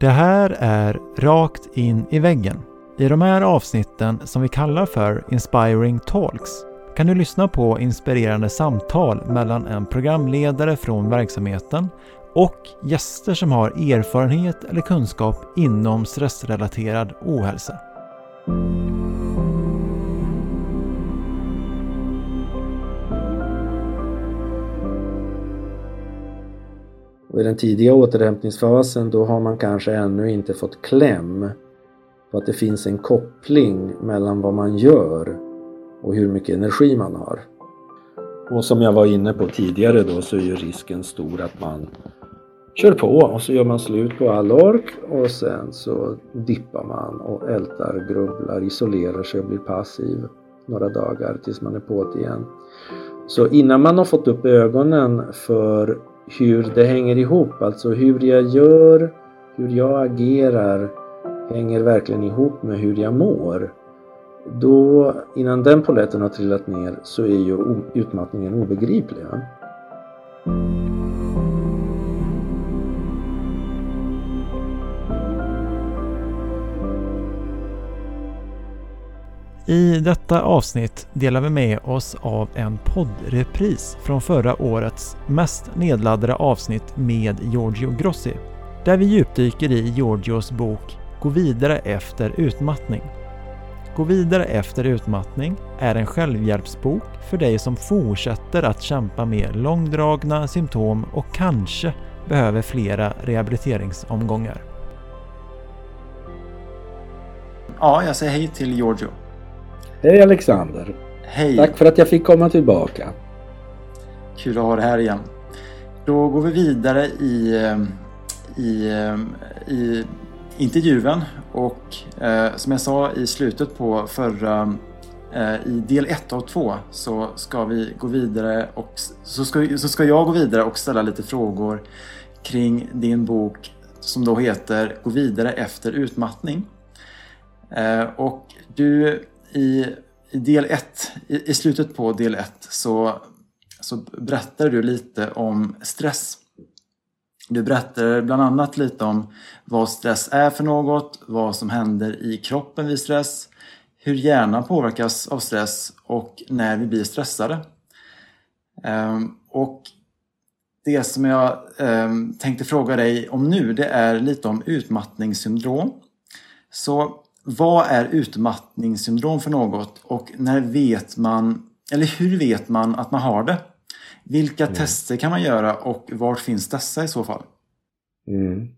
Det här är Rakt in i väggen. I de här avsnitten som vi kallar för Inspiring Talks kan du lyssna på inspirerande samtal mellan en programledare från verksamheten och gäster som har erfarenhet eller kunskap inom stressrelaterad ohälsa. Och I den tidiga återhämtningsfasen då har man kanske ännu inte fått kläm på att det finns en koppling mellan vad man gör och hur mycket energi man har. Och som jag var inne på tidigare då så är ju risken stor att man kör på och så gör man slut på all ork och sen så dippar man och ältar, grubblar, isolerar sig och blir passiv några dagar tills man är på det igen. Så innan man har fått upp ögonen för hur det hänger ihop, alltså hur jag gör, hur jag agerar hänger verkligen ihop med hur jag mår. Då, innan den poletten har trillat ner så är ju utmattningen obegriplig. I detta avsnitt delar vi med oss av en poddrepris från förra årets mest nedladdade avsnitt med Giorgio Grossi. Där vi djupdyker i Giorgios bok Gå vidare efter utmattning. Gå vidare efter utmattning är en självhjälpsbok för dig som fortsätter att kämpa med långdragna symptom och kanske behöver flera rehabiliteringsomgångar. Ja, jag säger hej till Giorgio. Hej Alexander! Hej! Tack för att jag fick komma tillbaka. Kul att ha dig här igen. Då går vi vidare i, eh, i, eh, i intervjun och eh, som jag sa i slutet på förra eh, i del 1 av 2 så ska vi gå vidare och så ska, så ska jag gå vidare och ställa lite frågor kring din bok som då heter Gå vidare efter utmattning. Eh, och du i, i del 1, i, i, slutet på del 1 så, så berättar du lite om stress. Du berättar bland annat lite om vad stress är för något, vad som händer i kroppen vid stress, hur hjärnan påverkas av stress och när vi blir stressade. Ehm, och det som jag ehm, tänkte fråga dig om nu det är lite om utmattningssyndrom. Så vad är utmattningssyndrom för något och när vet man, eller hur vet man att man har det? Vilka mm. tester kan man göra och var finns dessa i så fall? Mm.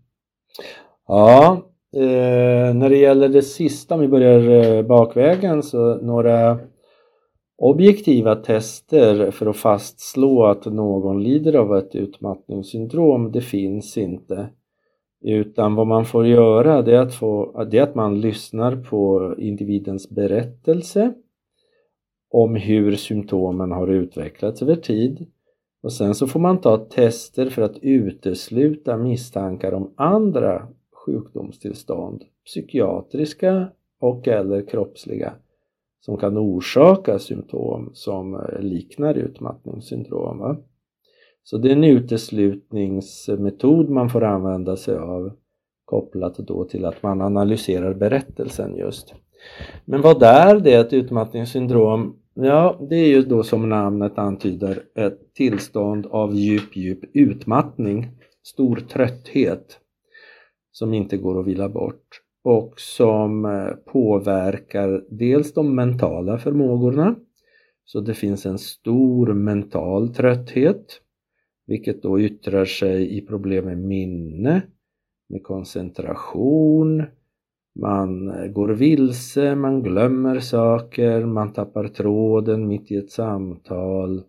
Ja, eh, när det gäller det sista, om vi börjar eh, bakvägen, så några objektiva tester för att fastslå att någon lider av ett utmattningssyndrom, det finns inte. Utan vad man får göra det är att, få, det är att man lyssnar på individens berättelse om hur symptomen har utvecklats över tid. Och sen så får man ta tester för att utesluta misstankar om andra sjukdomstillstånd, psykiatriska och eller kroppsliga, som kan orsaka symptom som liknar utmattningssyndrom. Så det är en uteslutningsmetod man får använda sig av kopplat då till att man analyserar berättelsen just. Men vad är det ett utmattningssyndrom? Ja, det är ju då som namnet antyder ett tillstånd av djup, djup utmattning, stor trötthet som inte går att vila bort och som eh, påverkar dels de mentala förmågorna så det finns en stor mental trötthet vilket då yttrar sig i problem med minne, med koncentration, man går vilse, man glömmer saker, man tappar tråden mitt i ett samtal,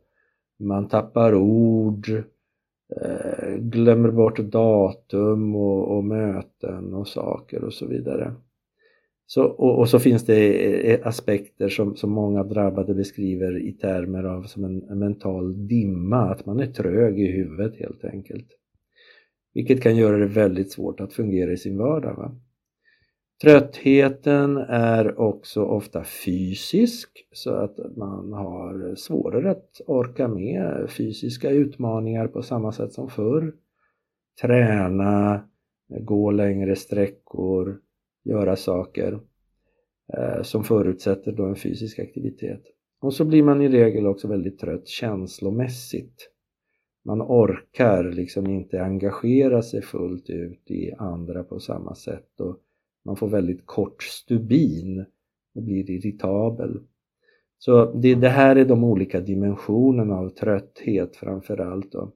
man tappar ord, eh, glömmer bort datum och, och möten och saker och så vidare. Så, och, och, så finns det eh, aspekter som, som många drabbade beskriver i termer av som en, en, mental dimma, att man är trög i huvudet helt enkelt. Vilket kan göra det väldigt svårt att fungera i sin vardag. Va? Tröttheten är också ofta fysisk så att man har svårare att orka med fysiska utmaningar på samma sätt som förr. Träna, gå längre sträckor, göra saker eh, som förutsätter då en fysisk aktivitet. Och så blir man i regel också väldigt trött känslomässigt. Man orkar liksom inte engagera sig fullt ut i andra på samma sätt och man får väldigt kort stubin och blir irritabel. Så det, det här är de olika dimensionerna av trötthet framför allt. Då.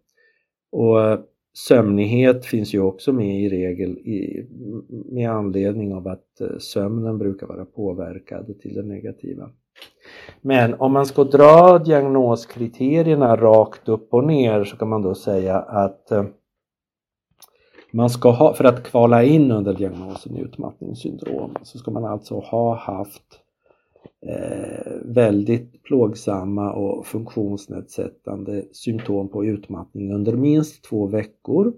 Och eh, sömnighet finns ju också med i regel i, med anledning av att eh, sömnen brukar vara påverkad till det negativa. Men om man ska dra diagnoskriterierna rakt upp och ner så kan man då säga att eh, man ska ha, för att kvala in under diagnosen utmattningssyndrom så ska man alltså ha haft Eh, väldigt plågsamma och funktionsnedsättande symptom på utmattning under minst två veckor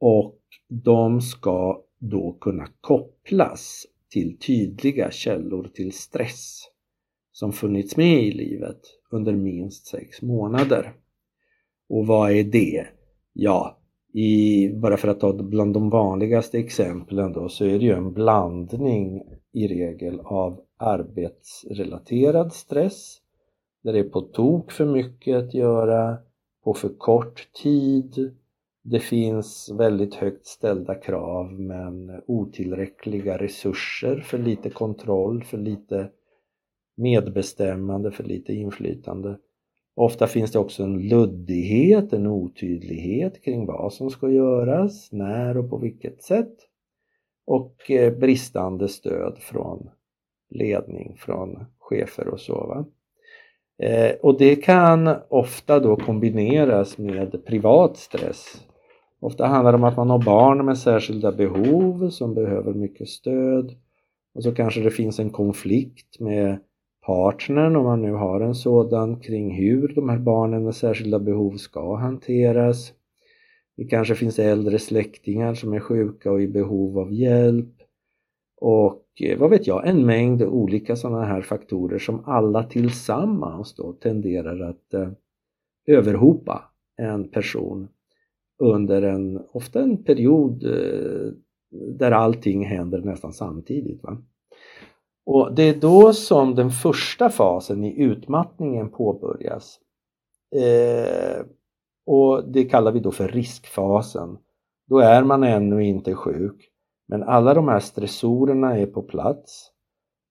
och de ska då kunna kopplas till tydliga källor till stress som funnits med i livet under minst sex månader. Och vad är det? Ja, i, bara för att ta bland de vanligaste exemplen då så är det ju en blandning i regel av arbetsrelaterad stress där det är på tok för mycket att göra på för kort tid. Det finns väldigt högt ställda krav men otillräckliga resurser, för lite kontroll, för lite medbestämmande, för lite inflytande. Ofta finns det också en luddighet, en otydlighet kring vad som ska göras, när och på vilket sätt och eh, bristande stöd från ledning, från chefer och så. Va? Eh, och det kan ofta då kombineras med privat stress. Ofta handlar det om att man har barn med särskilda behov som behöver mycket stöd och så kanske det finns en konflikt med partnern, om man nu har en sådan, kring hur de här barnen med särskilda behov ska hanteras. Det kanske finns äldre släktingar som är sjuka och i behov av hjälp. Och eh, vad vet jag, en mängd olika sådana här faktorer som alla tillsammans då tenderar att eh, överhopa en person under en, ofta en period eh, där allting händer nästan samtidigt. Va? Och det är då som den första fasen i utmattningen påbörjas. Eh, och det kallar vi då för riskfasen. Då är man ännu inte sjuk, men alla de här stressorerna är på plats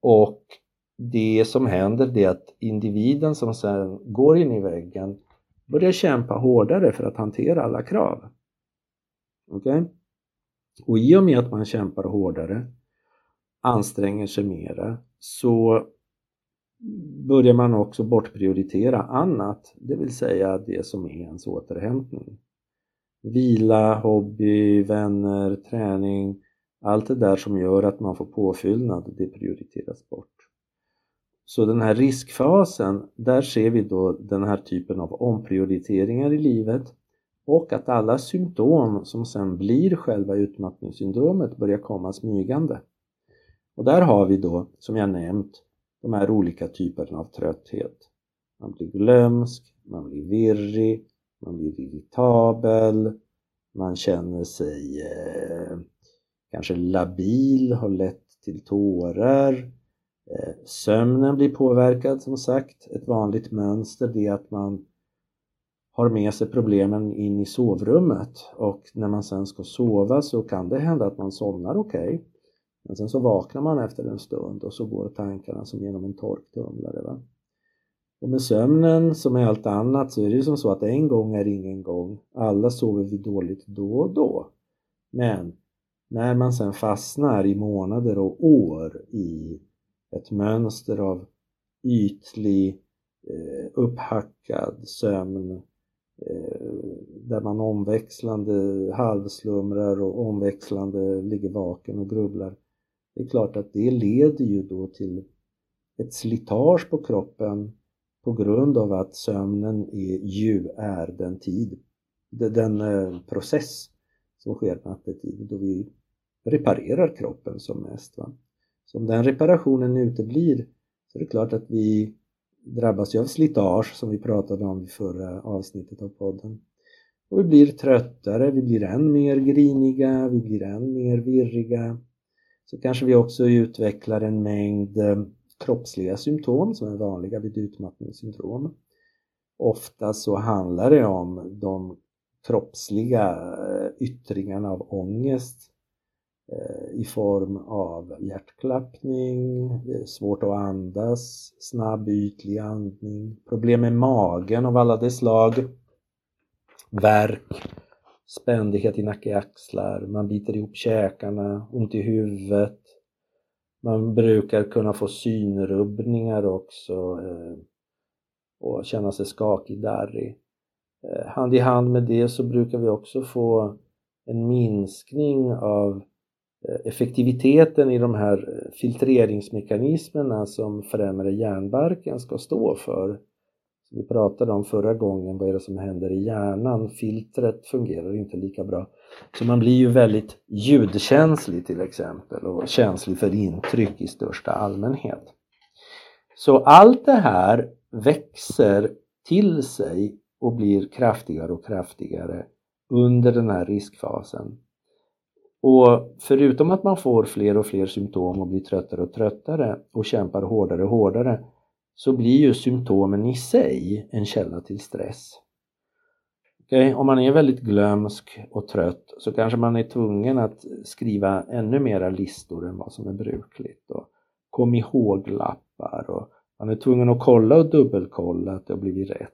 och det som händer det är att individen som sen går in i väggen börjar kämpa hårdare för att hantera alla krav. Okej? Okay? Och i och med att man kämpar hårdare anstränger sig mera så börjar man också bortprioritera annat, det vill säga det som är ens återhämtning. Vila, hobby, vänner, träning, allt det där som gör att man får påfyllnad, det prioriteras bort. Så den här riskfasen, där ser vi då den här typen av omprioriteringar i livet och att alla symptom som sen blir själva utmattningssyndromet börjar komma smygande. Och där har vi då, som jag nämnt, de här olika typerna av trötthet. Man blir glömsk, man blir virrig, man blir irritabel, man känner sig eh, kanske labil, har lätt till tårar. Eh, sömnen blir påverkad som sagt. Ett vanligt mönster det är att man har med sig problemen in i sovrummet och när man sen ska sova så kan det hända att man somnar okej. Okay. Men sen så vaknar man efter en stund och så går tankarna som genom en torktumlare. Va? Och med sömnen som med allt annat så är det ju som så att en gång är ingen gång. Alla sover vi dåligt då och då. Men när man sen fastnar i månader och år i ett mönster av ytlig, eh, upphackad sömn eh, där man omväxlande halvslumrar och omväxlande ligger vaken och grubblar det är klart att det leder ju då till ett slitage på kroppen på grund av att sömnen är, ju är den tid, den eh, process som sker nattetid då vi reparerar kroppen som mest. Va? Så om den reparationen uteblir så är det klart att vi drabbas ju av slitage som vi pratade om i förra avsnittet av podden. Och vi blir tröttare, vi blir än mer griniga, vi blir än mer virriga. Så kanske vi också utvecklar en mängd eh, kroppsliga symptom som är vanliga vid utmattningssyndrom. Ofta så handlar det om de kroppsliga eh, yttringarna av ångest Eh, i form av hjärtklappning, eh, svårt att andas, snabb ytlig andning, problem med magen av alla de slag, värk, spändighet i nacke och axlar, man biter ihop käkarna, ont i huvudet. Man brukar kunna få synrubbningar också eh, och känna sig skakig, darrig. Hand i hand med det så brukar vi också få en minskning av Eh, effektiviteten i de här eh, filtreringsmekanismerna som främre hjärnbarken ska stå för. Vi pratade om förra gången, vad är det som händer i hjärnan? Filtret fungerar inte lika bra. Så man blir ju väldigt ljudkänslig till exempel och känslig för intryck i största allmänhet. Så allt det här växer till sig och blir kraftigare och kraftigare under den här riskfasen. Och förutom att man får fler och fler symptom och blir tröttare och tröttare och kämpar hårdare och hårdare så blir ju symptomen i sig en källa till stress. Okay? Om man är väldigt glömsk och trött så kanske man är tvungen att skriva ännu mera listor än vad som är brukligt. Och kom ihåg-lappar och man är tvungen att kolla och dubbelkolla att det har blivit rätt.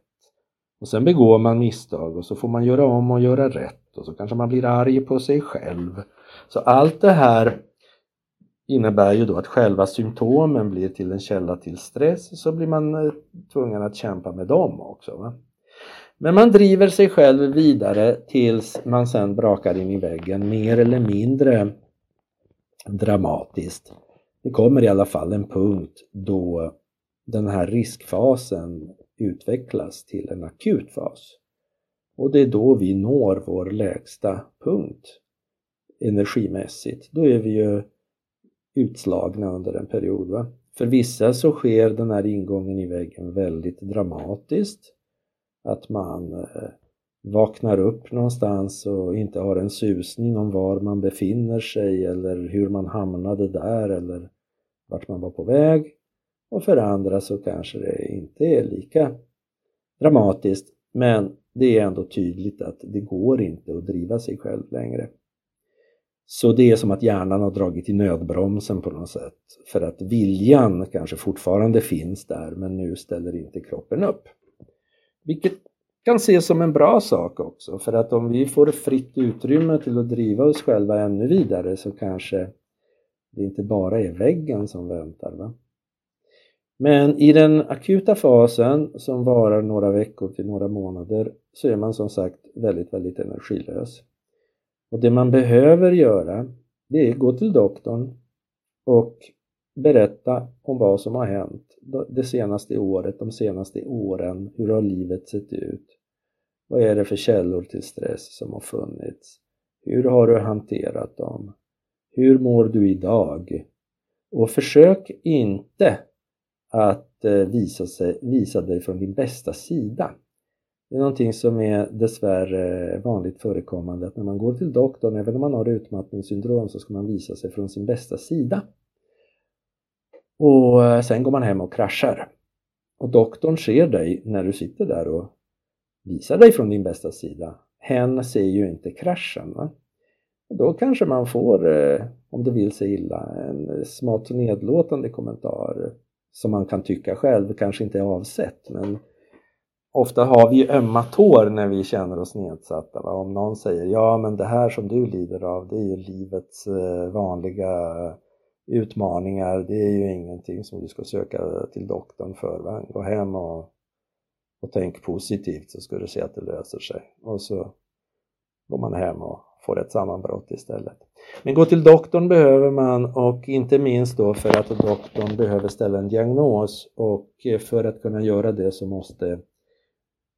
Och sen begår man misstag och så får man göra om och göra rätt och så kanske man blir arg på sig själv. Så allt det här innebär ju då att själva symptomen blir till en källa till stress så blir man eh, tvungen att kämpa med dem också. Va? Men man driver sig själv vidare tills man sen brakar in i väggen mer eller mindre dramatiskt. Det kommer i alla fall en punkt då den här riskfasen utvecklas till en akut fas. Och det är då vi når vår lägsta punkt energimässigt. Då är vi ju utslagna under en period. Va? För vissa så sker den här ingången i väggen väldigt dramatiskt. Att man eh, vaknar upp någonstans och inte har en susning om var man befinner sig eller hur man hamnade där eller vart man var på väg. Och för andra så kanske det inte är lika dramatiskt men det är ändå tydligt att det går inte att driva sig själv längre. Så det är som att hjärnan har dragit i nödbromsen på något sätt. För att viljan kanske fortfarande finns där men nu ställer inte kroppen upp. Vilket kan ses som en bra sak också för att om vi får fritt utrymme till att driva oss själva ännu vidare så kanske det inte bara är väggen som väntar. Va? Men i den akuta fasen som varar några veckor till några månader så är man som sagt väldigt, väldigt energilös. Och det man behöver göra det är att gå till doktorn och berätta om vad som har hänt det senaste året, de senaste åren. Hur har livet sett ut? Vad är det för källor till stress som har funnits? Hur har du hanterat dem? Hur mår du idag? Och försök inte att eh, visa, sig, visa dig från din bästa sida. Det är någonting som är dessvärre vanligt förekommande att när man går till doktorn, även om man har utmattningssyndrom, så ska man visa sig från sin bästa sida. Och eh, sen går man hem och kraschar. Och doktorn ser dig när du sitter där och visar dig från din bästa sida. Hen ser ju inte kraschen. Va? Och då kanske man får, eh, om det vill sig illa, en smått nedlåtande kommentar som man kan tycka själv kanske inte är avsett men ofta har vi ömma tår när vi känner oss nedsatta. Va? Om någon säger ja men det här som du lider av det är ju livets eh, vanliga utmaningar. Det är ju ingenting som du ska söka till doktorn för. Va? Gå hem och, och tänk positivt så ska du se att det löser sig. Och så går man hem och får ett sammanbrott istället. Men gå till doktorn behöver man och inte minst då för att doktorn behöver ställa en diagnos och för att kunna göra det så måste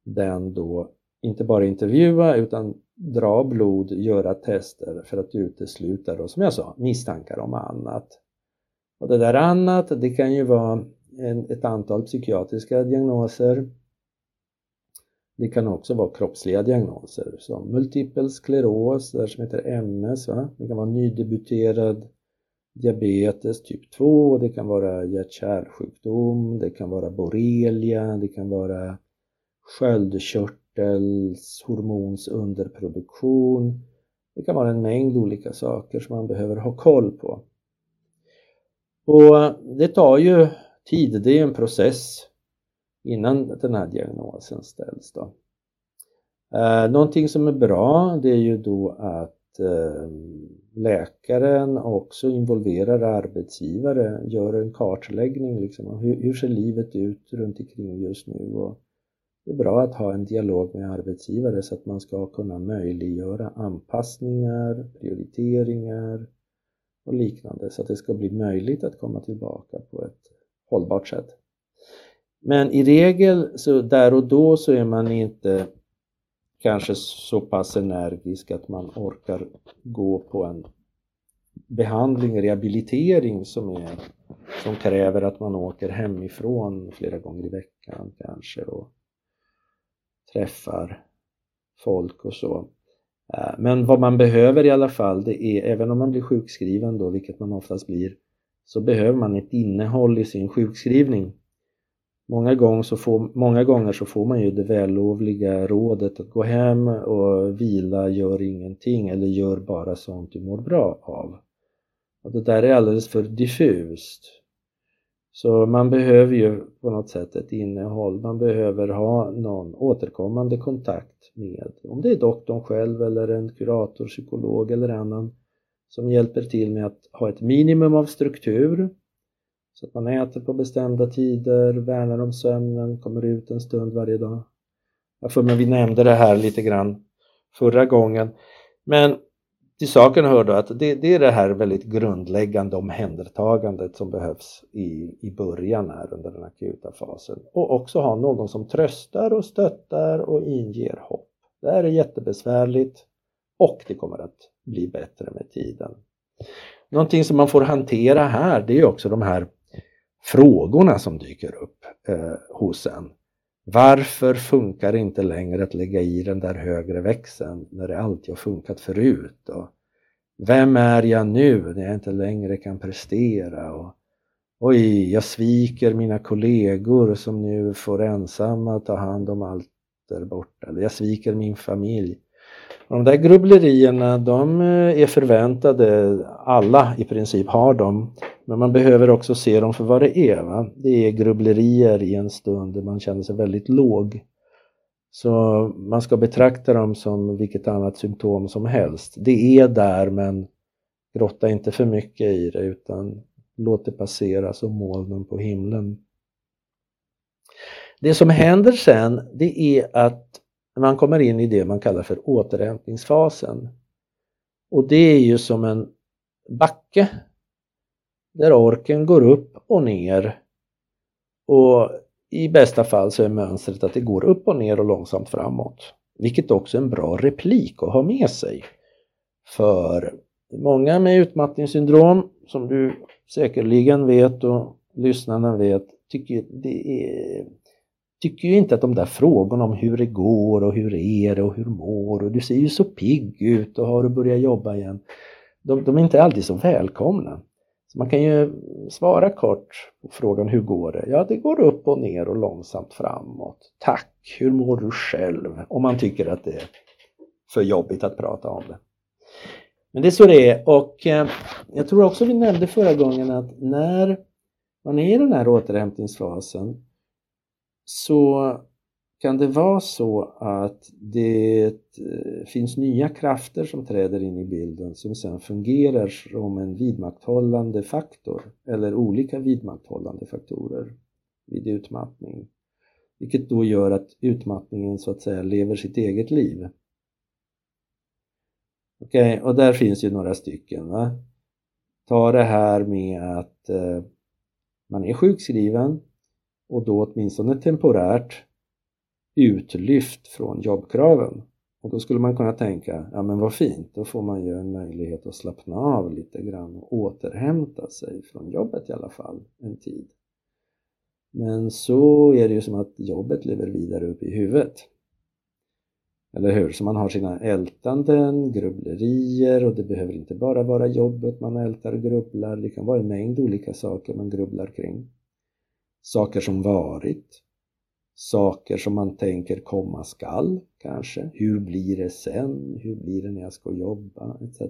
den då inte bara intervjua utan dra blod, göra tester för att utesluta då, som jag sa, misstankar om annat. Och det där annat, det kan ju vara en, ett antal psykiatriska diagnoser. Det kan också vara kroppsliga diagnoser som multipel skleros, det som heter MS. Va? Det kan vara nydebuterad diabetes typ 2, det kan vara hjärt-kärlsjukdom, det kan vara borrelia, det kan vara sköldkörtelshormons underproduktion. Det kan vara en mängd olika saker som man behöver ha koll på. Och det tar ju tid, det är en process innan den här diagnosen ställs. Då. Eh, någonting som är bra det är ju då att eh, läkaren också involverar arbetsgivare, gör en kartläggning liksom, hur, hur ser livet ut runt omkring just nu och det är bra att ha en dialog med arbetsgivare så att man ska kunna möjliggöra anpassningar, prioriteringar och liknande så att det ska bli möjligt att komma tillbaka på ett hållbart sätt. Men i regel så där och då så är man inte kanske så pass energisk att man orkar gå på en behandling, rehabilitering som, är, som kräver att man åker hemifrån flera gånger i veckan kanske och träffar folk och så. Eh, men vad man behöver i alla fall, det är, även om man blir sjukskriven då, vilket man oftast blir, så behöver man ett innehåll i sin sjukskrivning. Många, gånger, så får, många gånger så får man ju det vällovliga rådet att gå hem och vila, gör ingenting eller gör bara sånt du mår bra av. Och det där är alldeles för diffust. Så man behöver ju på något sätt ett innehåll, man behöver ha någon återkommande kontakt med, om det är doktorn själv eller en kurator, psykolog eller annan som hjälper till med att ha ett minimum av struktur så att man äter på bestämda tider, värnar om sömnen, kommer ut en stund varje dag. Jag för mig vi nämnde det här lite grann förra gången. Men till saken hör då att det, det, är det här väldigt grundläggande omhändertagandet som behövs i, i början här under den akuta fasen. Och också ha någon som tröstar och stöttar och inger hopp. Det här är jättebesvärligt och det kommer att bli bättre med tiden. Någonting som man får hantera här det är också de här frågorna som dyker upp eh, hos en. Varför funkar det inte längre att lägga i den där högre växeln när det alltid har funkat förut? Och vem är jag nu när jag inte längre kan prestera? Och, Oj, jag sviker mina kollegor som nu får ensamma ta hand om allt där borta. Eller jag sviker min familj. Och de där grubblerierna, de eh, är förväntade. Alla i princip har dem. Men man behöver också se dem för vad det är. Va? Det är grubblerier i en stund där man känner sig väldigt låg. Så man ska betrakta dem som vilket annat symptom som helst. Det är där men grotta inte för mycket i det utan låt det passera som molnen på himlen. Det som händer sen det är att man kommer in i det man kallar för återhämtningsfasen. Och det är ju som en backe där orken går upp och ner och i bästa fall så är mönstret att det går upp och ner och långsamt framåt. Vilket också är en bra replik att ha med sig. För många med utmattningssyndrom, som du säkerligen vet och lyssnarna vet, tycker, det är, tycker ju inte att de där frågorna om hur det går och hur är det och hur mår och du ser ju så pigg ut och har du börjat jobba igen. De, de är inte alltid så välkomna. Man kan ju svara kort på frågan hur går det? Ja, det går upp och ner och långsamt framåt. Tack! Hur mår du själv? Om man tycker att det är för jobbigt att prata om det. Men det är så det är och eh, jag tror också vi nämnde förra gången att när man är i den här återhämtningsfasen så kan det vara så att det eh, finns nya krafter som träder in i bilden som sedan fungerar som en vidmakthållande faktor eller olika vidmakthållande faktorer vid utmattning. Vilket då gör att utmattningen så att säga lever sitt eget liv. Okej, okay, och där finns ju några stycken. Va? Ta det här med att eh, man är sjukskriven och då åtminstone temporärt utlyft från jobbkraven. Och då skulle man kunna tänka, ja men vad fint, då får man ju en möjlighet att slappna av lite grann och återhämta sig från jobbet i alla fall en tid. Men så är det ju som att jobbet lever vidare upp i huvudet. Eller hur? Så man har sina ältanden, grubblerier och det behöver inte bara vara jobbet man ältar och grubblar. Det kan vara en mängd olika saker man grubblar kring. Saker som varit, saker som man tänker komma skall kanske. Hur blir det sen? Hur blir det när jag ska jobba? Etc.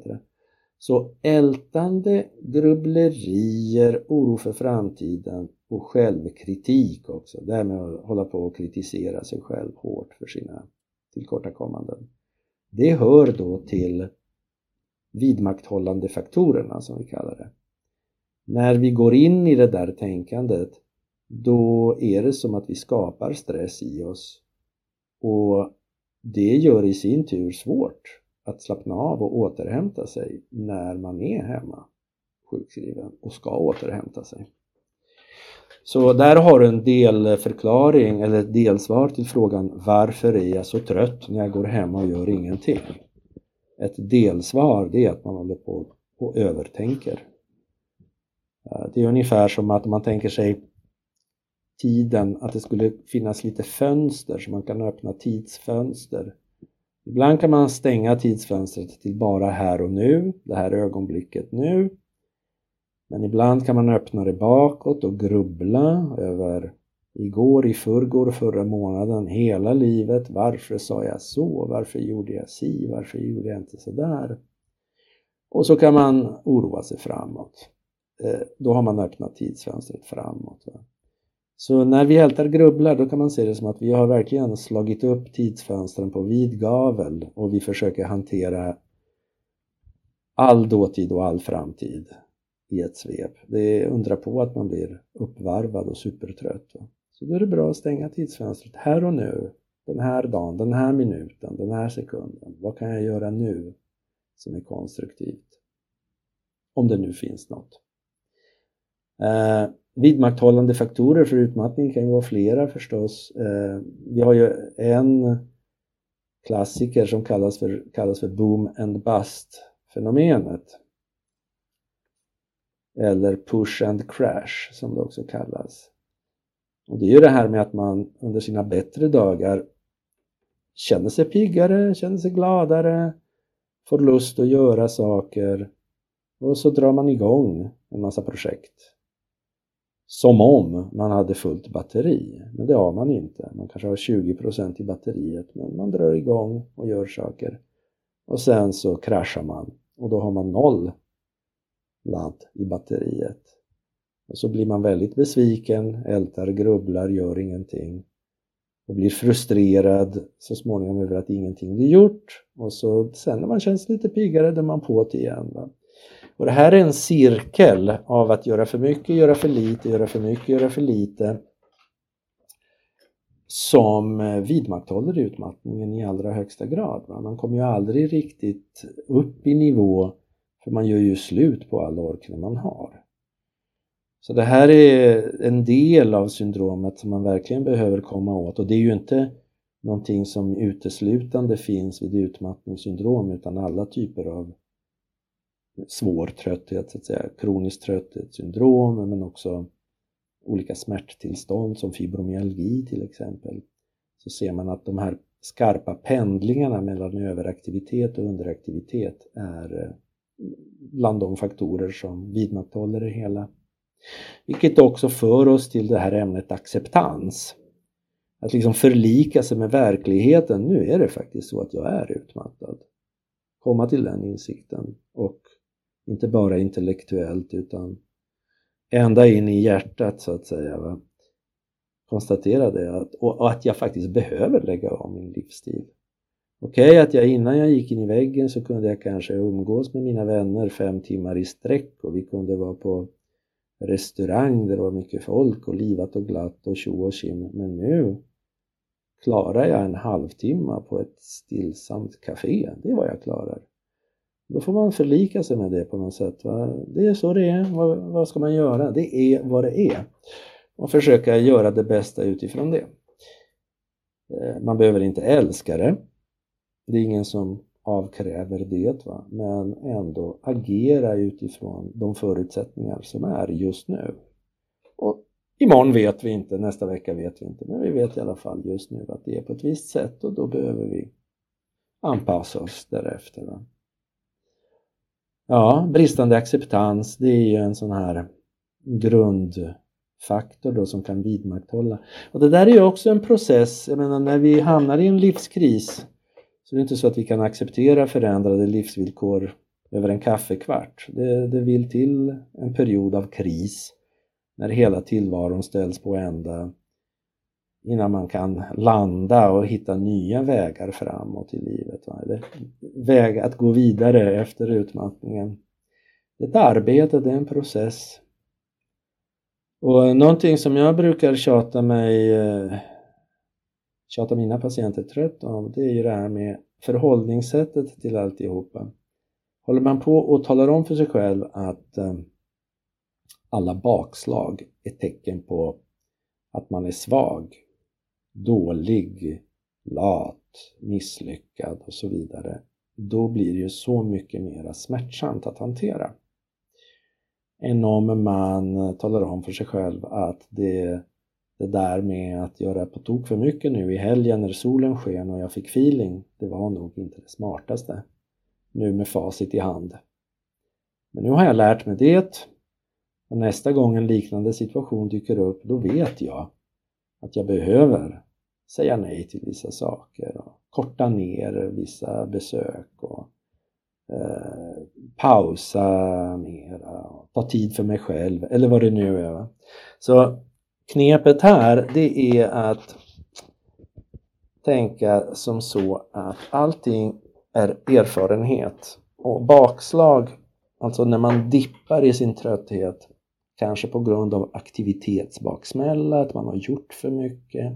Så ältande, grubblerier, oro för framtiden och självkritik också. Det här med att hålla på och kritisera sig själv hårt för sina tillkortakommanden. Det hör då till vidmakthållande faktorerna som vi kallar det. När vi går in i det där tänkandet då är det som att vi skapar stress i oss och det gör i sin tur svårt att slappna av och återhämta sig när man är hemma sjukskriven och ska återhämta sig. Så där har du en delförklaring eller ett delsvar till frågan varför är jag så trött när jag går hemma och gör ingenting? Ett delsvar det är att man håller på och övertänker. Eh, det är ungefär som att man tänker sig tiden, att det skulle finnas lite fönster så man kan öppna tidsfönster. Ibland kan man stänga tidsfönstret till bara här och nu, det här ögonblicket nu. Men ibland kan man öppna det bakåt och grubbla över igår, i förrgår, förra månaden, hela livet. Varför sa jag så? Varför gjorde jag si? Varför gjorde jag inte så där? Och så kan man oroa sig framåt. Eh, då har man öppnat tidsfönstret framåt. Så när vi ältar grubblar då kan man se det som att vi har verkligen slagit upp tidsfönstren på vid gavel och vi försöker hantera all dåtid och all framtid i ett svep. Det är undra på att man blir uppvarvad och supertrött. Va? Så då är det bra att stänga tidsfönstret här och nu, den här dagen, den här minuten, den här sekunden. Vad kan jag göra nu som är konstruktivt? Om det nu finns något. Eh, vidmakthållande faktorer för utmattning kan ju vara flera förstås. Eh, vi har ju en klassiker som kallas för, kallas för boom and bust fenomenet eller push and crash som det också kallas. Och det är ju det här med att man under sina bättre dagar känner sig piggare, känner sig gladare, får lust att göra saker och så drar man igång en massa projekt. Som om man hade fullt batteri, men det har man inte. Man kanske har 20% i batteriet men man drar igång och gör saker. Och sen så kraschar man och då har man noll ladd i batteriet. Och så blir man väldigt besviken, ältar, grubblar, gör ingenting och blir frustrerad så småningom över att ingenting blir gjort och så sen när man känns lite piggare drar man på det igen. Va? Och det här är en cirkel av att göra för mycket, göra för lite, göra för mycket, göra för lite som eh, vidmakthåller utmattningen i allra högsta grad. Man kommer ju aldrig riktigt upp i nivå för man gör ju slut på all ork man har. Så det här är en del av syndromet som man verkligen behöver komma åt och det är ju inte någonting som uteslutande finns vid utmattningssyndrom utan alla typer av svår trötthet, så att säga, kroniskt trötthetssyndrom men också olika smärttillstånd som fibromyalgi till exempel. Så ser man att de här skarpa pendlingarna mellan överaktivitet och underaktivitet är eh, bland de faktorer som vidmakthåller det hela. Vilket också för oss till det här ämnet acceptans. Att liksom förlika sig med verkligheten. Nu är det faktiskt så att jag är utmattad. Komma till den insikten och inte bara intellektuellt utan ända in i hjärtat så att säga. Va? Konstaterade jag att, och att jag faktiskt behöver lägga av min livsstil. Okej okay, att jag innan jag gick in i väggen så kunde jag kanske umgås med mina vänner fem timmar i sträck och vi kunde vara på restaurang där det var mycket folk och livat och glatt och tjo och tjim. Men nu klarar jag en halvtimme på ett stillsamt café. Det är vad jag klarar. Då får man förlika sig med det på något sätt. Va? Det är så det är. Vad, vad ska man göra? Det är vad det är. Och försöka göra det bästa utifrån det. Eh, man behöver inte älska det. Det är ingen som avkräver det, va? men ändå agera utifrån de förutsättningar som är just nu. Och imorgon vet vi inte, nästa vecka vet vi inte, men vi vet i alla fall just nu att det är på ett visst sätt och då behöver vi anpassa oss därefter. Va? Ja, bristande acceptans, det är ju en sån här grundfaktor då som kan vidmakthålla. Och det där är ju också en process, jag menar när vi hamnar i en livskris så är det inte så att vi kan acceptera förändrade livsvillkor över en kaffekvart. Det, det vill till en period av kris när hela tillvaron ställs på ända innan man kan landa och hitta nya vägar framåt i livet. Va? Eller väg att gå vidare efter utmattningen. Det är ett arbete, det är en process. Och någonting som jag brukar tjata mig eh, tjata mina patienter trött om det är ju det här med förhållningssättet till alltihopa. Håller man på och talar om för sig själv att eh, alla bakslag är tecken på att man är svag, dålig, lat, misslyckad och så vidare, då blir det ju så mycket mer smärtsamt att hantera. Än om man talar om för sig själv att det, det där med att göra på tok för mycket nu i helgen när solen sken och jag fick feeling, det var nog inte det smartaste. Nu med facit i hand. Men nu har jag lärt mig det och nästa gång en liknande situation dyker upp, då vet jag att jag behöver säga nej till vissa saker och korta ner vissa besök och eh, pausa mera, och ta tid för mig själv eller vad det nu är. Så knepet här det är att tänka som så att allting är erfarenhet och bakslag, alltså när man dippar i sin trötthet Kanske på grund av aktivitetsbaksmälla, att man har gjort för mycket.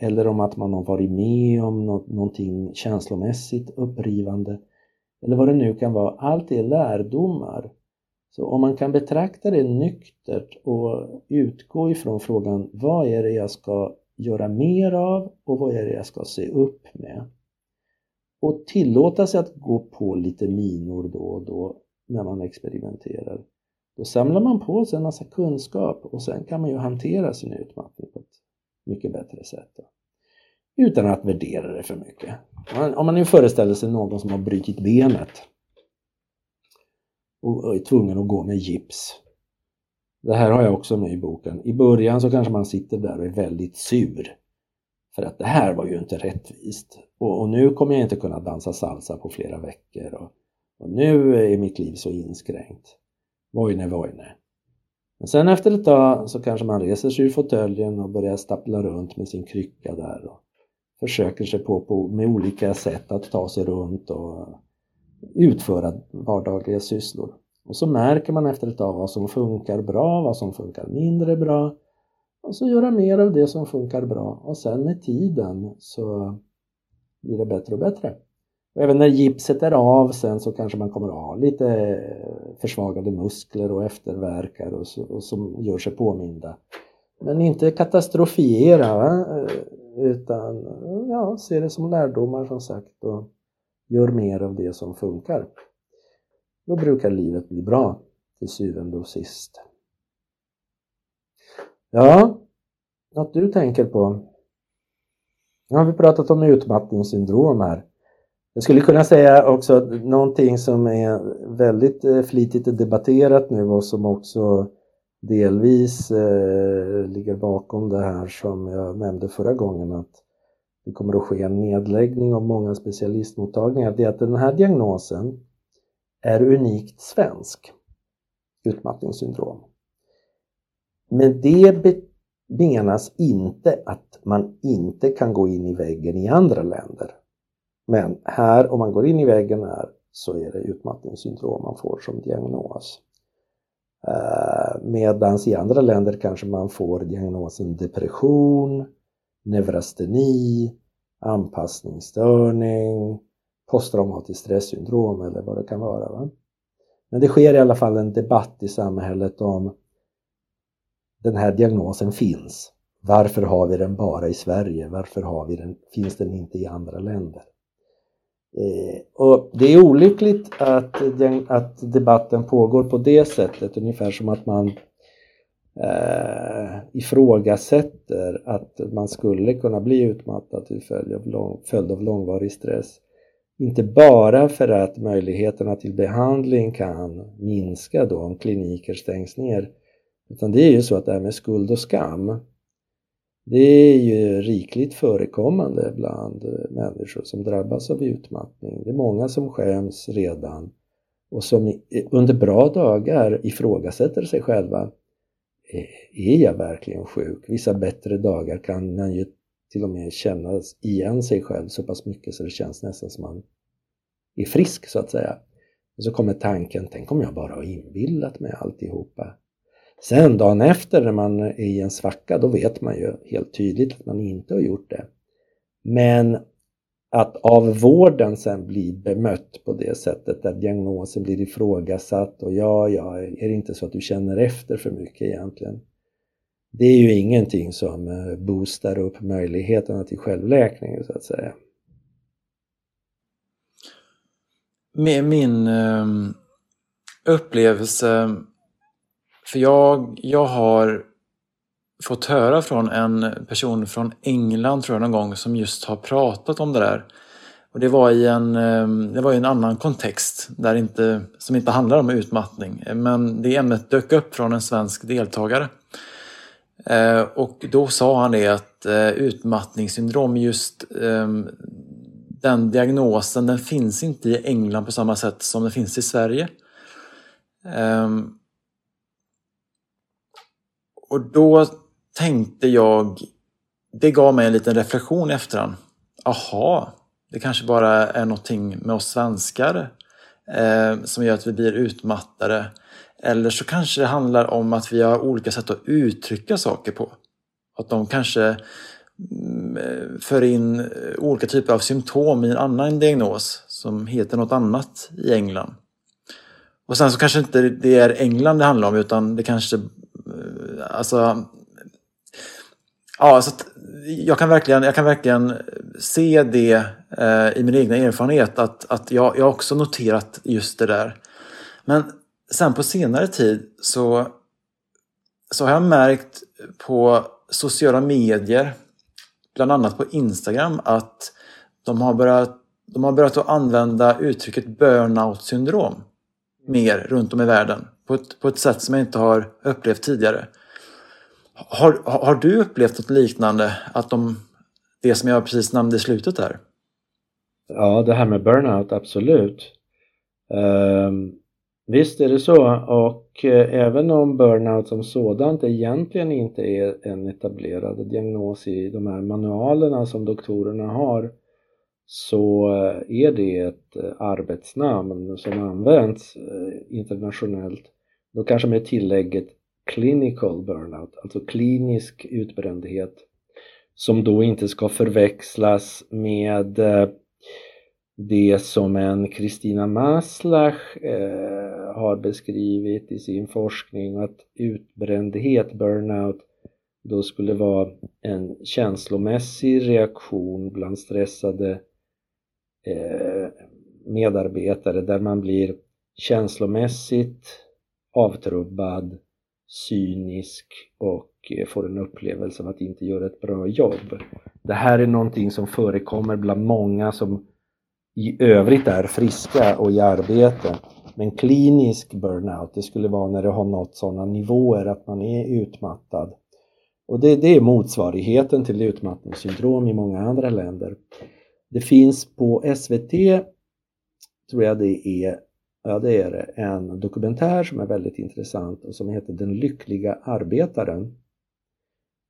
Eller om att man har varit med om någonting känslomässigt upprivande. Eller vad det nu kan vara. Allt är lärdomar. Så om man kan betrakta det nyktert och utgå ifrån frågan vad är det jag ska göra mer av och vad är det jag ska se upp med? Och tillåta sig att gå på lite minor då och då när man experimenterar. Då samlar man på sig en massa kunskap och sen kan man ju hantera sin utmattning på ett mycket bättre sätt. Då. Utan att värdera det för mycket. Om man nu föreställer sig någon som har brutit benet och är tvungen att gå med gips. Det här har jag också med i boken. I början så kanske man sitter där och är väldigt sur. För att det här var ju inte rättvist. Och, och nu kommer jag inte kunna dansa salsa på flera veckor. Och, och nu är mitt liv så inskränkt. Vojne, vojne. Men sen efter ett tag så kanske man reser sig ur fåtöljen och börjar stappla runt med sin krycka där och försöker sig på, på med olika sätt att ta sig runt och utföra vardagliga sysslor. Och så märker man efter ett tag vad som funkar bra, vad som funkar mindre bra och så göra mer av det som funkar bra och sen med tiden så blir det bättre och bättre. Och även när gipset är av sen så kanske man kommer att ha lite försvagade muskler och efterverkar och, så, och som gör sig påminda. Men inte katastrofiera va? utan ja, se det som lärdomar som sagt och gör mer av det som funkar. Då brukar livet bli bra till syvende och sist. Ja, något du tänker på? Nu har vi pratat om utmattningssyndrom här. Jag skulle kunna säga också att någonting som är väldigt eh, flitigt debatterat nu och som också delvis eh, ligger bakom det här som jag nämnde förra gången att det kommer att ske en nedläggning av många specialistmottagningar. Det är att den här diagnosen är unikt svensk, utmattningssyndrom. Men det menas inte att man inte kan gå in i väggen i andra länder. Men här, om man går in i väggen här, så är det utmattningssyndrom man får som diagnos. Eh, Medan i andra länder kanske man får diagnosen depression, neurasteni, anpassningsstörning, posttraumatiskt stresssyndrom eller vad det kan vara. Va? Men det sker i alla fall en debatt i samhället om den här diagnosen finns. Varför har vi den bara i Sverige? Varför har vi den, finns den inte i andra länder? Eh, och det är olyckligt att, den, att debatten pågår på det sättet, ungefär som att man eh, ifrågasätter att man skulle kunna bli utmattad till följd av, lång, följd av långvarig stress. Inte bara för att möjligheterna till behandling kan minska då om kliniker stängs ner utan det är ju så att det här med skuld och skam det är ju rikligt förekommande bland eh, människor som drabbas av utmattning. Det är många som skäms redan och som under bra dagar ifrågasätter sig själva. E, är jag verkligen sjuk? Vissa bättre dagar kan man ju till och med känna igen sig själv så pass mycket så det känns nästan som man är frisk så att säga. Och så kommer tanken, tänk om jag bara har inbillat mig alltihopa. Sen dagen efter när man är i en svacka, då vet man ju helt tydligt att man inte har gjort det. Men att av vården sen bli bemött på det sättet där diagnosen blir ifrågasatt och ja, ja, är det inte så att du känner efter för mycket egentligen? Det är ju ingenting som eh, boostar upp möjligheterna till självläkning så att säga. Med min ehm, upplevelse, för jag, jag har fått höra från en person från England tror jag någon gång som just har pratat om det där. Och det var i en, ehm, det var i en annan kontext där inte, som inte handlar om utmattning. Men det ämnet dök upp från en svensk deltagare. Eh, och då sa han det att eh, utmattningssyndrom, just ehm, den diagnosen, den finns inte i England på samma sätt som den finns i Sverige. Ehm, och då tänkte jag, det gav mig en liten reflektion i efterhand. Aha, det kanske bara är någonting med oss svenskar eh, som gör att vi blir utmattade. Eller så kanske det handlar om att vi har olika sätt att uttrycka saker på. Att de kanske mm, eh, för in eh, olika typer av symptom i en annan diagnos som heter något annat i England. Och sen så kanske inte det är England det handlar om utan det kanske Eh, alltså Ja, så jag, kan verkligen, jag kan verkligen se det eh, i min egen erfarenhet att, att jag, jag också noterat just det där. Men sen på senare tid så, så har jag märkt på sociala medier, bland annat på Instagram, att de har börjat, de har börjat att använda uttrycket burnout syndrom mer runt om i världen på ett, på ett sätt som jag inte har upplevt tidigare. Har, har du upplevt något liknande? Att de, det som jag precis nämnde i slutet där? Ja, det här med burnout, absolut. Um, visst är det så och uh, även om burnout som sådant egentligen inte är en etablerad diagnos i de här manualerna som doktorerna har så eh, är det ett eh, arbetsnamn som används internationellt. Då kanske med tillägget clinical burnout, alltså klinisk utbrändhet som då inte ska förväxlas med eh, det som en Kristina Maslach eh, har beskrivit i sin forskning att utbrändhet, burnout, då skulle vara en känslomässig reaktion bland stressade eh, medarbetare där man blir känslomässigt avtrubbad cynisk och eh, får en upplevelse av att inte göra ett bra jobb. Det här är någonting som förekommer bland många som i övrigt är friska och i arbete. Men klinisk burnout, det skulle vara när det har nått sådana nivåer att man är utmattad. Och det, det är motsvarigheten till utmattningssyndrom i många andra länder. Det finns på SVT, tror jag det är, Ja, det är det. En dokumentär som är väldigt intressant och som heter Den lyckliga arbetaren.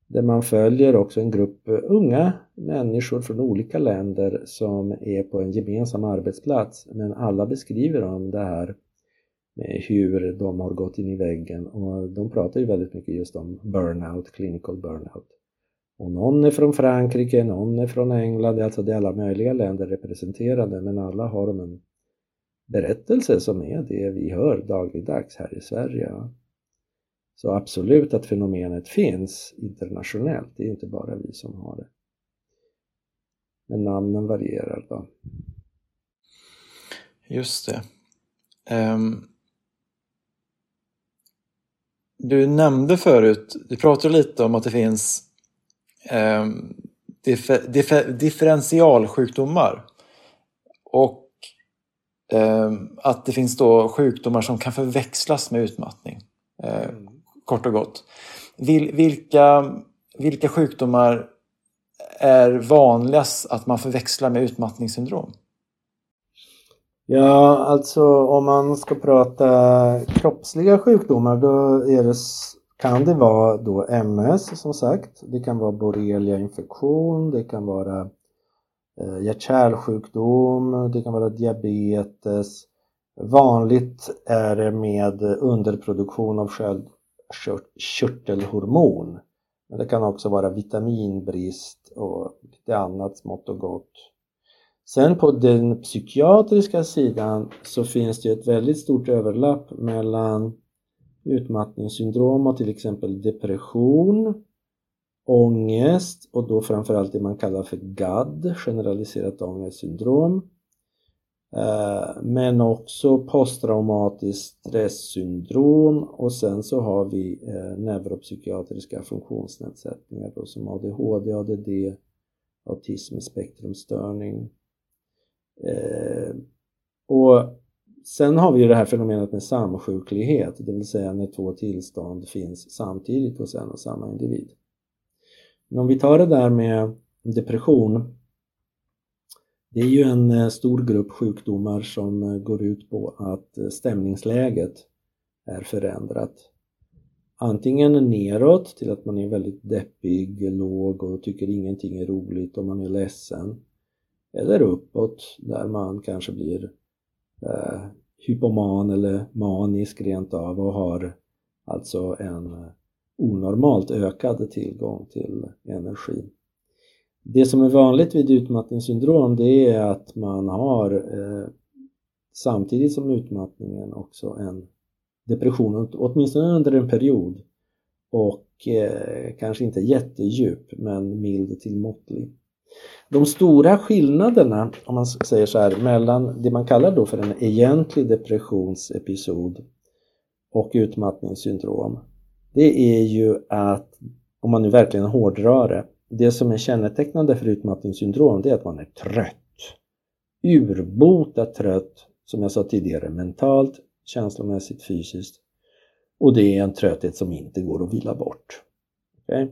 Där man följer också en grupp eh, unga människor från olika länder som är på en gemensam arbetsplats. Men alla beskriver om det här med hur de har gått in i väggen och de pratar ju väldigt mycket just om burnout, clinical burnout. Och någon är från Frankrike, någon är från England, alltså det är alla möjliga länder representerade men alla har de en berättelse som är det vi hör dagligdags här i Sverige. Så absolut att fenomenet finns internationellt, det är inte bara vi som har det. Men namnen varierar då. Just det. Um, du nämnde förut, du pratade lite om att det finns ehm, um, differ, differ, differentialsjukdomar. och att det finns då sjukdomar som kan förväxlas med utmattning. Eh, mm. Kort och gott. Vil, vilka, vilka sjukdomar är vanligast att man förväxlar med utmattningssyndrom? Ja, alltså om man ska prata kroppsliga sjukdomar då det, kan det vara då MS som sagt. Det kan vara borrelia-infektion, det kan vara Eh, hjärt-kärlsjukdom, det kan vara diabetes. Vanligt är det med underproduktion av sköldkörtelhormon. Men det kan också vara vitaminbrist och lite annat smått och gott. Sen på den psykiatriska sidan så finns det ett väldigt stort överlapp mellan utmattningssyndrom och till exempel depression, ångest och då framförallt det man kallar för GAD, generaliserat ångestsyndrom. Eh, men också posttraumatiskt stresssyndrom och sen så har vi eh, neuropsykiatriska funktionsnedsättningar då, som ADHD, ADD, autismspektrumstörning. Eh, och sen har vi ju det här fenomenet med samsjuklighet, det vill säga när två tillstånd finns samtidigt hos en och samma individ. Men om vi tar det där med depression det är ju en eh, stor grupp sjukdomar som eh, går ut på att eh, stämningsläget är förändrat. Antingen neråt till att man är väldigt deppig, låg och tycker ingenting är roligt och man är ledsen. Eller uppåt där man kanske blir eh, hypoman eller manisk rent av och har alltså en onormalt ökad tillgång till energi. Det som är vanligt vid utmattningssyndrom det är att man har eh, samtidigt som utmattningen också en depression, åtminstone under en period och eh, kanske inte jättedjup men mild till måttlig. De stora skillnaderna, om man säger så här, mellan det man kallar då för en egentlig depressionsepisod och utmattningssyndrom det är ju att, om man nu verkligen hårdrar det, det som är kännetecknande för utmattningssyndrom det är att man är trött. Urbota trött, som jag sa tidigare, mentalt, känslomässigt, fysiskt. Och det är en trötthet som inte går att vila bort. Okay? Uh,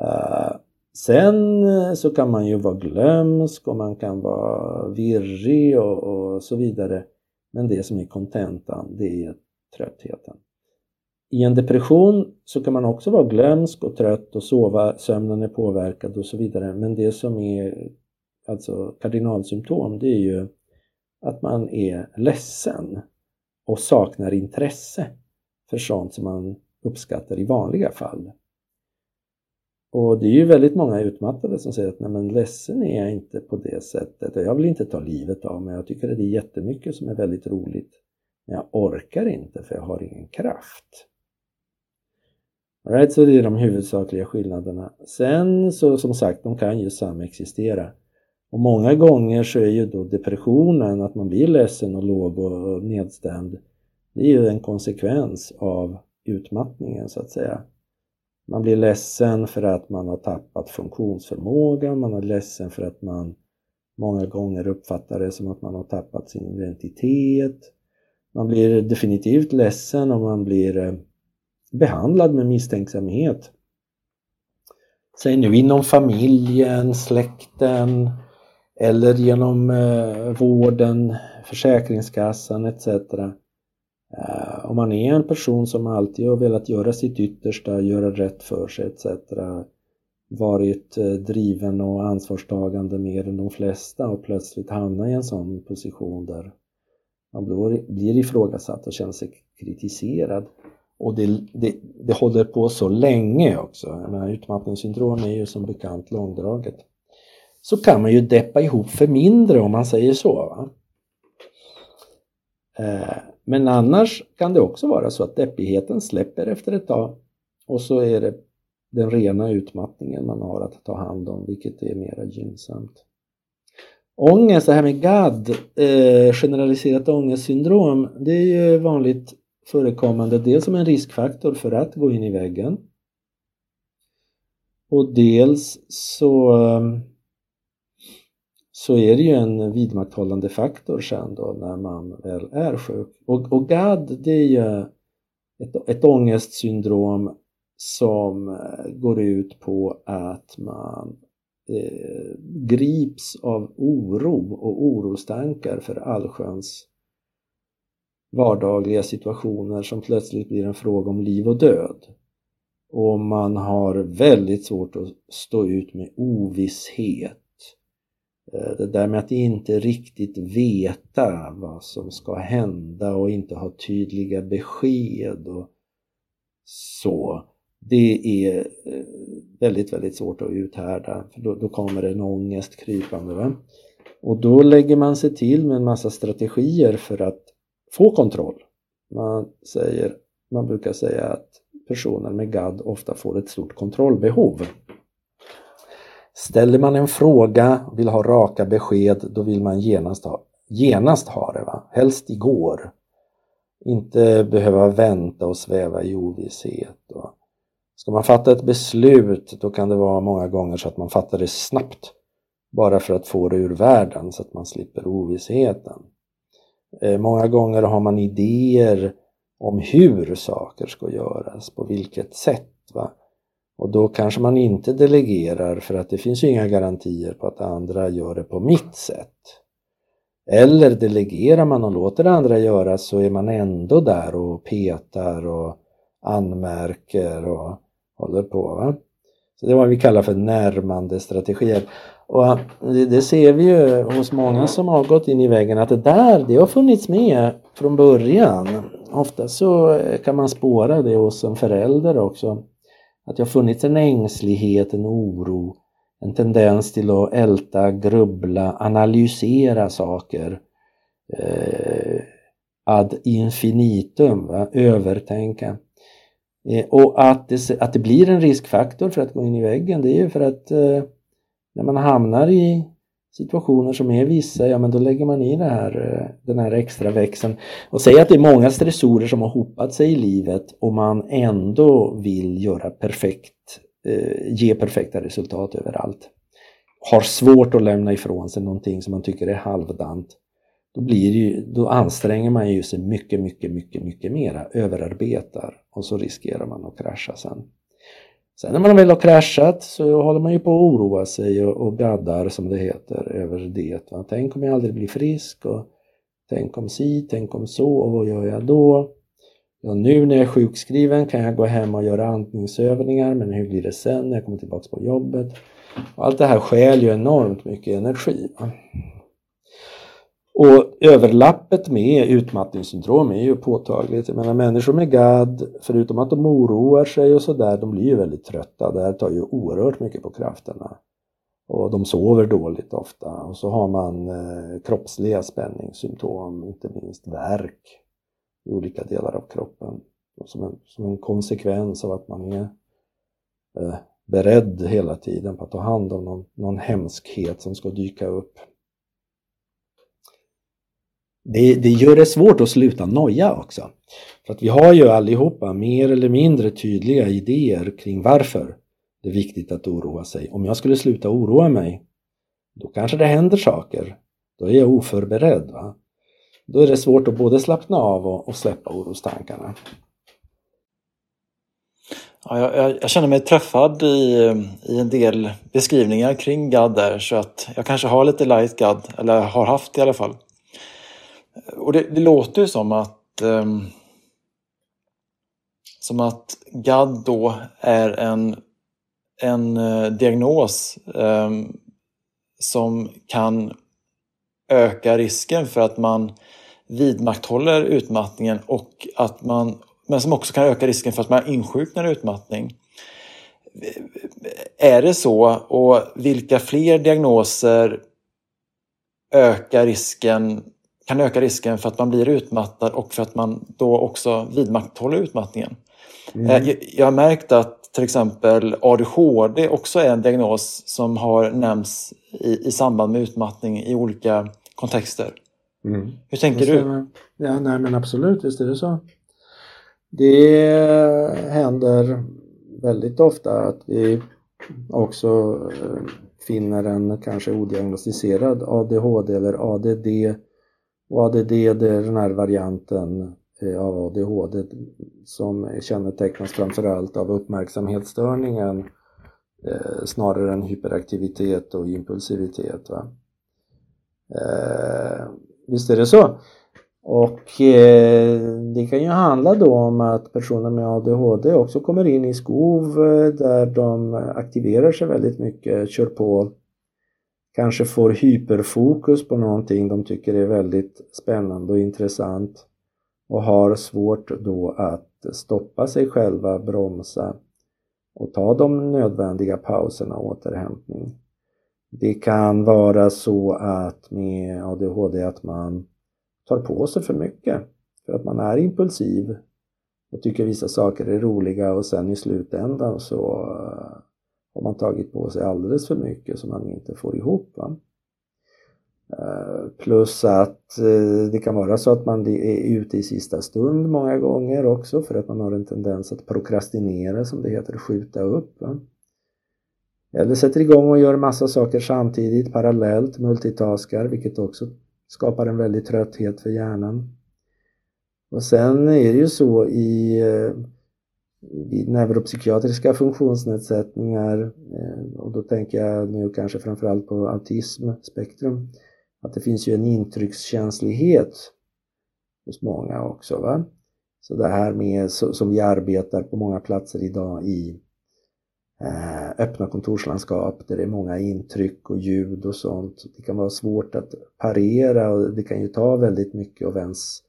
eh, sen så kan man ju vara glömsk och man kan vara virrig och, och så vidare. Men det som är kontentan, det är tröttheten. I en depression så kan man också vara glömsk och trött och sova, sömnen är påverkad och så vidare. Men det som är alltså kardinalsymptom det är ju att man är ledsen och saknar intresse för sånt som man uppskattar i vanliga fall. Och det är ju väldigt många utmattade som säger att nej men ledsen är jag inte på det sättet. Jag vill inte ta livet av mig. Jag tycker att det är jättemycket som är väldigt roligt. Men jag orkar inte för jag har ingen kraft. Right, så det är de huvudsakliga skillnaderna. Sen så som sagt, de kan ju samexistera. Och många gånger så är ju då depressionen, att man blir ledsen och låg och nedstämd, det är ju en konsekvens av utmattningen så att säga. Man blir ledsen för att man har tappat funktionsförmågan, man är ledsen för att man många gånger uppfattar det som att man har tappat sin identitet. Man blir definitivt ledsen om man blir eh, behandlad med misstänksamhet. Säg nu inom familjen, släkten eller genom eh, vården, Försäkringskassan etc. Eh, om man är en person som alltid har velat göra sitt yttersta, göra rätt för sig etc. varit eh, driven och ansvarstagande mer än de flesta och plötsligt hamnar i en sån position där man blir ifrågasatt och känner sig kritiserad och det, det, det håller på så länge också. Jag menar, utmattningssyndrom är ju som bekant långdraget. Så kan man ju deppa ihop för mindre om man säger så. Eh, men annars kan det också vara så att deppigheten släpper efter ett tag och så är det den rena utmattningen man har att ta hand om, vilket är mera gynnsamt. Ångest, det här med GAD, eh, generaliserat ångestsyndrom, det är ju vanligt förekommande dels som en riskfaktor för att gå in i väggen och dels så, ehm, så är det ju en vidmakthållande faktor sen då när man väl är sjuk. Och, och GAD det är ju ett, ett ångestsyndrom som eh, går ut på att man eh, grips av oro och orostankar för allsköns vardagliga situationer som plötsligt blir en fråga om liv och död. Och man har väldigt svårt att stå ut med ovisshet. Eh, det där med att inte riktigt veta vad som ska hända och inte ha tydliga besked och så. Det är eh, väldigt, väldigt svårt att uthärda för då, då kommer en ångest krypande. Va? Och då lägger man sig till med en massa strategier för att få kontroll. Man, säger, man brukar säga att personer med GAD ofta får ett stort kontrollbehov. Ställer man en fråga och vill ha raka besked, då vill man genast ha, genast ha det. Va? Helst igår. Inte behöva vänta och sväva i ovisshet. Va? ska man fatta ett beslut, då kan det vara många gånger så att man fattar det snabbt. Bara för att få det ur världen så att man slipper ovissheten. Eh, många gånger har man idéer om hur saker ska göras, på vilket sätt. Va? Och då kanske man inte delegerar för att det finns ju inga garantier på att andra gör det på mitt sätt. Eller delegerar man och låter andra göra så är man ändå där och petar och anmärker och håller på. Va? Så det är vad vi kallar för närmande strategier. Och det, ser vi ju hos många som har gått in i väggen att det där, det har funnits med från början. Ofta så eh, kan man spåra det hos en förälder också. Att det har funnits en ängslighet, en oro, en tendens till att älta, grubbla, analysera saker eh, ad infinitum, va? övertänka. Eh, och att det, att det blir en riskfaktor för att gå in i väggen, det är ju för att eh, när man hamnar i situationer som är vissa, ja men då lägger man i det här, eh, den här extra växeln. Och säg att det är många stressorer som har hopat sig i livet och man ändå vill göra perfekt, eh, ge perfekta resultat överallt. Har svårt att lämna ifrån sig någonting som man tycker är halvdant. Då, blir ju, då anstränger man ju sig mycket, mycket, mycket, mycket mera, överarbetar och så riskerar man att krascha sen. Sen när man väl har kraschat så håller man ju på att oroa sig och, och gaddar som det heter över det. Va? Tänk om jag aldrig blir frisk och tänk om si, tänk om så och vad gör jag då? Ja, nu när jag är sjukskriven kan jag gå hem och göra andningsövningar men hur blir det sen när jag kommer tillbaka på jobbet? Och allt det här skäl ju enormt mycket energi. Va? Och överlappet med utmattningssyndrom är ju påtagligt. Jag menar människor med GAD, förutom att de oroar sig och sådär, de blir ju väldigt trötta. Det här tar ju oerhört mycket på krafterna. Och de sover dåligt ofta. Och så har man eh, kroppsliga spänningssymptom, inte minst värk i olika delar av kroppen. Som en, som en konsekvens av att man är eh, beredd hela tiden på att ta hand om någon, någon hemskhet som ska dyka upp det, det gör det svårt att sluta noja också. För att vi har ju allihopa mer eller mindre tydliga idéer kring varför det är viktigt att oroa sig. Om jag skulle sluta oroa mig, då kanske det händer saker. Då är jag oförberedd. Va? Då är det svårt att både slappna av och, och släppa orostankarna. Ja, jag, jag, känner mig träffad i, i en del beskrivningar kring GAD där så att jag kanske har lite light GAD, eller har haft i alla fall. Och det, det låter ju som att um, som att GAD då är en, en uh, diagnos um, som kan öka risken för att man vidmakthåller utmattningen och att man, men som också kan öka risken för att man insjuknar i utmattning. Är det så och vilka fler diagnoser ökar risken kan öka risken för att man blir utmattad och för att man då också vidmakthåller utmattningen. Mm. Eh, jag har märkt att till exempel ADHD också är en diagnos som har nämnts i, i samband med utmattning i olika kontexter. Mm. Hur tänker du? Ja, nej men absolut, visst är det så. Det händer väldigt ofta att vi också eh, finner en kanske odiagnostiserad ADHD eller ADD och ADD det är den här varianten eh, av ADHD som kännetecknas framförallt av uppmärksamhetsstörningen eh, snarare än hyperaktivitet och impulsivitet. Va? Eh, visst är det så? Och eh, det kan ju handla då om att personer med ADHD också kommer in i skov eh, där de aktiverar sig väldigt mycket, kör på, kanske får hyperfokus på någonting de tycker är väldigt spännande och intressant och har svårt då att stoppa sig själva, bromsa och ta de nödvändiga pauserna och återhämtning. Det kan vara så att med ADHD att man tar på sig för mycket för att man är impulsiv och tycker vissa saker är roliga och sen i slutändan så har man tagit på sig alldeles för mycket som man inte får ihop. Va? Eh, plus att eh, det kan vara så att man är ute i sista stund många gånger också för att man har en tendens att prokrastinera som det heter, skjuta upp. Va? Eller sätter igång och gör massa saker samtidigt parallellt, multitaskar, vilket också skapar en väldig trötthet för hjärnan. Och sen är det ju så i, eh, vid neuropsykiatriska funktionsnedsättningar eh, och då tänker jag nu kanske framförallt på autismspektrum att det finns ju en intryckskänslighet hos många också. Va? Så det här med som vi arbetar på många platser idag i eh, öppna kontorslandskap där det är många intryck och ljud och sånt. Det kan vara svårt att parera och det kan ju ta väldigt mycket av ens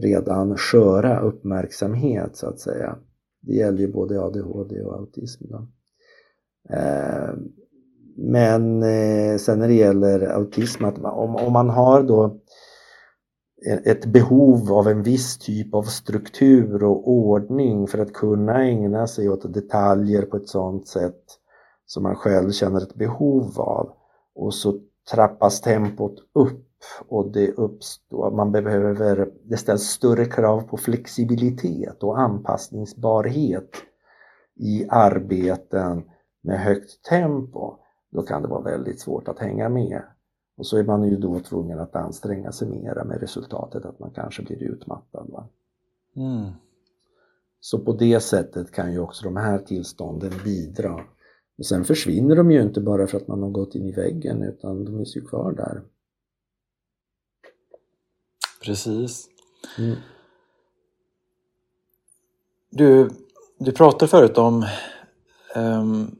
redan sköra uppmärksamhet så att säga. Det gäller ju både ADHD och autism. Då. Eh, men eh, sen när det gäller autism, att om man har då e-, ett behov av en viss typ av struktur och ordning för att kunna ägna sig åt detaljer på ett sådant sätt som man själv känner ett behov av. Och så trappas tempot upp och det uppstår, man behöver, det ställs större krav på flexibilitet och anpassningsbarhet i arbeten med högt tempo. Då kan det vara väldigt svårt att hänga med. Och så är man ju då tvungen att anstränga sig mera med resultatet att man kanske blir utmattad. Mm. Så på det sättet kan ju också de här tillstånden bidra. Och sen försvinner de ju inte bara för att man har gått in i väggen utan de är ju kvar där. Precis. Mm. Du, du pratade förut om um,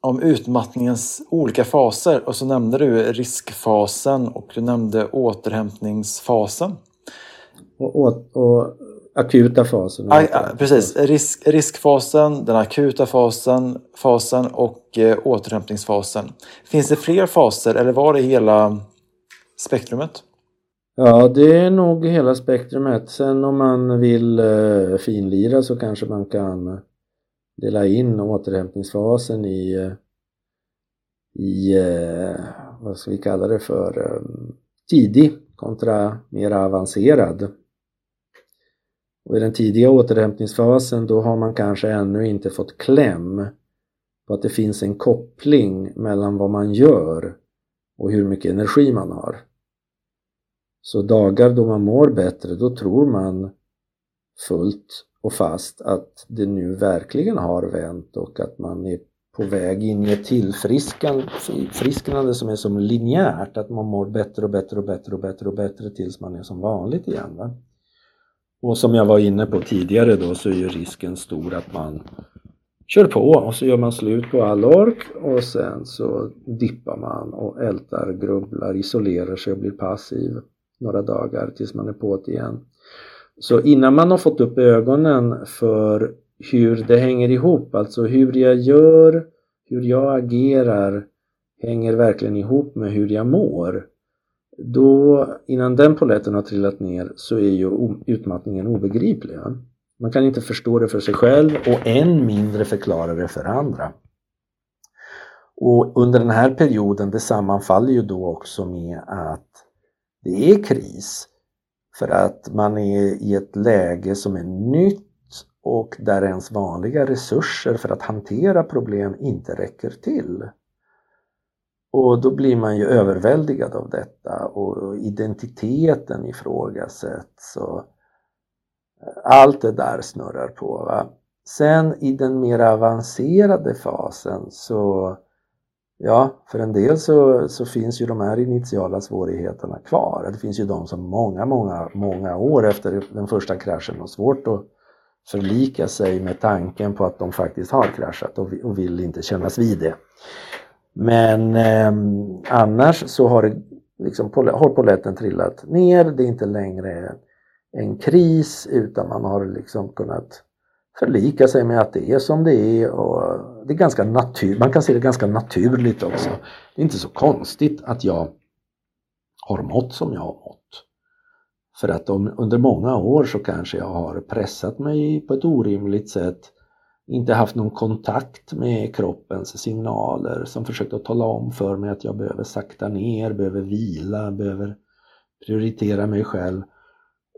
om utmattningens olika faser och så nämnde du riskfasen och du nämnde återhämtningsfasen. Och, och, och akuta fasen. Aj, precis, Risk, riskfasen, den akuta fasen, fasen och eh, återhämtningsfasen. Finns det fler faser eller var det hela spektrumet? Ja, det är nog hela spektrumet. Sen om man vill eh, finlira så kanske man kan dela in återhämtningsfasen i, eh, i eh, vad ska vi kalla det för, eh, tidig kontra mer avancerad. Och i den tidiga återhämtningsfasen då har man kanske ännu inte fått kläm på att det finns en koppling mellan vad man gör och hur mycket energi man har. Så dagar då man mår bättre, då tror man fullt och fast att det nu verkligen har vänt och att man är på väg in i ett tillfrisknande som är som linjärt, att man mår bättre och bättre och bättre och bättre och bättre tills man är som vanligt igen. Va? Och som jag var inne på tidigare då så är ju risken stor att man kör på och så gör man slut på all ork och sen så dippar man och ältar, grubblar, isolerar sig och blir passiv några dagar tills man är på det igen. Så innan man har fått upp ögonen för hur det hänger ihop, alltså hur jag gör, hur jag agerar hänger verkligen ihop med hur jag mår. Då, innan den poletten har trillat ner så är ju utmattningen obegriplig. Man kan inte förstå det för sig själv och än mindre förklara det för andra. Och under den här perioden, det sammanfaller ju då också med att det är kris. För att man är i ett läge som är nytt och där ens vanliga resurser för att hantera problem inte räcker till. Och då blir man ju överväldigad av detta och identiteten ifrågasätts och eh, allt det där snurrar på. Va? Sen i den mer avancerade fasen så Ja, för en del så, så finns ju de här initiala svårigheterna kvar. Det finns ju de som många, många, många år efter den första kraschen har svårt att förlika sig med tanken på att de faktiskt har kraschat och, och vill inte kännas vid det. Men eh, annars så har, det, liksom, har poletten trillat ner, det är inte längre en kris utan man har liksom kunnat förlika sig med att det är som det är och det är ganska natur, man kan se det ganska naturligt också. Det är inte så konstigt att jag har mått som jag har mått. För att om, under många år så kanske jag har pressat mig på ett orimligt sätt, inte haft någon kontakt med kroppens signaler som försökt att tala om för mig att jag behöver sakta ner, behöver vila, behöver prioritera mig själv.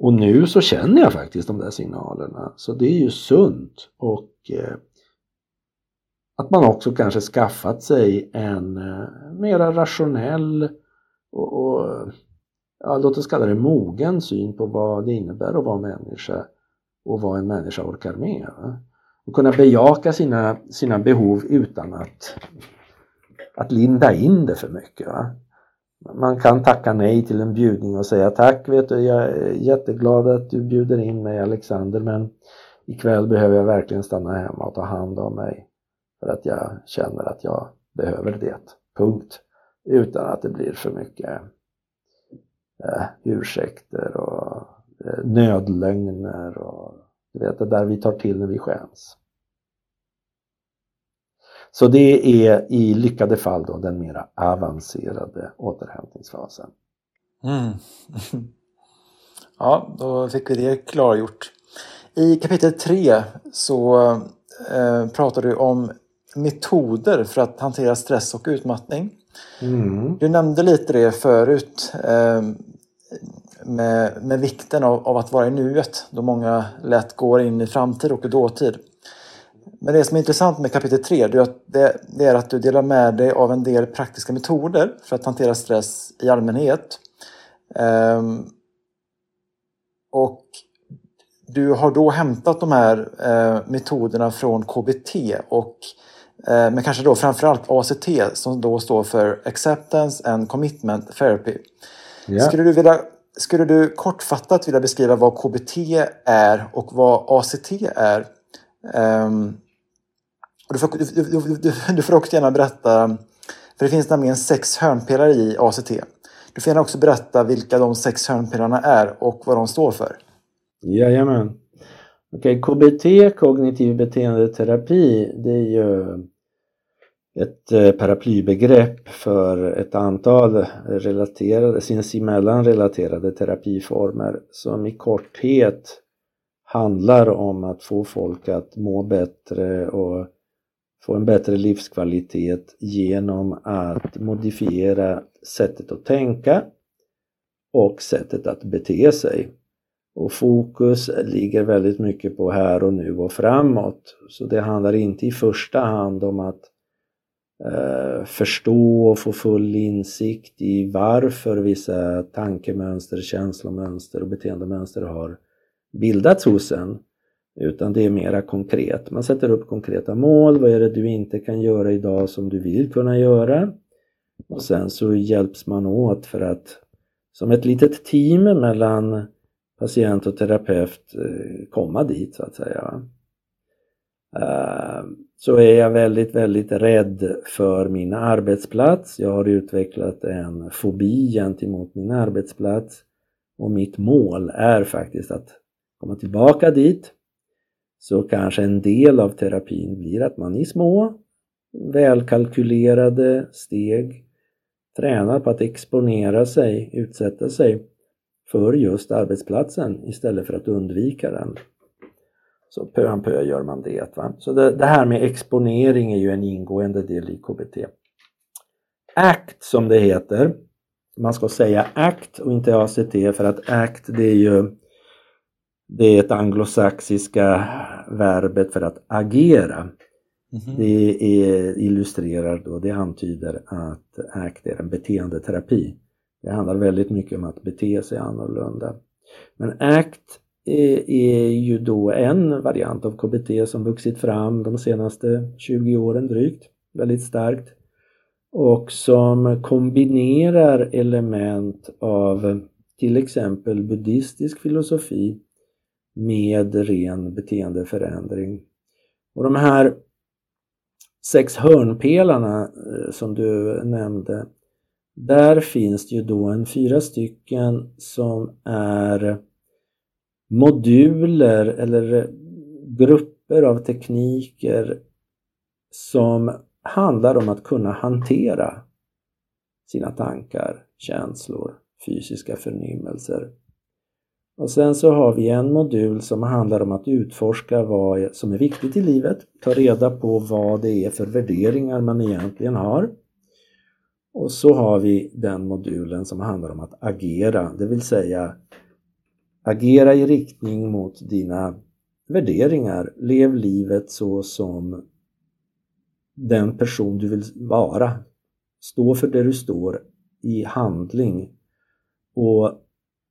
Och nu så känner jag faktiskt de där signalerna. Så det är ju sunt och eh, att man också kanske skaffat sig en eh, mera rationell och, och ja, låt oss kalla det mogen syn på vad det innebär att vara människa och vad en människa orkar med. Va? Och kunna bejaka sina, sina behov utan att, att linda in det för mycket. Va? Man kan tacka nej till en bjudning och säga tack vet du, jag är jätteglad att du bjuder in mig Alexander men ikväll behöver jag verkligen stanna hemma och ta hand om mig för att jag känner att jag behöver det. Punkt. Utan att det blir för mycket eh, ursäkter och eh, nödlögner och du vet det där vi tar till när vi skäms. Så det är i lyckade fall då den mera avancerade återhämtningsfasen. Mm. Ja, då fick vi det klargjort. I kapitel 3 så eh, pratar du om metoder för att hantera stress och utmattning. Mm. Du nämnde lite det förut eh, med, med vikten av, av, att vara i nuet då många lätt går in i framtid och i dåtid. Men det som är intressant med kapitel 3 det, är att du delar med dig av en del praktiska metoder för att hantera stress i allmänhet. Um, och du har då hämtat de här uh, metoderna från KBT och uh, men kanske då framförallt ACT som då står för Acceptance and Commitment Therapy. Yeah. Skulle, du vilja, skulle du kortfattat vilja beskriva vad KBT är och vad ACT är? Um, och du, får, du, du, du, får också gärna berätta, för det finns nämligen sex hörnpelare i ACT. Du får gärna också berätta vilka de sex hörnpelarna är och vad de står för. Jajamän. Okej, okay, KBT, kognitiv beteendeterapi, det är ju ett eh, paraplybegrepp för ett antal relaterade, sinsemellan relaterade terapiformer som i korthet handlar om att få folk att må bättre och få en bättre livskvalitet genom att modifiera sättet att tänka och sättet att bete sig. Och fokus ligger väldigt mycket på här och nu och framåt. Så det handlar inte i första hand om att eh, förstå och få full insikt i varför vissa tankemönster, känslomönster och beteendemönster har bildats hos en utan det är mera konkret. Man sätter upp konkreta mål. Vad är det du inte kan göra idag som du vill kunna göra? Och sen så hjälps man åt för att som ett litet team mellan patient och terapeut eh, komma dit så att säga. Eh, så är jag väldigt, väldigt rädd för min arbetsplats. Jag har utvecklat en fobi gentemot min arbetsplats och mitt mål är faktiskt att komma tillbaka dit så kanske en del av terapin blir att man i små välkalkylerade steg tränar på att exponera sig, utsätta sig för just arbetsplatsen istället för att undvika den. Så pö om pö gör man det. Va? Så det, det, här med exponering är ju en ingående del i KBT. ACT som det heter, man ska säga ACT och inte ACT för att ACT det är ju det är ett anglosaxiska verbet för att agera. Mm-hmm. Det är, illustrerar då, det antyder att ACT är en beteendeterapi. Det handlar väldigt mycket om att bete sig annorlunda. Men ACT är, är ju då en variant av KBT som vuxit fram de senaste 20 åren drygt, väldigt starkt och som kombinerar element av till exempel buddhistisk filosofi med ren beteendeförändring. Och de här sex hörnpelarna eh, som du nämnde, där finns det ju då en fyra stycken som är moduler eller grupper av tekniker som handlar om att kunna hantera sina tankar, känslor, fysiska förnimmelser. Och sen så har vi en modul som handlar om att utforska vad som är viktigt i livet, ta reda på vad det är för värderingar man egentligen har. Och så har vi den modulen som handlar om att agera, det vill säga agera i riktning mot dina värderingar. Lev livet så som den person du vill vara. Stå för det du står i handling. Och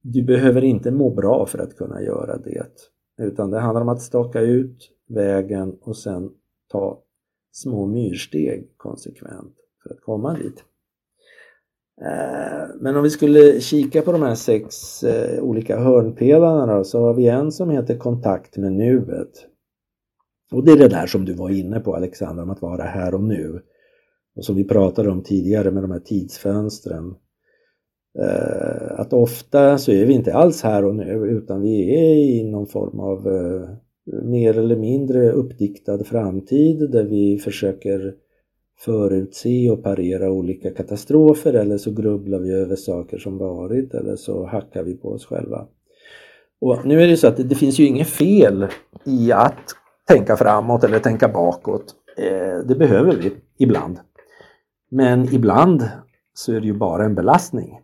du behöver inte må bra för att kunna göra det. Utan det handlar om att staka ut vägen och sen ta små myrsteg konsekvent för att komma dit. Eh, men om vi skulle kika på de här sex eh, olika hörnpelarna då, så har vi en som heter kontakt med nuet. Och det är det där som du var inne på Alexandra, om att vara här och nu. Och som vi pratade om tidigare med de här tidsfönstren. Eh, att ofta så är vi inte alls här och nu utan vi är i någon form av eh, mer eller mindre uppdiktad framtid där vi försöker förutse och parera olika katastrofer eller så grubblar vi över saker som varit eller så hackar vi på oss själva. Och nu är det så att det, det finns ju inget fel i att tänka framåt eller tänka bakåt. Eh, det behöver vi ibland. Men ibland så är det ju bara en belastning.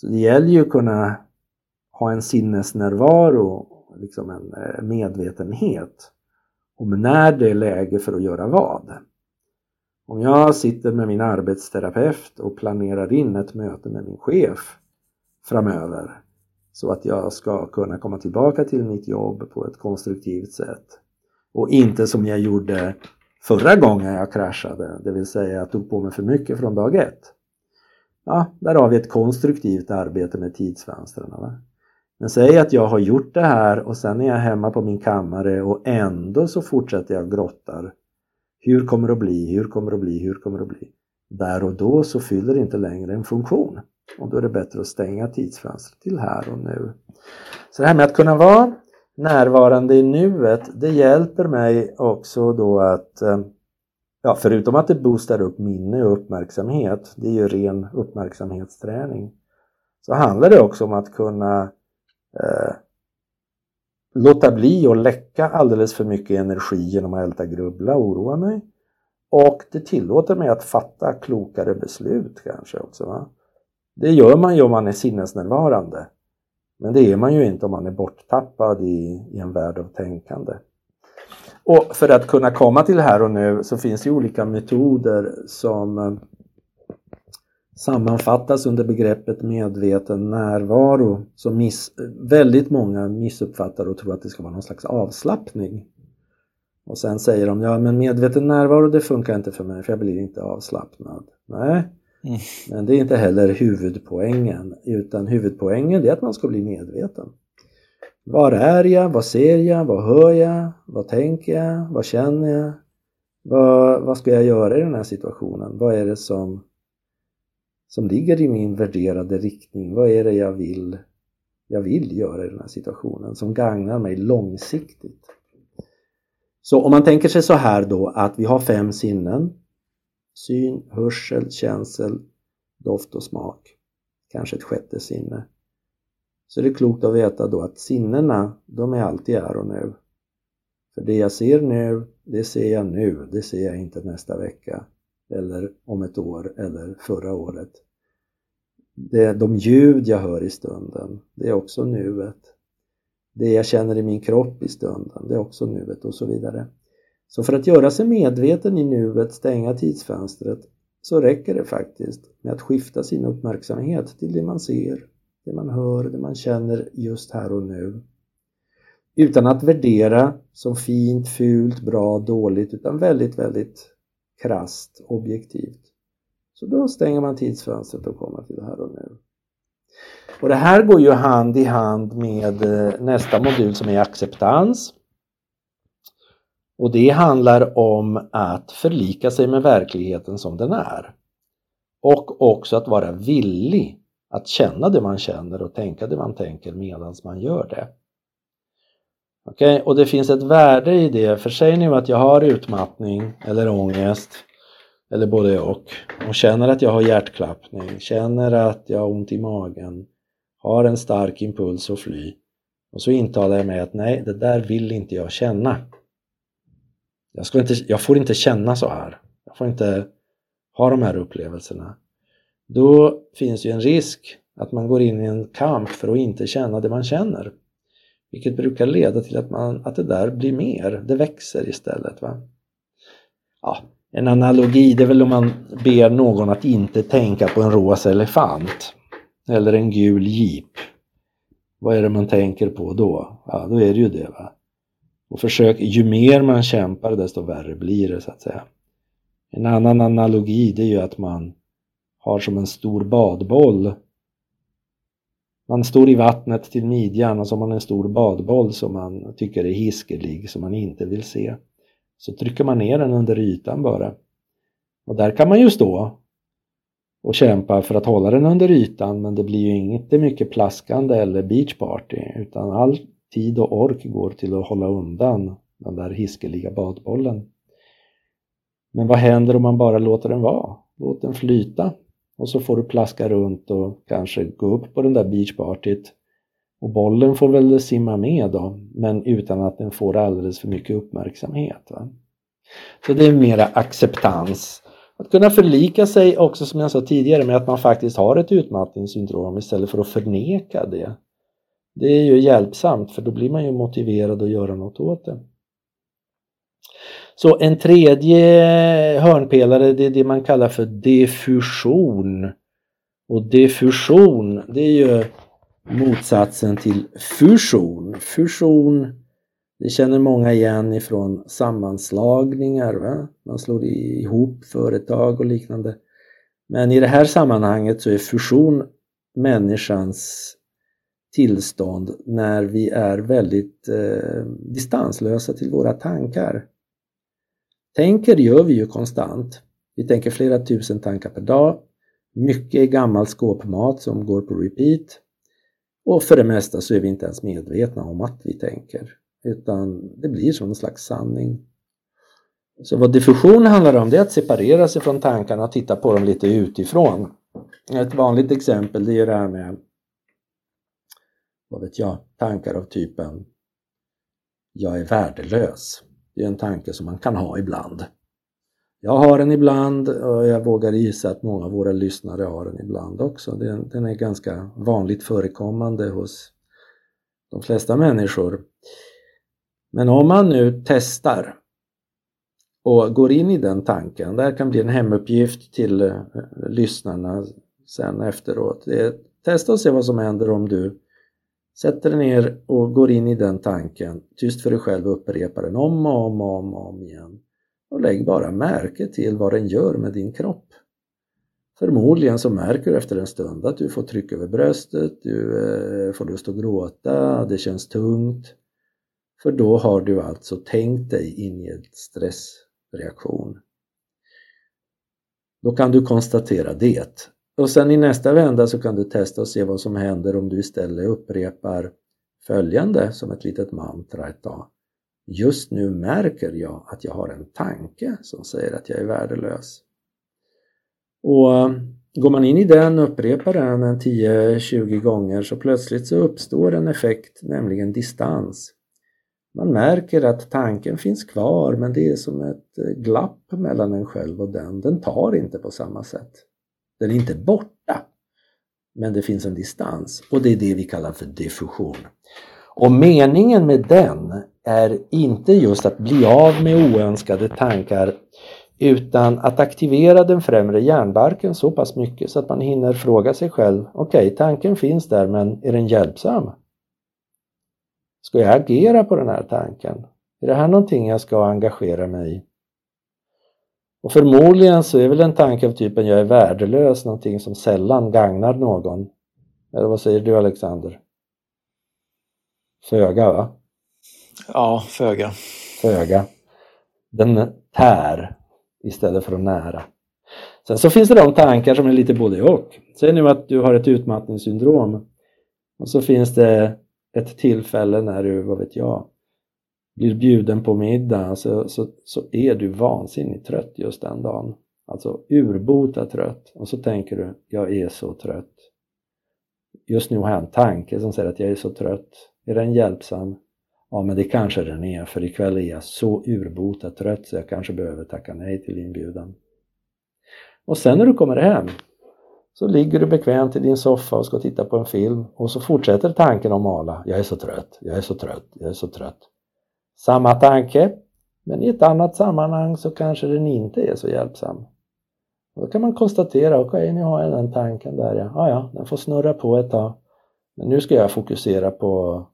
Så det gäller ju att kunna ha en sinnesnärvaro, liksom en eh, medvetenhet om när det är läge för att göra vad. Om jag sitter med min arbetsterapeut och planerar in ett möte med min chef framöver så att jag ska kunna komma tillbaka till mitt jobb på ett konstruktivt sätt och inte som jag gjorde förra gången jag kraschade, det vill säga jag tog på mig för mycket från dag ett. Ja, där har vi ett konstruktivt arbete med tidsfönstren. Men säg att jag har gjort det här och sen är jag hemma på min kammare och ändå så fortsätter jag grottar hur kommer det att bli? Hur kommer det att bli? Hur kommer det att bli? Där och då så fyller det inte längre en funktion och då är det bättre att stänga tidsfönstret till här och nu. Så det här med att kunna vara närvarande i nuet, det hjälper mig också då att eh, Ja, förutom att det boostar upp minne och uppmärksamhet, det är ju ren uppmärksamhetsträning, så handlar det också om att kunna eh, låta bli att läcka alldeles för mycket energi genom att älta grubbla och oroa mig. Och det tillåter mig att fatta klokare beslut kanske också. Va? Det gör man ju om man är sinnesnärvarande. Men det är man ju inte om man är borttappad i, i en värld av tänkande. Och för att kunna komma till här och nu så finns det olika metoder som sammanfattas under begreppet medveten närvaro som miss, väldigt många missuppfattar och tror att det ska vara någon slags avslappning. Och sen säger de, ja men medveten närvaro det funkar inte för mig för jag blir inte avslappnad. Nej, mm. men det är inte heller huvudpoängen utan huvudpoängen är att man ska bli medveten. Var är jag? Vad ser jag? Vad hör jag? Vad tänker jag? Vad känner jag? Vad, vad ska jag göra i den här situationen? Vad är det som som ligger i min värderade riktning. Vad är det jag vill, jag vill göra i den här situationen som gagnar mig långsiktigt? Så om man tänker sig så här då att vi har fem sinnen. Syn, hörsel, känsel, doft och smak. Kanske ett sjätte sinne. Så är det klokt att veta då att sinnena, de är alltid här och nu. För det jag ser nu, det ser jag nu, det ser jag inte nästa vecka eller om ett år eller förra året. Det är de ljud jag hör i stunden, det är också nuet. Det jag känner i min kropp i stunden, det är också nuet och så vidare. Så för att göra sig medveten i nuet, stänga tidsfönstret, så räcker det faktiskt med att skifta sin uppmärksamhet till det man ser, det man hör, det man känner just här och nu. Utan att värdera som fint, fult, bra, dåligt, utan väldigt, väldigt krast, objektivt. Så då stänger man tidsfönstret och kommer till här och nu. Och det här går ju hand i hand med eh, nästa modul som är acceptans. Och det handlar om att förlika sig med verkligheten som den är. Och också att vara villig att känna det man känner och tänka det man tänker medan man gör det. Okej, okay? och det finns ett värde i det, för säg nu att jag har utmattning eller ångest eller både och och känner att jag har hjärtklappning, känner att jag har ont i magen, har en stark impuls att fly och så intalar jag mig att nej, det där vill inte jag känna. Jag, ska inte, jag får inte känna så här. Jag får inte ha de här upplevelserna. Då finns ju en risk att man går in i en kamp för att inte känna det man känner. Vilket brukar leda till att, man, att det där blir mer, det växer istället. Va? Ja, en analogi det är väl om man ber någon att inte tänka på en rosa elefant eller en gul jeep. Vad är det man tänker på då? Ja, då är det ju det. Va? Och försök, ju mer man kämpar desto värre blir det så att säga. En annan analogi det är ju att man har som en stor badboll. Man står i vattnet till midjan och så har man en stor badboll som man tycker är hiskelig, som man inte vill se. Så trycker man ner den under ytan bara. Och där kan man ju stå och kämpa för att hålla den under ytan men det blir ju inte mycket plaskande eller beachparty utan all tid och ork går till att hålla undan den där hiskeliga badbollen. Men vad händer om man bara låter den vara? Låt den flyta och så får du plaska runt och kanske gå upp på den där beachpartyt och bollen får väl simma med då, men utan att den får alldeles för mycket uppmärksamhet. Va? Så det är mera acceptans. Att kunna förlika sig också som jag sa tidigare med att man faktiskt har ett utmattningssyndrom istället för att förneka det. Det är ju hjälpsamt för då blir man ju motiverad att göra något åt det. Så en tredje hörnpelare det är det man kallar för diffusion. Och diffusion det är ju motsatsen till fusion. Fusion det känner många igen ifrån sammanslagningar. Va? Man slår ihop företag och liknande. Men i det här sammanhanget så är fusion människans tillstånd när vi är väldigt eh, distanslösa till våra tankar. Tänker gör vi ju konstant. Vi tänker flera tusen tankar per dag. Mycket gammal skåpmat som går på repeat. Och för det mesta så är vi inte ens medvetna om att vi tänker. Utan det blir som en slags sanning. Så vad diffusion handlar om det är att separera sig från tankarna och titta på dem lite utifrån. Ett vanligt exempel det är det här med vad vet jag, tankar av typen jag är värdelös. Det är en tanke som man kan ha ibland. Jag har den ibland och jag vågar gissa att många av våra lyssnare har den ibland också. Den, den är ganska vanligt förekommande hos de flesta människor. Men om man nu testar och går in i den tanken, det här kan bli en hemuppgift till eh, lyssnarna sen efteråt. Det, testa och se vad som händer om du sätter dig ner och går in i den tanken, tyst för dig själv och upprepar den om och om och om, och om igen. Och lägg bara märke till vad den gör med din kropp. Förmodligen så märker du efter en stund att du får tryck över bröstet, du eh, får lust att gråta, det känns tungt. För då har du alltså tänkt dig in i en stressreaktion. Då kan du konstatera det. Och sen i nästa vända så kan du testa och se vad som händer om du istället upprepar följande som ett litet mantra ett tag. Just nu märker jag att jag har en tanke som säger att jag är värdelös. Och eh, går man in i den och upprepar den 10-20 gånger så plötsligt så uppstår en effekt, nämligen distans. Man märker att tanken finns kvar men det är som ett eh, glapp mellan en själv och den. Den tar inte på samma sätt. Den är inte borta, men det finns en distans och det är det vi kallar för diffusion. Och meningen med den är inte just att bli av med oönskade tankar utan att aktivera den främre hjärnbarken så pass mycket så att man hinner fråga sig själv okej, okay, tanken finns där men är den hjälpsam? Ska jag agera på den här tanken? Är det här någonting jag ska engagera mig i? Och förmodligen så är väl en tanke av typen jag är värdelös någonting som sällan gagnar någon. Eller vad säger du Alexander? Föga va? Ja, föga. Föga. Den tär istället för att nära. Sen så finns det de tankar som är lite både och. Säg nu att du har ett utmattningssyndrom och så finns det ett tillfälle när du, vad vet jag, blir bjuden på middag så, så, så är du vansinnigt trött just den dagen. Alltså urbota trött och så tänker du, jag är så trött. Just nu har jag en tanke som säger att jag är så trött. Är den hjälpsam? Ja, men det kanske den är, för ikväll är jag så urbota trött så jag kanske behöver tacka nej till inbjudan. Och sen när du kommer hem så ligger du bekvämt i din soffa och ska titta på en film och så fortsätter tanken att mala. Jag är så trött, jag är så trött, jag är så trött. Samma tanke, men i ett annat sammanhang så kanske den inte är så hjälpsam. då kan man konstatera, okej okay, nu har jag den tanken där ja. ja, ja, den får snurra på ett tag. Men nu ska jag fokusera på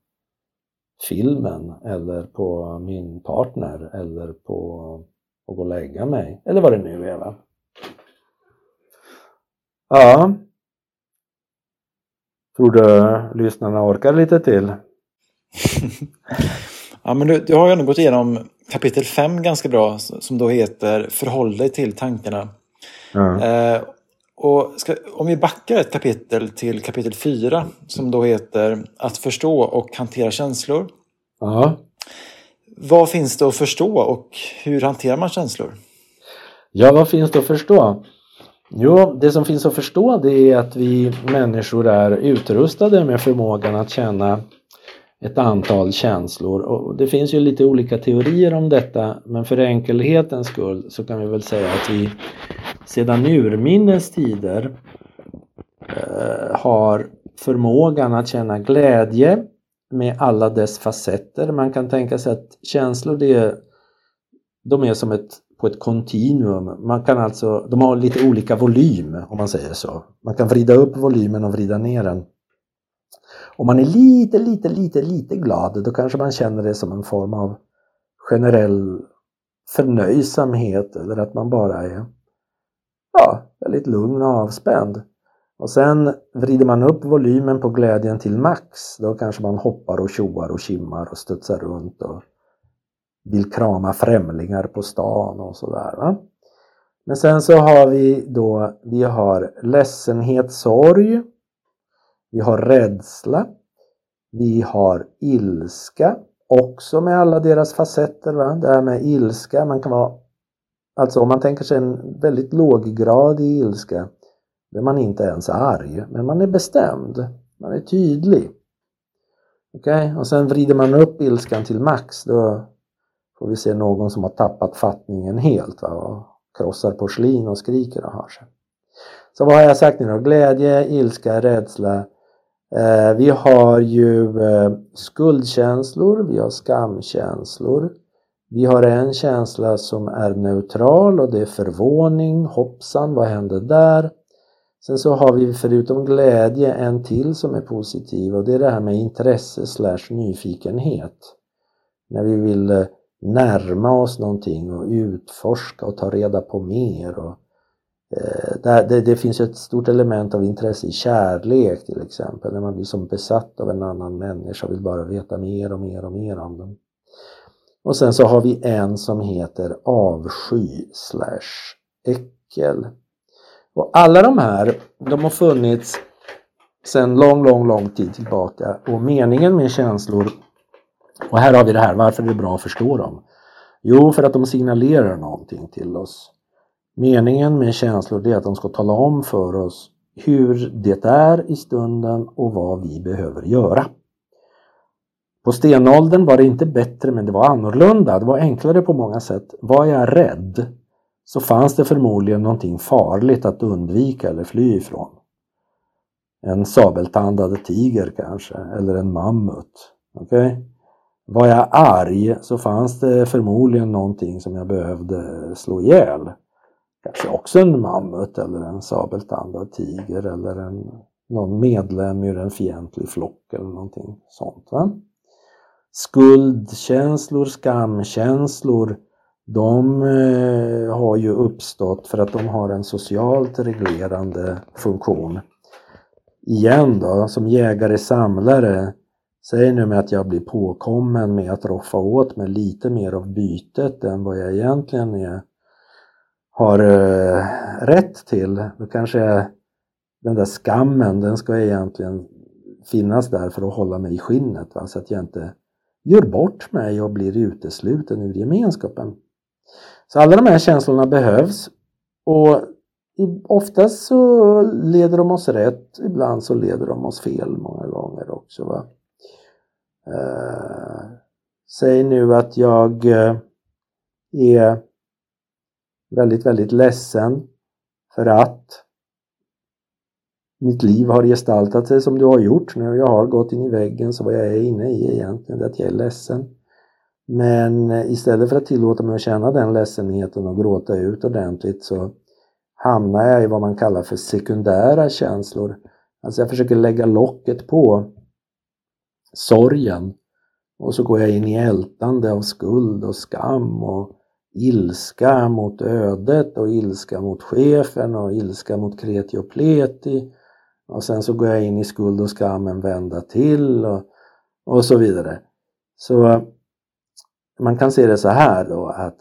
filmen eller på min partner eller på att gå och lägga mig eller vad det nu är. Va? Ja. Tror du lyssnarna orkar lite till? ja, men du, du har ju ändå gått igenom kapitel 5 ganska bra som då heter Förhåll dig till tankarna. Ja. Eh, och ska, om vi backar ett kapitel till kapitel 4 som då heter Att förstå och hantera känslor. Ja. Vad finns det att förstå och hur hanterar man känslor? Ja, vad finns det att förstå? Jo, det som finns att förstå det är att vi människor är utrustade med förmågan att känna ett antal känslor och det finns ju lite olika teorier om detta men för enkelhetens skull så kan vi väl säga att vi sedan urminnes tider eh, har förmågan att känna glädje med alla dess facetter. Man kan tänka sig att känslor det är, de är som ett på ett kontinuum. Man kan alltså, de har lite olika volym om man säger så. Man kan vrida upp volymen och vrida ner den. Om man är lite, lite, lite, lite glad då kanske man känner det som en form av generell förnöjsamhet eller att man bara är ja, väldigt lugn och avspänd. Och sen vrider man upp volymen på glädjen till max. Då kanske man hoppar och tjoar och kimmar och studsar runt och vill krama främlingar på stan och sådär. Men sen så har vi då, vi har ledsenhet, sorg. Vi har rädsla. Vi har ilska, också med alla deras facetter. Va? Det här med ilska, man kan vara, alltså om man tänker sig en väldigt låggradig ilska, då är man inte ens arg, men man är bestämd, man är tydlig. Okej, okay? och sen vrider man upp ilskan till max, då får vi se någon som har tappat fattningen helt va? och krossar porslin och skriker och har sig. Så vad har jag sagt nu då? Glädje, ilska, rädsla. Eh, vi har ju eh, skuldkänslor, vi har skamkänslor. Vi har en känsla som är neutral och det är förvåning, hoppsan, vad hände där? Sen så har vi förutom glädje en till som är positiv och det är det här med intresse slash nyfikenhet. När vi vill eh, närma oss någonting och utforska och ta reda på mer. Och, eh, Eh, det, det, det, finns ett stort element av intresse i kärlek till exempel, när man blir som besatt av en annan människa och vill bara veta mer och mer och mer om den. Och sen så har vi en som heter avsky slash äckel. Och alla de här, de har funnits sedan lång, lång, lång tid tillbaka och meningen med känslor och här har vi det här, varför är det bra att förstå dem? Jo, för att de signalerar någonting till oss. Meningen med känslor är att de ska tala om för oss hur det är i stunden och vad vi behöver göra. På stenåldern var det inte bättre men det var annorlunda. Det var enklare på många sätt. Var jag rädd så fanns det förmodligen någonting farligt att undvika eller fly ifrån. En sabeltandad tiger kanske, eller en mammut. Okay? var jag arg så fanns det förmodligen någonting som jag behövde slå ihjäl. Kanske också en mammut eller en sabeltandad tiger eller en, någon medlem ur en fientlig flock eller någonting sånt. Va? Skuldkänslor, skamkänslor, de eh, har ju uppstått för att de har en socialt reglerande funktion. Igen då, som jägare-samlare, säg nu med att jag blir påkommen med att roffa åt mig lite mer av bytet än vad jag egentligen är, har eh, rätt till. Då kanske den där skammen, den ska egentligen finnas där för att hålla mig i skinnet va? så att jag inte gör bort mig och blir utesluten ur gemenskapen. Så alla de här känslorna behövs och oftast så leder de oss rätt, ibland så leder de oss fel många gånger också. Va? Eh, säg nu att jag eh, är väldigt, väldigt ledsen för att mitt liv har gestaltat sig som det har gjort. När jag har gått in i väggen så vad jag är inne i egentligen är att jag är ledsen. Men eh, istället för att tillåta mig att känna den ledsenheten och gråta ut ordentligt så hamnar jag i vad man kallar för sekundära känslor. Alltså jag försöker lägga locket på sorgen och så går jag in i ältande av skuld och skam och ilska mot ödet och ilska mot chefen och ilska mot kreti och pleti. Och sen så går jag in i skuld och skam en vända till och, och så vidare. Så eh, man kan se det så här då att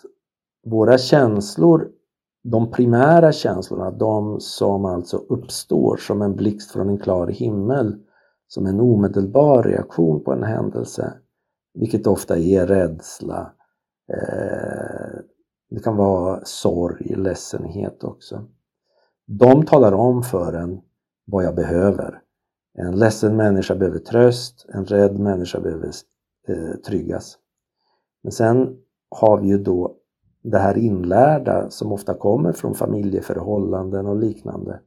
våra känslor, de primära känslorna, de som alltså uppstår som en blixt från en klar himmel, som en omedelbar reaktion på en händelse, vilket ofta är rädsla, eh, det kan vara sorg, ledsenhet också. De talar om för en vad jag behöver. En ledsen människa behöver tröst, en rädd människa behöver eh, tryggas. Men sen har vi ju då det här inlärda som ofta kommer från familjeförhållanden och liknande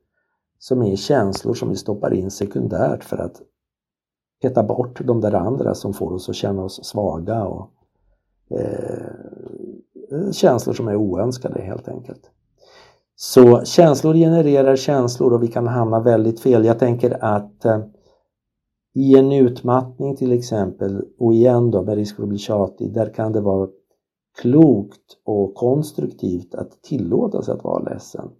som är känslor som vi stoppar in sekundärt för att peta bort de där andra som får oss att känna oss svaga och eh, känslor som är oönskade helt enkelt. Så känslor genererar känslor och vi kan hamna väldigt fel. Jag tänker att eh, i en utmattning till exempel, och igen då med risk för att bli tjatig, där kan det vara klokt och konstruktivt att tillåta sig att vara ledsen.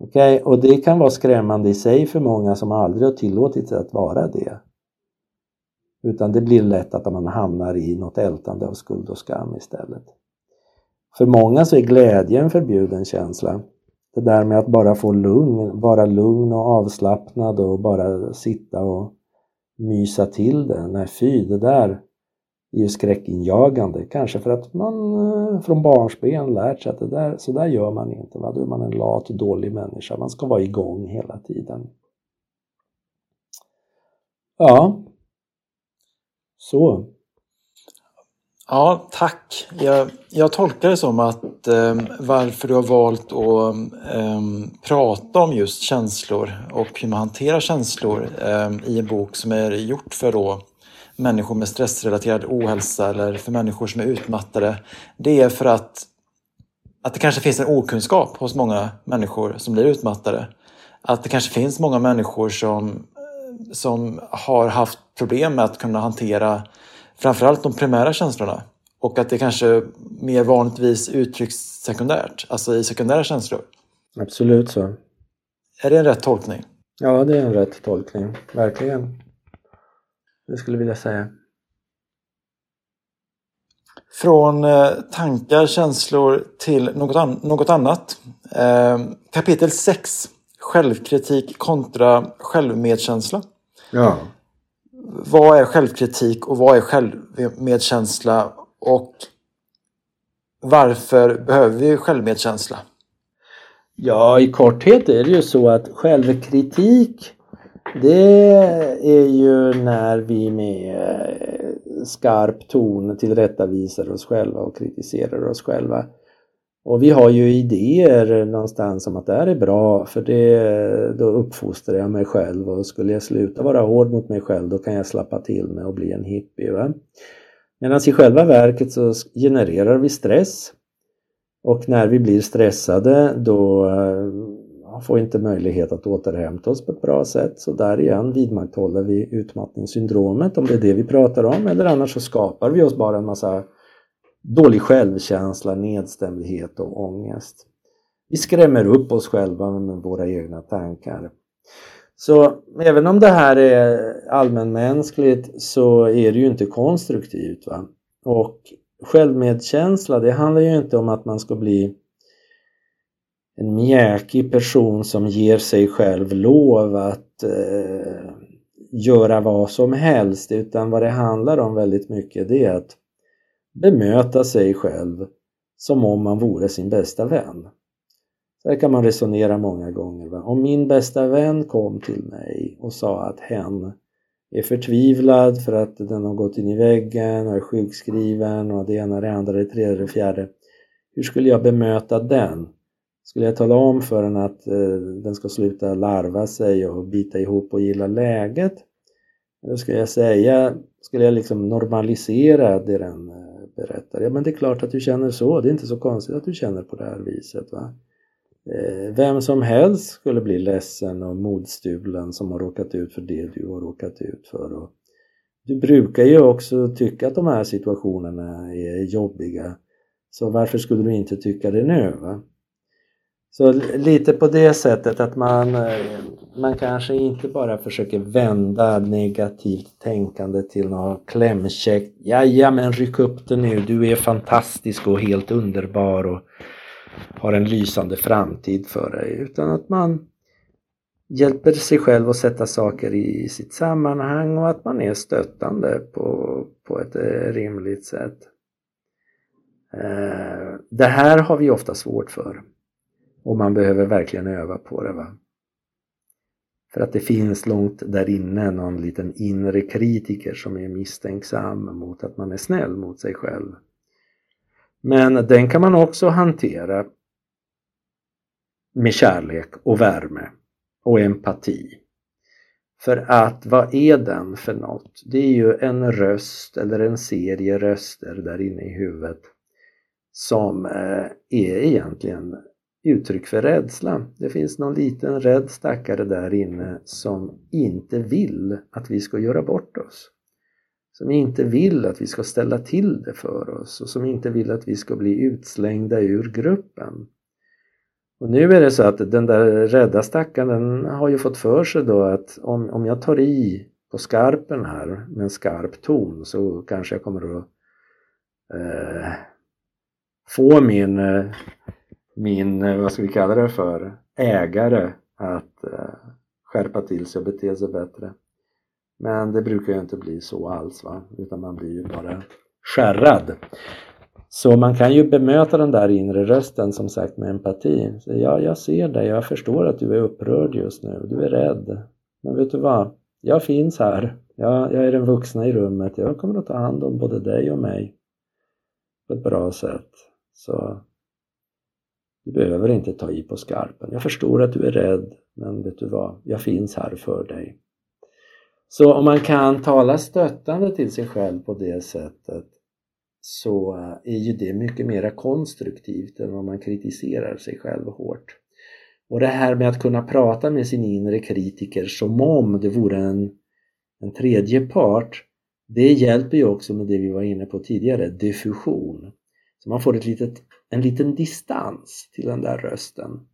Okej, okay? och det kan vara skrämmande i sig för många som aldrig har tillåtit sig att vara det. Utan det blir lätt att man hamnar i något ältande av skuld och skam istället. För många så är glädje en förbjuden känsla. Det där med att bara få lugn, vara lugn och avslappnad och bara sitta och mysa till det. Nej fy, det där är ju skräckinjagande. Kanske för att man eh, från barnsben lärt sig att det där, så där gör man inte. Va? Då är man en lat, dålig människa. Man ska vara igång hela tiden. Ja, så. Ja, tack. Jag, jag tolkar det som att eh, varför du har valt att eh, prata om just känslor och hur man hanterar känslor eh, i en bok som är gjort för då människor med stressrelaterad ohälsa eller för människor som är utmattade. Det är för att, att det kanske finns en okunskap hos många människor som blir utmattade. Att det kanske finns många människor som, som har haft problem med att kunna hantera framförallt de primära känslorna. Och att det kanske mer vanligtvis uttrycks sekundärt, alltså i sekundära känslor. Absolut så. Är det en rätt tolkning? Ja, det är en rätt tolkning. Verkligen. Det skulle jag vilja säga. Från eh, tankar, känslor till något, an något annat. Eh, kapitel 6. Självkritik kontra självmedkänsla. Ja vad är självkritik och vad är självmedkänsla och varför behöver vi självmedkänsla? Ja, i korthet är det ju så att självkritik det är ju när vi med skarp ton tillrättavisar oss själva och kritiserar oss själva. Och vi har ju idéer någonstans om att det här är bra för det, då uppfostrar jag mig själv och skulle jag sluta vara hård mot mig själv då kan jag slappa till mig och bli en hippie. Va? Medan i själva verket så genererar vi stress och när vi blir stressade då eh, får vi inte möjlighet att återhämta oss på ett bra sätt så där igen vidmakthåller vi utmattningssyndromet om det är det vi pratar om eller annars så skapar vi oss bara en massa dålig självkänsla, nedstämdhet och ångest. Vi skrämmer upp oss själva med våra egna tankar. Så även om det här är allmänmänskligt så är det ju inte konstruktivt. Va? Och självmedkänsla, det handlar ju inte om att man ska bli en mjäkig person som ger sig själv lov att eh, göra vad som helst utan vad det handlar om väldigt mycket det är att bemöta sig själv som om man vore sin bästa vän. Så här kan man resonera många gånger. Va? Om min bästa vän kom till mig och sa att hen är förtvivlad för att den har gått in i väggen och är sjukskriven och det ena, det andra, det tredje, det fjärde. Hur skulle jag bemöta den? Skulle jag tala om för den att eh, den ska sluta larva sig och bita ihop och gilla läget? Eller skulle jag säga, skulle jag liksom normalisera det den eh, berättar? Ja men det är klart att du känner så, det är inte så konstigt att du känner på det här viset. Va? Eh, vem som helst skulle bli ledsen och modstulen som har råkat ut för det du har råkat ut för. Och du brukar ju också tycka att de här situationerna är jobbiga. Så varför skulle du inte tycka det nu? Va? Så lite på det sättet att man, eh, man kanske inte bara försöker vända negativt tänkande till något klämkäckt. Ja, men ryck upp det nu, du är fantastisk och helt underbar och har en lysande framtid för dig. Utan att man hjälper sig själv att sätta saker i sitt sammanhang och att man är stöttande på, på ett eh, rimligt sätt. Eh, det här har vi ofta svårt för. Och man behöver verkligen öva på det. Va? För att det finns långt där inne någon liten inre kritiker som är misstänksam mot att man är snäll mot sig själv. Men den kan man också hantera med kärlek och värme och empati. För att vad är den för något? Det är ju en röst eller en serie röster där inne i huvudet som eh, är egentligen uttryck för rädsla. Det finns någon liten rädd stackare där inne som inte vill att vi ska göra bort oss. Som inte vill att vi ska ställa till det för oss och som inte vill att vi ska bli utslängda ur gruppen. Och nu är det så att den där rädda stackaren den har ju fått för sig då att om, om jag tar i på skarpen här med en skarp ton så kanske jag kommer att eh, få min eh, min, eh, vad ska vi kalla det för, ägare att eh, skärpa till sig och bete sig bättre. Men det brukar ju inte bli så alls va, utan man blir ju bara skärrad. Så man kan ju bemöta den där inre rösten som sagt med empati. Så ja, jag ser dig, jag förstår att du är upprörd just nu, du är rädd. Men vet du vad? Jag finns här. Jag, jag är den vuxna i rummet. Jag kommer att ta hand om både dig och mig på ett bra sätt. Så du behöver inte ta i på skarpen. Jag förstår att du är rädd, men vet du vad? Jag finns här för dig. Så om man kan tala stöttande till sig själv på det sättet så eh, är ju det mycket mer konstruktivt än om man kritiserar sig själv hårt. Och det här med att kunna prata med sin inre kritiker som om det vore en, en tredje part det hjälper ju också med det vi var inne på tidigare, diffusion. Så man får ett litet en liten distans till den där rösten.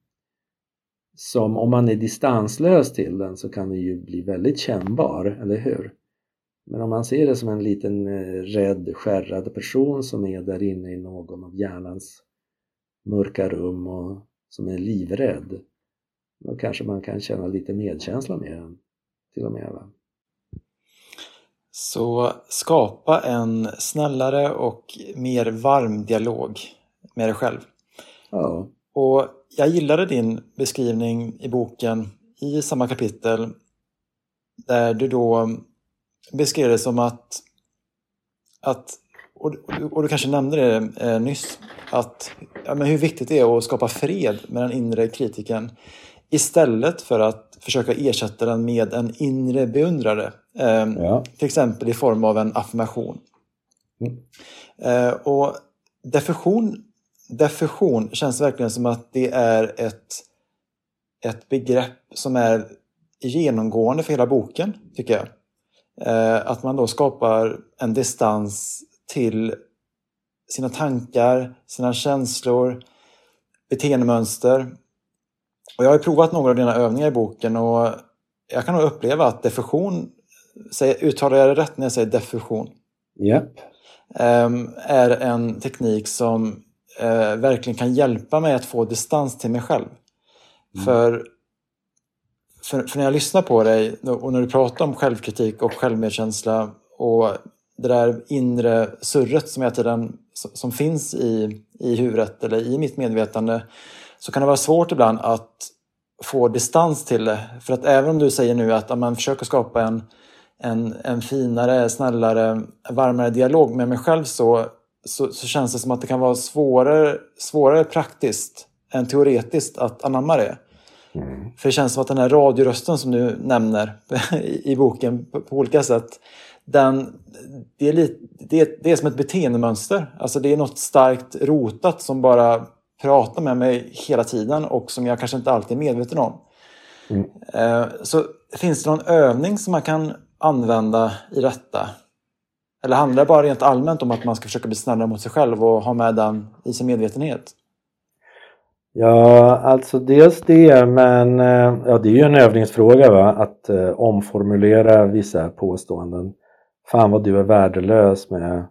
Som om man är distanslös till den så kan den ju bli väldigt kännbar, eller hur? Men om man ser det som en liten eh, rädd, skärrad person som är där inne i någon av hjärnans mörka rum och som är livrädd då kanske man kan känna lite medkänsla med den till och med. Va? Så skapa en snällare och mer varm dialog med dig själv. Ja. Och jag gillade din beskrivning i boken i samma kapitel där du då beskrev det som att, att och, och du kanske nämnde det eh, nyss, att ja, men hur viktigt det är att skapa fred med den inre kritiken istället för att försöka ersätta den med en inre beundrare. Eh, ja. Till exempel i form av en affirmation. Mm. Eh, och diffusion, diffusion känns verkligen som att det är ett, ett begrepp som är genomgående för hela boken, tycker jag. Eh, att man då skapar en distans till sina tankar, sina känslor, beteendemönster. Och jag har provat några av dina övningar i boken och jag kan nog uppleva att diffusion, uttalar jag det rätt när jag säger diffusion? Yep. Är en teknik som eh, verkligen kan hjälpa mig att få distans till mig själv. Mm. För, för, för, när jag lyssnar på dig och när du pratar om självkritik och självmedkänsla och det där inre surret som, tiden, som finns i, i huvudet eller i mitt medvetande så kan det vara svårt ibland att få distans till det. För att även om du säger nu att man försöker skapa en, en, en finare, snällare, varmare dialog med mig själv så, så, så, känns det som att det kan vara svårare, svårare praktiskt än teoretiskt att anamma det. Mm. För det känns som att den här radiorösten som du nämner i, i boken på, på olika sätt den, det, är lite, det, det är som ett beteendemönster. Alltså det är något starkt rotat som bara pratar med mig hela tiden och som jag kanske inte alltid är medveten om. Mm. Eh, så finns det någon övning som man kan använda i detta? Eller handlar det bara rent allmänt om att man ska försöka bli snällare mot sig själv och ha med den i sin medvetenhet? Ja, alltså dels det, men eh, ja, det är ju en övningsfråga va? att eh, omformulera vissa påståenden. Fan vad du är värdelös med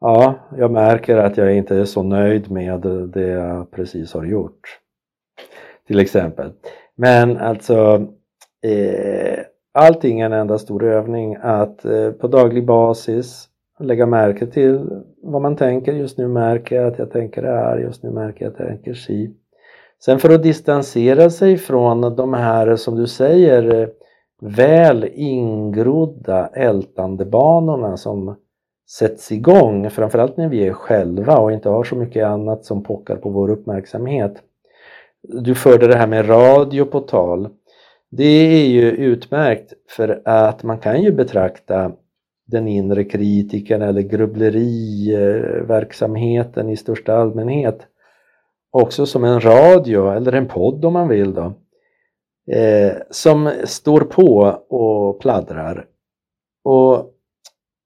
Ja, jag märker att jag inte är så nöjd med det jag precis har gjort. Till exempel. Men alltså eh, allting är en enda stor övning att eh, på daglig basis lägga märke till vad man tänker. Just nu märker jag att jag tänker det här, just nu märker jag att jag tänker si. Sen för att distansera sig från de här, som du säger, eh, väl ingrodda ältandebanorna som sätts igång, framförallt när vi är själva och inte har så mycket annat som pockar på vår uppmärksamhet. Du förde det här med radio på tal. Det är ju utmärkt för att man kan ju betrakta den inre kritiken eller grubbleriverksamheten i största allmänhet också som en radio eller en podd om man vill då eh, som står på och pladdrar. Och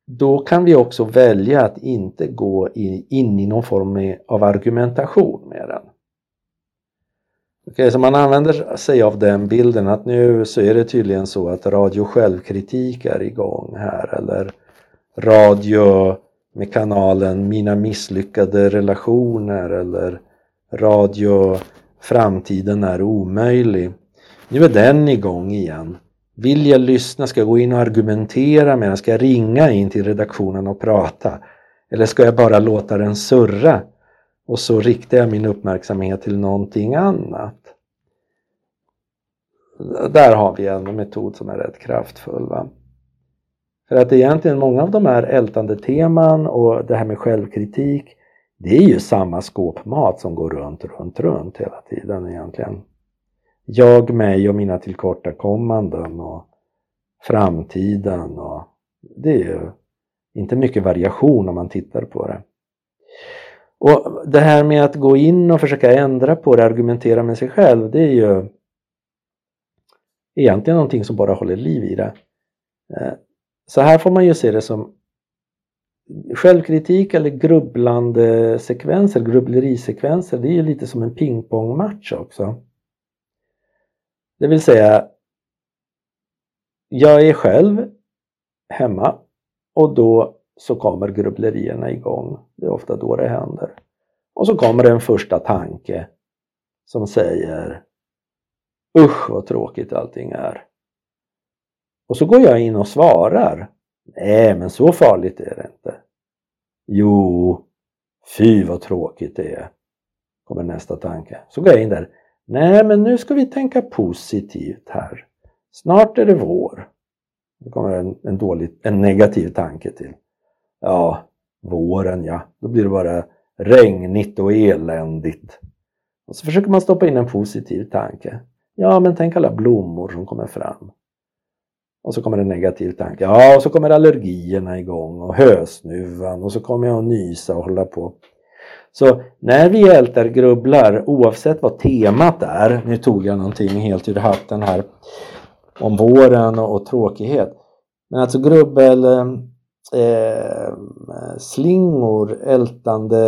då kan vi också välja att inte gå in, in i någon form av argumentation med den. Okay, så man använder sig av den bilden att nu så är det tydligen så att radio självkritik är igång här eller radio med kanalen Mina misslyckade relationer eller radio Framtiden är omöjlig. Nu är den igång igen. Vill jag lyssna? Ska jag gå in och argumentera med den? Ska jag ringa in till redaktionen och prata? Eller ska jag bara låta den surra? Och så riktar jag min uppmärksamhet till någonting annat. Där har vi en metod som är rätt kraftfull. Va? För att egentligen många av de här ältande teman och det här med självkritik det är ju samma skåpmat som går runt, runt, runt hela tiden egentligen jag, mig och mina tillkortakommanden och framtiden och det är ju inte mycket variation om man tittar på det. Och det här med att gå in och försöka ändra på det, argumentera med sig själv, det är ju egentligen någonting som bara håller liv i det. Eh, så här får man ju se det som självkritik eller grubblande sekvenser, grubblerisekvenser, det är ju lite som en pingpongmatch också. Det vill säga, jag är själv hemma och då så kommer grubblerierna igång. Det är ofta då det händer. Och så kommer en första tanke som säger Usch vad tråkigt allting är. Och så går jag in och svarar. Nej, men så farligt är det inte. Jo, fy vad tråkigt det är. Kommer nästa tanke. Så går jag in där. Nej, men nu ska vi tänka positivt här. Snart är det vår. Det kommer en, en, dålig, en negativ tanke till. Ja, våren ja, då blir det bara regnigt och eländigt. Och så försöker man stoppa in en positiv tanke. Ja, men tänk alla blommor som kommer fram. Och så kommer en negativ tanke. Ja, och så kommer allergierna igång och hösnuvan och så kommer jag att nysa och hålla på. Så när vi ältar grubblar, oavsett vad temat är, nu tog jag någonting helt ur hatten här om våren och, och tråkighet. Men alltså grubbel, eh, eh, slingor, ältande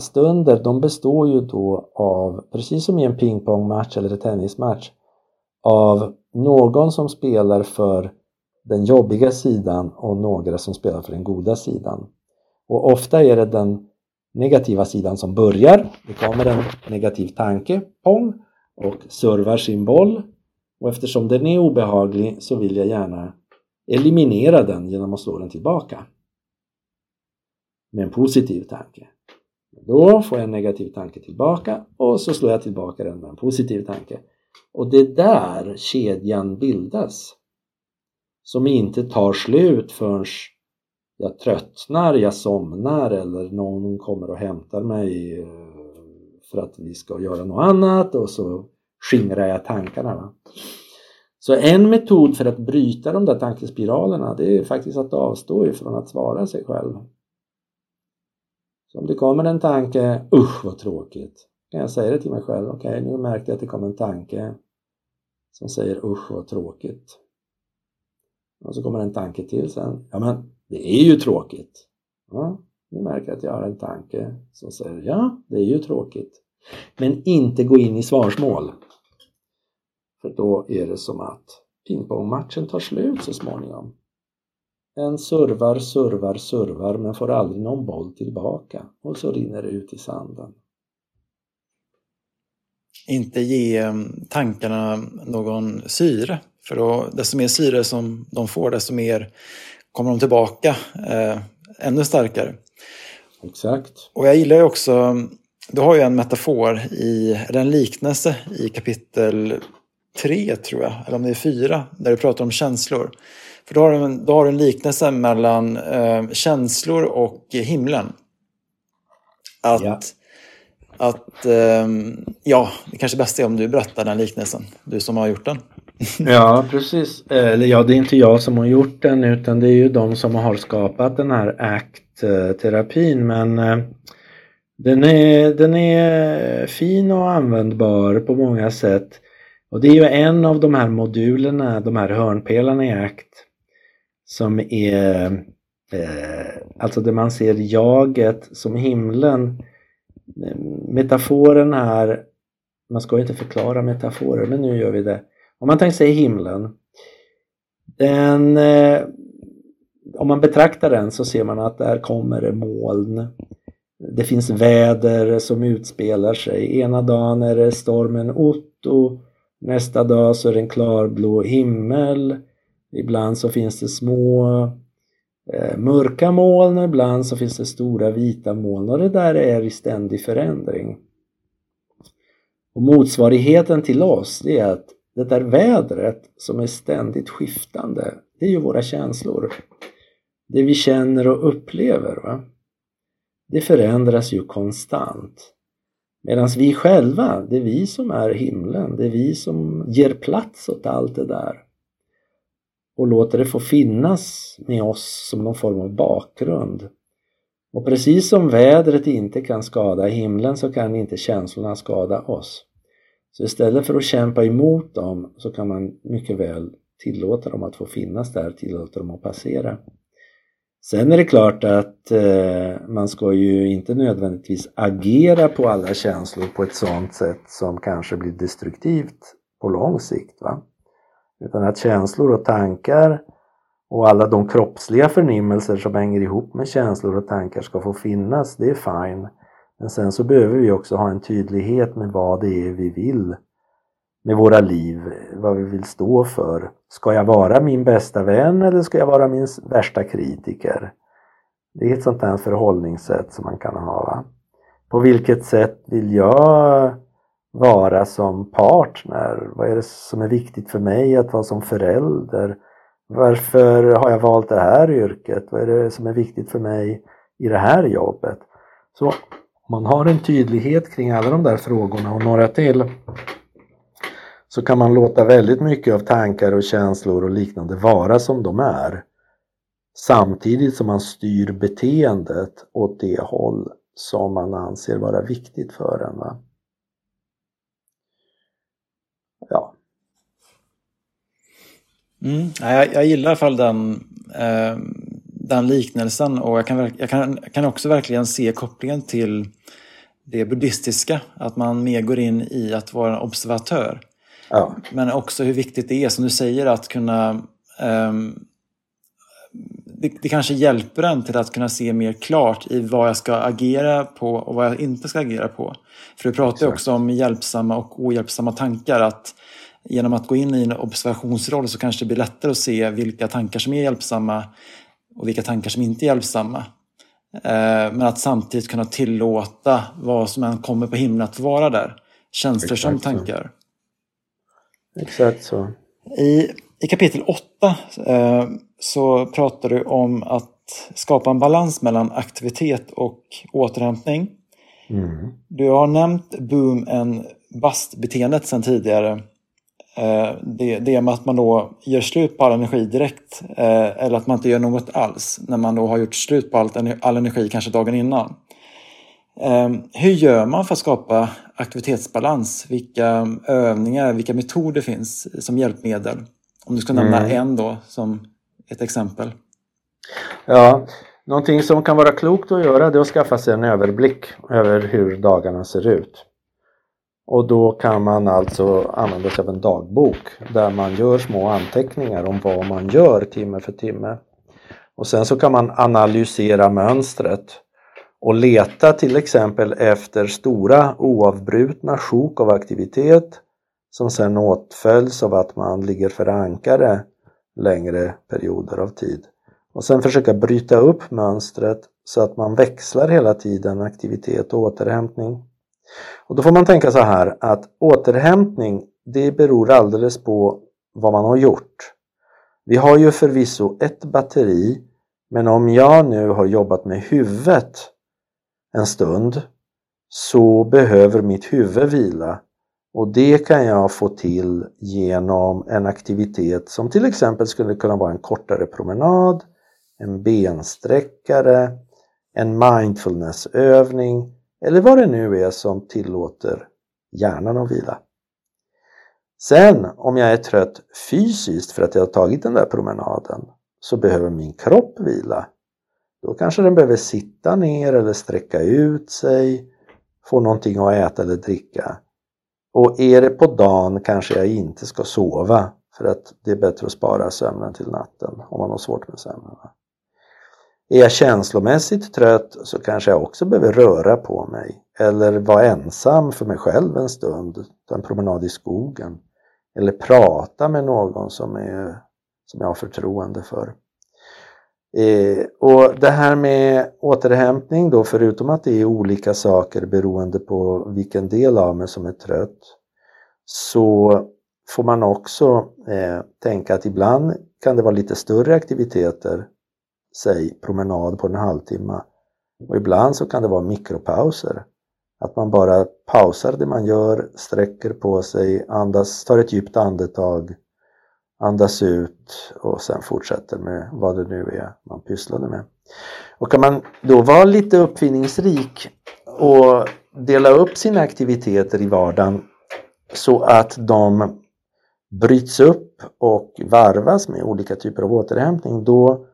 stunder, de består ju då av, precis som i en pingpongmatch eller en tennismatch, av någon som spelar för den jobbiga sidan och några som spelar för den goda sidan. Och ofta är det den negativa sidan som börjar. Det kommer en negativ tanke, pong, och servar sin boll. Och eftersom den är obehaglig så vill jag gärna eliminera den genom att slå den tillbaka. Med en positiv tanke. Då får jag en negativ tanke tillbaka och så slår jag tillbaka den med en positiv tanke. Och det är där kedjan bildas. Som inte tar slut förrän jag tröttnar, jag somnar eller någon kommer och hämtar mig eh, för att vi ska göra något annat och så skingrar jag tankarna. Va? Så en metod för att bryta de där tankespiralerna det är faktiskt att avstå ifrån att svara sig själv. Så om det kommer en tanke, usch vad tråkigt, kan jag säga det till mig själv, okej okay, nu märkte jag att det kom en tanke som säger usch vad tråkigt. Och så kommer en tanke till sen, ja men det är ju tråkigt. Ja, nu märker jag att jag har en tanke som säger ja, det är ju tråkigt. Men inte gå in i svarsmål. För då är det som att pingpongmatchen tar slut så småningom. En servar, servar, servar men får aldrig någon boll tillbaka och så rinner det ut i sanden. Inte ge mm, tankarna någon syre. För då, desto mer syre som de får, desto mer kommer de tillbaka eh, ännu starkare. Exakt. Och jag gillar ju också, du har ju en metafor, i, eller en liknelse i kapitel 3 tror jag, eller om det är 4, där du pratar om känslor. För då har du en, då har du en liknelse mellan eh, känslor och himlen. Att, ja. att eh, ja, det kanske bästa är om du berättar den liknelsen, du som har gjort den. ja, precis. Eller ja, det är inte jag som har gjort den utan det är ju de som har skapat den här ACT-terapin. Men eh, den, är, den är fin och användbar på många sätt. Och det är ju en av de här modulerna, de här hörnpelarna i ACT som är eh, alltså där man ser jaget som himlen. Metaforen här, man ska inte förklara metaforer men nu gör vi det om man tänker sig himlen. Den, eh, om man betraktar den så ser man att där kommer det moln. Det finns väder som utspelar sig. Ena dagen är det stormen Otto. Nästa dag så är det en klarblå himmel. Ibland så finns det små eh, mörka moln, och ibland så finns det stora vita moln och det där är i ständig förändring. Och motsvarigheten till oss det är att det där vädret som är ständigt skiftande, det är ju våra känslor. Det vi känner och upplever. Va? Det förändras ju konstant. Medan vi själva, det är vi som är himlen, det är vi som ger plats åt allt det där. Och låter det få finnas med oss som någon form av bakgrund. Och precis som vädret inte kan skada himlen så kan inte känslorna skada oss. Så istället för att kämpa emot dem så kan man mycket väl tillåta dem att få finnas där, tillåta dem att passera. Sen är det klart att eh, man ska ju inte nödvändigtvis agera på alla känslor på ett sådant sätt som kanske blir destruktivt på lång sikt. Va? Utan att känslor och tankar och alla de kroppsliga förnimmelser som hänger ihop med känslor och tankar ska få finnas, det är fine. Men sen så behöver vi också ha en tydlighet med vad det är vi vill med våra liv, vad vi vill stå för. Ska jag vara min bästa vän eller ska jag vara min värsta kritiker? Det är ett sånt här förhållningssätt som man kan ha. Va? På vilket sätt vill jag vara som partner? Vad är det som är viktigt för mig att vara som förälder? Varför har jag valt det här yrket? Vad är det som är viktigt för mig i det här jobbet. Så man har en tydlighet kring alla de där frågorna och några till så kan man låta väldigt mycket av tankar och känslor och liknande vara som de är samtidigt som man styr beteendet åt det håll som man anser vara viktigt för en. Va? Ja. Mm, jag, jag gillar i alla fall den, eh, den liknelsen och jag kan, jag kan, jag kan också verkligen se kopplingen till det buddhistiska, att man mer går in i att vara en observatör. Ja. Men också hur viktigt det är, som du säger, att kunna um, det, det, kanske hjälper en till att kunna se mer klart i vad jag ska agera på och vad jag inte ska agera på. För du pratar ju också om hjälpsamma och ohjälpsamma tankar. Att genom att gå in i en observationsroll så kanske det blir lättare att se vilka tankar som är hjälpsamma och vilka tankar som inte är hjälpsamma. Eh, men att samtidigt kunna tillåta vad som än kommer på himlen att vara där. Känslor som tankar. Exakt så. I, i kapitel 8 eh, så pratar du om att skapa en balans mellan aktivitet och återhämtning. Mm. Du har nämnt boom and bust-beteendet sedan tidigare. Eh, det, det med att man då gör slut på all energi direkt eh, eller att man inte gör något alls när man då har gjort slut på all, all energi kanske dagen innan. Eh, hur gör man för att skapa aktivitetsbalans? Vilka övningar, vilka metoder finns som hjälpmedel? Om du ska nämna mm. en då som ett exempel. Ja, någonting som kan vara klokt att göra det är att skaffa sig en överblick över hur dagarna ser ut. Och då kan man alltså använda sig av en dagbok där man gör små anteckningar om vad man gör timme för timme. Och sen så kan man analysera mönstret och leta till exempel efter stora oavbrutna sjok av aktivitet som sedan åtföljs av att man ligger för ankare längre perioder av tid. Och sen försöka bryta upp mönstret så att man växlar hela tiden aktivitet och återhämtning. Och då får man tänka så här att återhämtning det beror alldeles på vad man har gjort. Vi har ju förvisso ett batteri men om jag nu har jobbat med huvudet en stund så behöver mitt huvud vila och det kan jag få till genom en aktivitet som till exempel skulle kunna vara en kortare promenad, en bensträckare, en mindfulnessövning eller vad det nu är som tillåter hjärnan att vila. Sen om jag är trött fysiskt för att jag har tagit den där promenaden så behöver min kropp vila. Då kanske den behöver sitta ner eller sträcka ut sig, få någonting att äta eller dricka. Och är det på dagen kanske jag inte ska sova för att det är bättre att spara sömnen till natten om man har svårt med sömnen. Är jag känslomässigt trött så kanske jag också behöver röra på mig eller vara ensam för mig själv en stund, ta en promenad i skogen eller prata med någon som, är, som jag har förtroende för. Eh, och det här med återhämtning då, förutom att det är olika saker beroende på vilken del av mig som är trött, så får man också eh, tänka att ibland kan det vara lite större aktiviteter, säg promenad på en halvtimme, och ibland så kan det vara mikropauser. Att man bara pausar det man gör, sträcker på sig, andas, tar ett djupt andetag andas ut och sen fortsätter med vad det nu är man pysslade med. Och kan man då vara lite uppfinningsrik och dela upp sina aktiviteter i vardagen så att de bryts upp och varvas med olika typer av återhämtning, då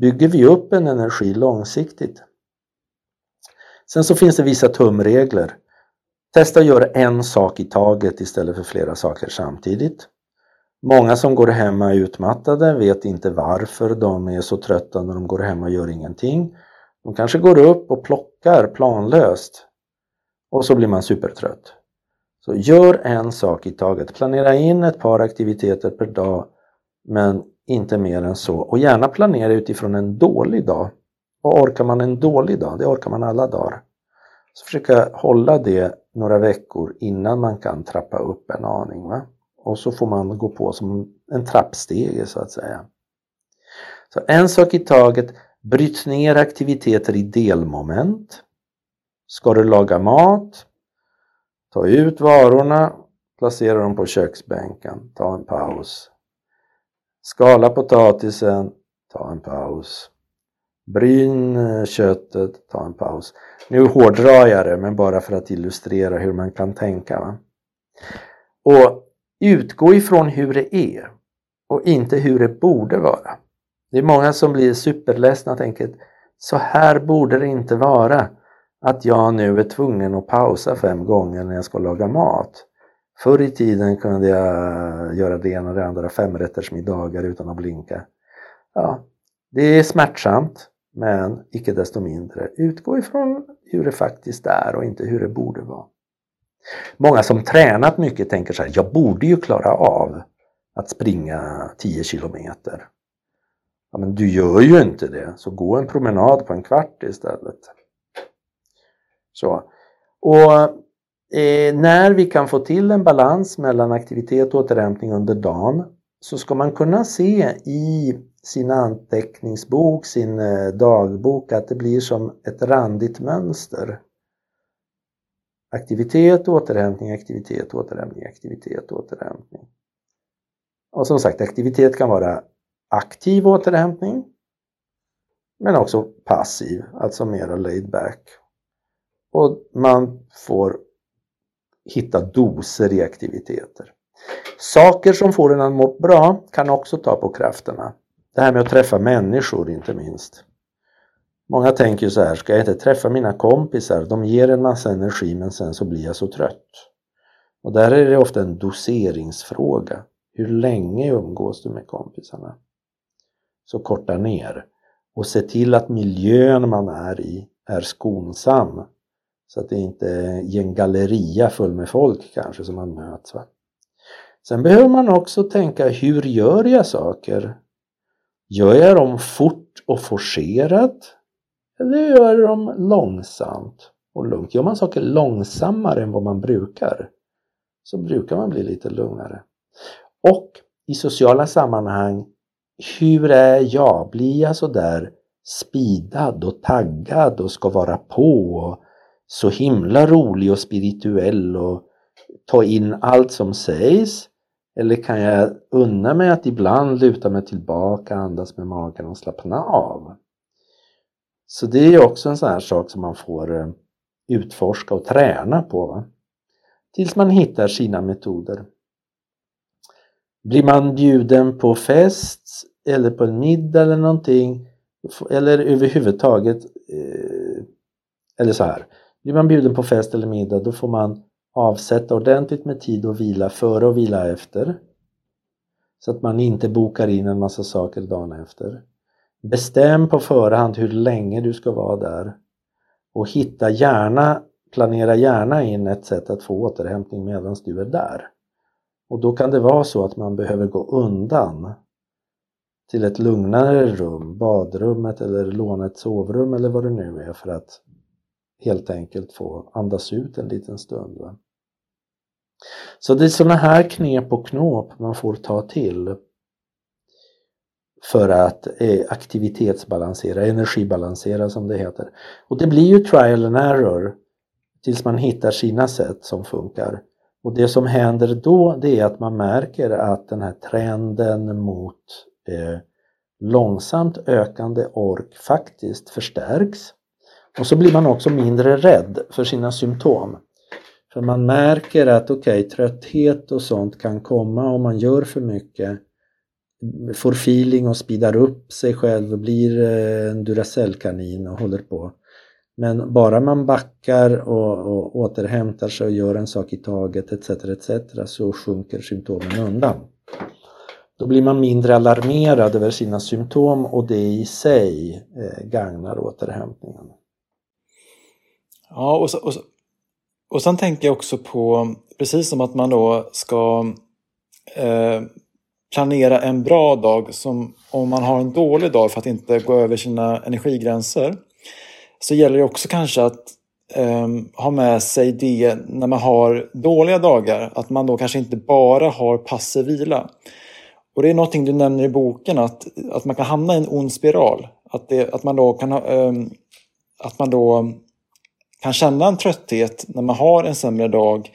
bygger vi upp en energi långsiktigt. Sen så finns det vissa tumregler. Testa att göra en sak i taget istället för flera saker samtidigt. Många som går hemma utmattade vet inte varför de är så trötta när de går hem och gör ingenting. De kanske går upp och plockar planlöst och så blir man supertrött. Så gör en sak i taget. Planera in ett par aktiviteter per dag men inte mer än så. Och gärna planera utifrån en dålig dag. Vad orkar man en dålig dag? Det orkar man alla dagar. Så försöka hålla det några veckor innan man kan trappa upp en aning. Va? Och så får man gå på som en trappstege så att säga. Så en sak i taget, Bryt ner aktiviteter i delmoment. Ska du laga mat? Ta ut varorna, placera dem på köksbänken, ta en paus. Skala potatisen, ta en paus. Bryn eh, köttet, ta en paus. Nu hårdrar jag det, men bara för att illustrera hur man kan tänka. Va? Och utgå ifrån hur det är och inte hur det borde vara. Det är många som blir superledsna och tänker så här borde det inte vara att jag nu är tvungen att pausa fem gånger när jag ska laga mat. Förr i tiden kunde jag göra det ena och det andra femrättersmiddagar utan att blinka. Ja, det är smärtsamt men icke desto mindre utgå ifrån hur det faktiskt är och inte hur det borde vara. Många som tränat mycket tänker så här, jag borde ju klara av att springa 10 kilometer. Ja, men du gör ju inte det, så gå en promenad på en kvart istället. Så. Och eh, när vi kan få till en balans mellan aktivitet och återhämtning under dagen så ska man kunna se i sin anteckningsbok, sin eh, dagbok att det blir som ett randigt mönster. Aktivitet, återhämtning, aktivitet, återhämtning, aktivitet, återhämtning. Och som sagt, aktivitet kan vara aktiv återhämtning men också passiv, alltså mera laid back. Och man får hitta doser i aktiviteter. Saker som får en att må bra kan också ta på krafterna. Det här med att träffa människor inte minst. Många tänker så här, ska jag inte träffa mina kompisar? De ger en massa energi men sen så blir jag så trött. Och där är det ofta en doseringsfråga. Hur länge umgås du med kompisarna? Så korta ner och se till att miljön man är i är skonsam. Så att det inte är i en galleria full med folk kanske som man möts. Va? Sen behöver man också tänka, hur gör jag saker? Gör jag dem fort och forcerat? Eller gör de dem långsamt och lugnt? Gör man saker långsammare än vad man brukar så brukar man bli lite lugnare. Och i sociala sammanhang, hur är jag? Blir jag sådär spidad och taggad och ska vara på och så himla rolig och spirituell och ta in allt som sägs? Eller kan jag unna mig att ibland luta mig tillbaka, andas med magen och slappna av? Så det är också en sån här sak som man får eh, utforska och träna på. Va? Tills man hittar sina metoder. Blir man bjuden på fest eller på en middag eller någonting eller överhuvudtaget eh, eller så här. Blir man bjuden på fest eller middag då får man avsätta ordentligt med tid och vila före och vila efter. Så att man inte bokar in en massa saker dagen efter. Bestäm på förhand hur länge du ska vara där. Och hitta gärna, planera gärna in ett sätt att få återhämtning medan du är där. Och då kan det vara så att man behöver gå undan till ett lugnare rum, badrummet eller låna ett sovrum eller vad det nu är för att helt enkelt få andas ut en liten stund. Va? Så det är sådana här knep och knåp man får ta till för att eh, aktivitetsbalansera, energibalansera som det heter. Och det blir ju trial and error tills man hittar sina sätt som funkar. Och det som händer då det är att man märker att den här trenden mot eh, långsamt ökande ork faktiskt förstärks. Och så blir man också mindre rädd för sina symptom. För man märker att okej, okay, trötthet och sånt kan komma om man gör för mycket. Får feeling och speedar upp sig själv och blir eh, en Duracellkanin och håller på. Men bara man backar och, och återhämtar sig och gör en sak i taget etc. etc. så sjunker symptomen undan. Då blir man mindre alarmerad över sina symptom och det i sig eh, gagnar återhämtningen. Ja, och, så, och, så, och sen tänker jag också på, precis som att man då ska eh, planera en bra dag som om man har en dålig dag för att inte gå över sina energigränser. Så gäller det också kanske att um, ha med sig det när man har dåliga dagar, att man då kanske inte bara har passiv vila. Och det är någonting du nämner i boken att, att man kan hamna i en ond spiral. Att, det, att man då kan ha, um, att man då kan känna en trötthet när man har en sämre dag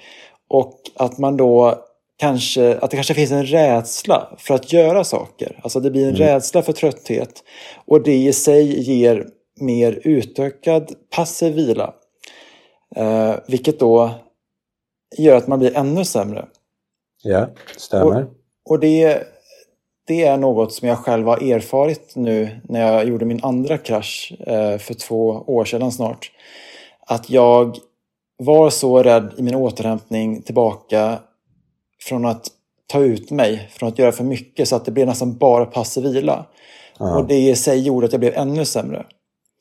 och att man då kanske, att det kanske finns en rädsla för att göra saker. Alltså det blir en mm. rädsla för trötthet och det i sig ger mer utökad passiv vila. Eh, vilket då gör att man blir ännu sämre. Ja, stämmer. Och, och det, det är något som jag själv har erfarit nu när jag gjorde min andra krasch eh, för två år sedan snart. Att jag var så rädd i min återhämtning tillbaka från att ta ut mig, från att göra för mycket så att det blev nästan bara passiv vila. Aha. Och det i sig gjorde att jag blev ännu sämre.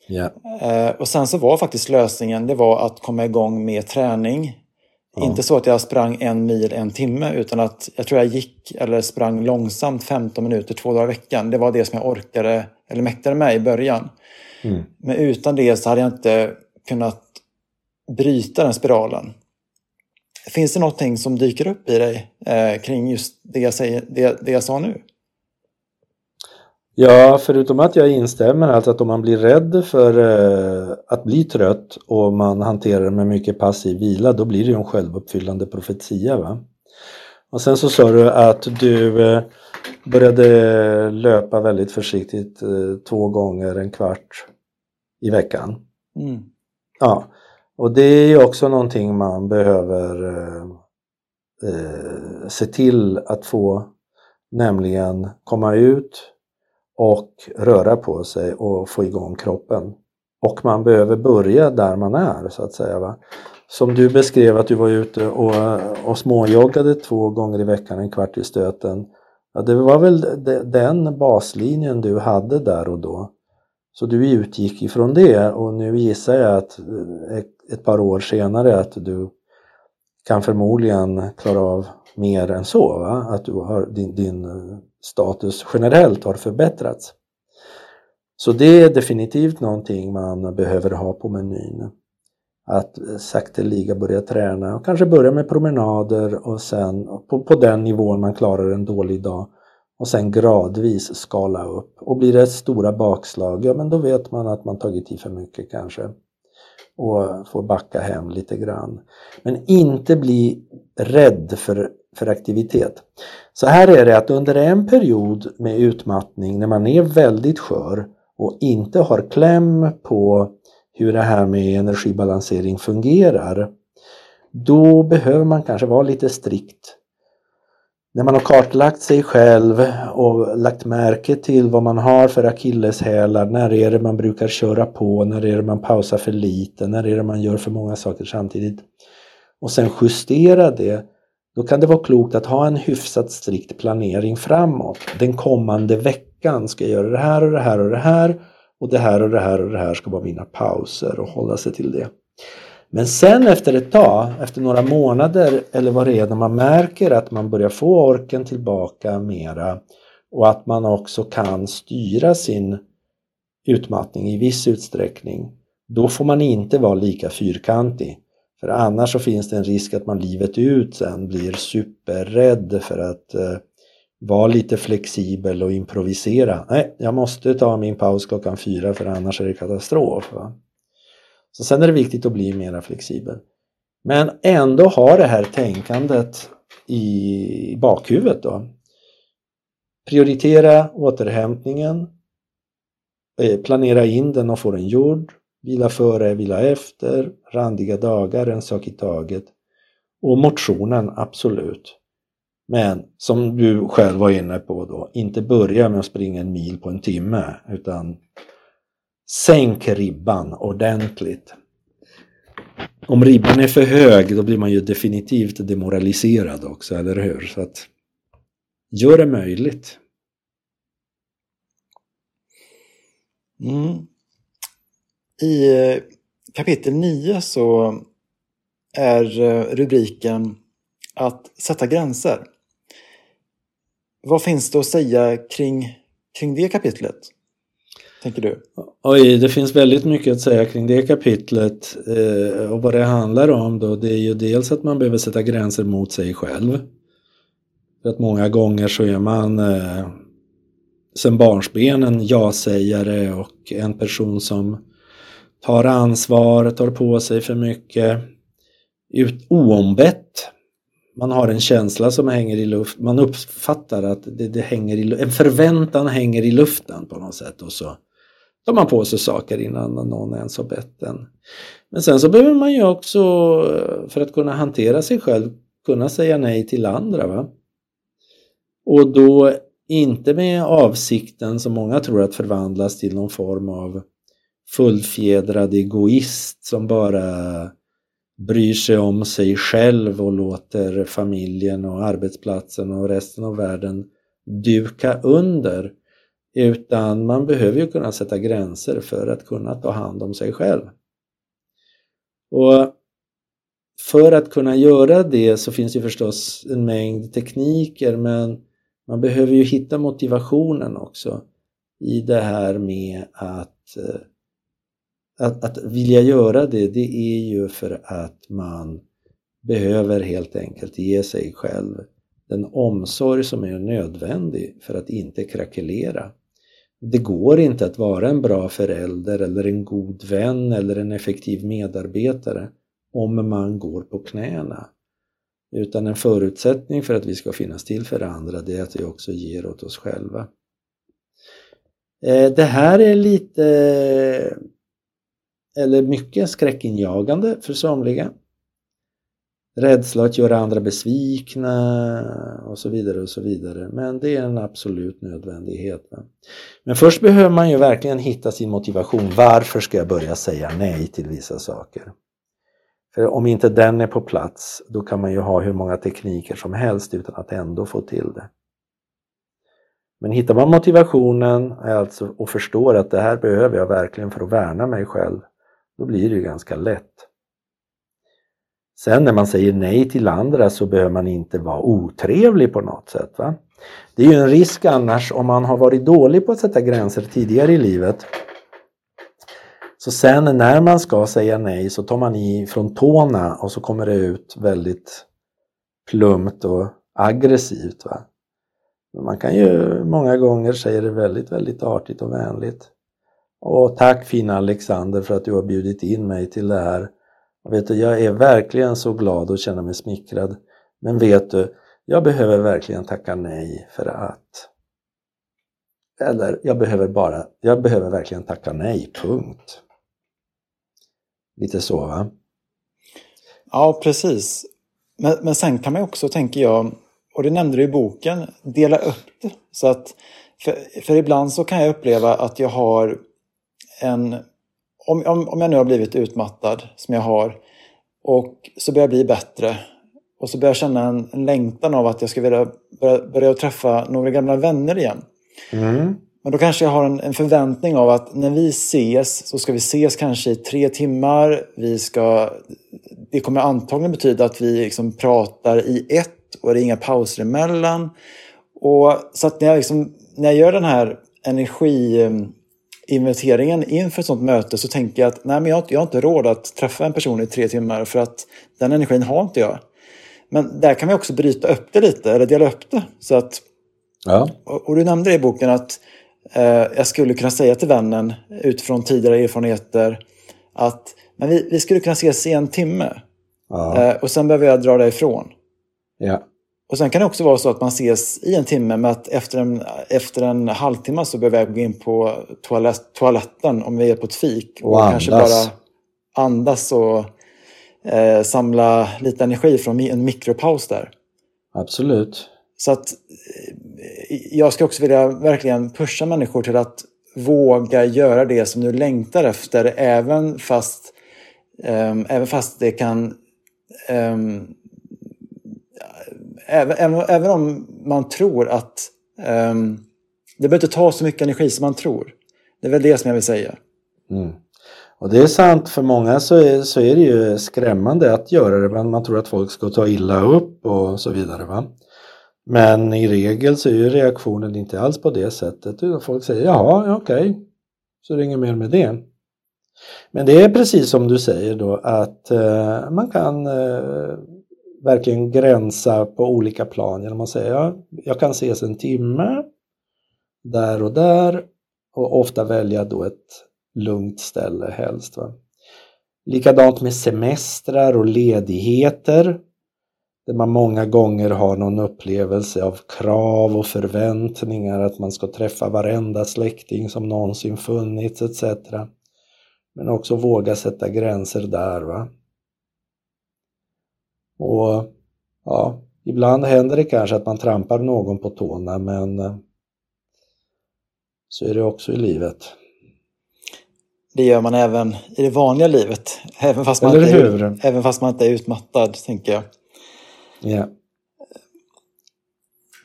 Yeah. och sen så var faktiskt lösningen det var att komma igång med träning. Ja. Inte så att jag sprang en mil en timme utan att jag tror jag gick eller sprang långsamt 15 minuter två dagar i veckan. Det var det som jag orkade eller mäktade med i början. Mm. Men utan det så hade jag inte kunnat bryta den spiralen. Finns det någonting som dyker upp i dig eh, kring just det jag, säger, det, det jag sa nu? Ja, förutom att jag instämmer alltså att om man blir rädd för eh, att bli trött och man hanterar det med mycket passiv vila då blir det ju en självuppfyllande profetia. Va? Och sen så sa du att du eh, började löpa väldigt försiktigt eh, två gånger en kvart i veckan. Mm. Ja, och det är ju också någonting man behöver eh, eh, se till att få, nämligen komma ut och röra på sig och få igång kroppen. Och man behöver börja där man är så att säga. Va? Som du beskrev att du var ute och, och småjoggade två gånger i veckan, en kvart i stöten. Ja, det var väl den baslinjen du hade där och då. Så du utgick ifrån det och nu gissar jag att eh, ett par år senare att du kan förmodligen klara av mer än så. Va? Att du har, din, din eh, status generellt har förbättrats. Så det är definitivt någonting man behöver ha på menyn. Att eh, sakteliga börja träna och kanske börja med promenader och sen på, på den nivån man klarar en dålig dag och sen gradvis skala upp. Och blir det stora bakslag, ja men då vet man att man tagit i för mycket kanske och får backa hem lite grann. Men inte bli rädd för, för aktivitet. Så här är det att under en period med utmattning när man är väldigt skör och inte har kläm på hur det här med energibalansering fungerar då behöver man kanske vara lite strikt när man har kartlagt sig själv och lagt märke till vad man har för akilleshälar, när är det man brukar köra på, när är det man pausar för lite, när är det man gör för många saker samtidigt och sen justera det, då kan det vara klokt att ha en hyfsat strikt planering framåt. Den kommande veckan ska jag göra det här och det här och det här och det här och det här och det här ska vara mina pauser och hålla sig till det. Men sen efter ett tag, efter några månader eller vad det är, när man märker att man börjar få orken tillbaka mera och att man också kan styra sin utmattning i viss utsträckning, då får man inte vara lika fyrkantig. För annars så finns det en risk att man livet ut sen blir superrädd för att eh, vara lite flexibel och improvisera. Nej, jag måste ta min paus klockan fyra för annars är det katastrof. Va? Så sen är det viktigt att bli mera flexibel. Men ändå ha det här tänkandet i bakhuvudet då. Prioritera återhämtningen, eh, planera in den och få den gjord, vila före, vila efter, randiga dagar, en sak i taget. Och motionen, absolut. Men som du själv var inne på då, inte börja med att springa en mil på en timme utan Sänk ribban ordentligt. Om ribban är för hög då blir man ju definitivt demoraliserad också, eller hur? Så att gör det möjligt. Mm. I eh, kapitel 9 så är eh, rubriken att sätta gränser. Vad finns det att säga kring, kring det kapitlet? Tänker du? Oj, det finns väldigt mycket att säga kring det kapitlet. Eh, och vad det handlar om då, det är ju dels att man behöver sätta gränser mot sig själv. För att många gånger så är man eh, sen barnsbenen ja-sägare och en person som tar ansvar, tar på sig för mycket ut, oombett. Man har en känsla som hänger i luften, man uppfattar att det, det hänger i, en förväntan hänger i luften på något sätt och så tar man på sig saker innan någon ens har bett en. Men sen så behöver man ju också, eh, för att kunna hantera sig själv, kunna säga nej till andra. Va? Och då inte med avsikten som många tror att förvandlas till någon form av fullfjädrad egoist som bara bryr sig om sig själv och låter familjen och arbetsplatsen och resten av världen duka under. Utan man behöver ju kunna sätta gränser för att kunna ta hand om sig själv. Och för att kunna göra det så finns det förstås en mängd tekniker men man behöver ju hitta motivationen också i det här med att, eh, att, att vilja göra det, det är ju för att man behöver helt enkelt ge sig själv den omsorg som är nödvändig för att inte krackelera. Det går inte att vara en bra förälder eller en god vän eller en effektiv medarbetare om man går på knäna. Utan en förutsättning för att vi ska finnas till för andra det är att vi också ger åt oss själva. Eh, det här är lite, eller mycket skräckinjagande för somliga. Rädsla att göra andra besvikna och så vidare och så vidare. Men det är en absolut nödvändighet. Men först behöver man ju verkligen hitta sin motivation. Varför ska jag börja säga nej till vissa saker? För om inte den är på plats, då kan man ju ha hur många tekniker som helst utan att ändå få till det. Men hittar man motivationen alltså, och förstår att det här behöver jag verkligen för att värna mig själv, då blir det ju ganska lätt. Sen när man säger nej till andra så behöver man inte vara otrevlig på något sätt. Va? Det är ju en risk annars om man har varit dålig på att sätta gränser tidigare i livet så sen när man ska säga nej så tar man i från tårna och så kommer det ut väldigt plumpt och aggressivt. Va? Man kan ju många gånger säga det väldigt, väldigt artigt och vänligt. Och tack fina Alexander för att du har bjudit in mig till det här. Och vet du, jag är verkligen så glad och känner mig smickrad. Men vet du, jag behöver verkligen tacka nej för att... Eller jag behöver bara, jag behöver verkligen tacka nej, punkt. Lite så va? Ja, precis. Men, men sen kan man också, tänker jag, och det nämnde du i boken, dela upp det. Så att, för, för ibland så kan jag uppleva att jag har en... Om, om, om jag nu har blivit utmattad, som jag har, och så börjar jag bli bättre och så börjar jag känna en, en längtan av att jag ska vilja börja, börja träffa några gamla vänner igen. Mm. Men då kanske jag har en, en, förväntning av att när vi ses så ska vi ses kanske i tre timmar. Vi ska, det kommer antagligen betyda att vi liksom pratar i ett och det är inga pauser emellan. Och, så att när jag, liksom, när jag gör den här energiinventeringen inför ett sånt möte så tänker jag att nej, men jag, jag har inte råd att träffa en person i tre timmar för att den energin har inte jag. Men där kan vi också bryta upp det lite, eller dela upp det. Så att, ja. och, och du nämnde i boken att eh, jag skulle kunna säga till vännen utifrån tidigare erfarenheter att men vi, vi skulle kunna ses i en timme. Ja. Eh, och sen behöver jag dra därifrån. Ja. Och sen kan det också vara så att man ses i en timme men att efter en, efter en halvtimme så behöver jag gå in på toalett, toaletten om vi är på ett fik. Och, och kanske bara andas och eh, samla lite energi från en mikropaus där. Absolut. Så att eh, jag ska också vilja verkligen pusha människor till att våga göra det som du längtar efter även fast, um, även fast det kan um, även, även, även, om man tror att um, det behöver inte ta så mycket energi som man tror. Det är väl det som jag vill säga. Mm. Och det är sant, för många så är, så är det ju skrämmande att göra det, men man tror att folk ska ta illa upp och så vidare. Va? Men i regel så är ju reaktionen inte alls på det sättet. Folk säger jaha, okej, okay. så det är inget mer med det. Men det är precis som du säger då att eh, man kan eh, verkligen gränsa på olika plan genom att säga jag kan ses en timme där och där och ofta välja då ett lugnt ställe helst. Va? Likadant med semestrar och ledigheter där man många gånger har någon upplevelse av krav och förväntningar att man ska träffa varenda släkting som någonsin funnits etc. Men också våga sätta gränser där. va. Och ja, ibland händer det kanske att man trampar någon på tårna men eh, så är det också i livet. Det gör man även i det vanliga livet. Även fast man, inte är, även fast man inte är utmattad, tänker jag. Yeah.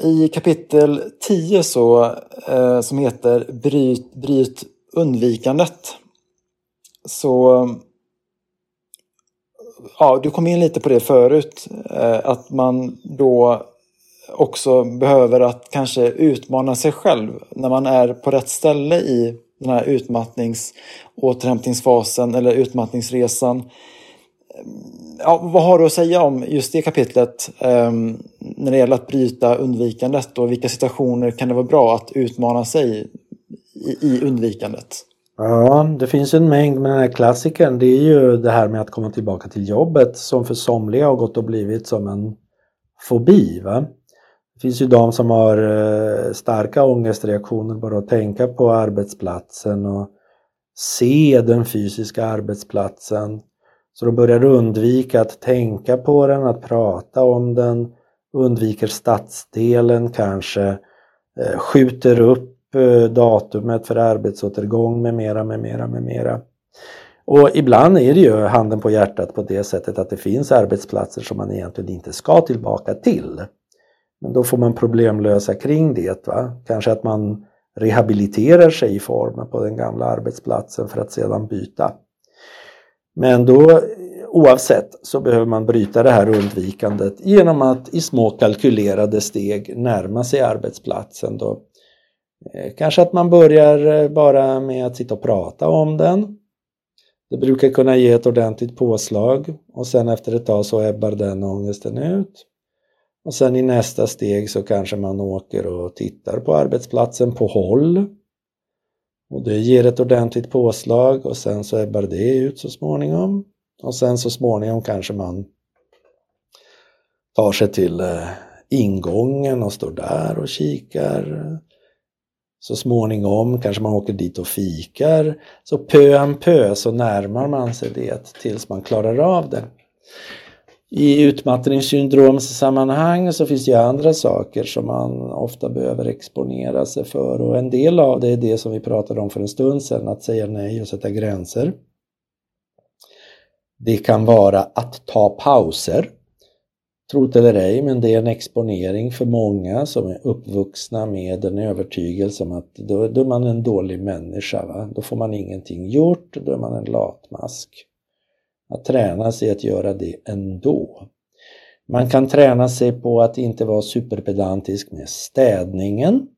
I kapitel 10 så, eh, som heter Bryt, bryt undvikandet så ja, du kom in lite på det förut, eh, att man då också behöver att kanske utmana sig själv när man är på rätt ställe i den här utmattnings återhämtningsfasen eller utmattningsresan. Ja, vad har du att säga om just det kapitlet ehm, när det gäller att bryta undvikandet och vilka situationer kan det vara bra att utmana sig i, i undvikandet? Ja, det finns en mängd med den här klassikern. Det är ju det här med att komma tillbaka till jobbet som för somliga har gått och blivit som en fobi. Va? Det finns ju de som har eh, starka ångestreaktioner bara att tänka på arbetsplatsen och se den fysiska arbetsplatsen. Så de börjar undvika att tänka på den, att prata om den, undviker stadsdelen kanske, eh, skjuter upp Eh, datumet för arbetsåtergång med mera, med mera, med mera. Och ibland är det ju handen på hjärtat på det sättet att det finns arbetsplatser som man egentligen inte ska tillbaka till. Men då får man problemlösa kring det. Va? Kanske att man rehabiliterar sig i formen på den gamla arbetsplatsen för att sedan byta. Men då oavsett så behöver man bryta det här undvikandet genom att i små kalkylerade steg närma sig arbetsplatsen. Då Eh, kanske att man börjar eh, bara med att sitta och prata om den. Det brukar kunna ge ett ordentligt påslag och sen efter ett tag så ebbar den ångesten ut. Och sen i nästa steg så kanske man åker och tittar på arbetsplatsen på håll. Och det ger ett ordentligt påslag och sen så ebbar det ut så småningom. Och sen så småningom kanske man tar sig till eh, ingången och står där och kikar så småningom kanske man åker dit och fikar. Så pö om pö så närmar man sig det tills man klarar av det. I utmattningssyndromssammanhang så finns det ju andra saker som man ofta behöver exponera sig för och en del av det är det som vi pratade om för en stund sedan, att säga nej och sätta gränser. Det kan vara att ta pauser Tro det eller ej, men det är en exponering för många som är uppvuxna med en övertygelse om att då, då är man en dålig människa. Va? Då får man ingenting gjort, då är man en latmask. Att träna sig att göra det ändå. Man kan träna sig på att inte vara superpedantisk med städningen.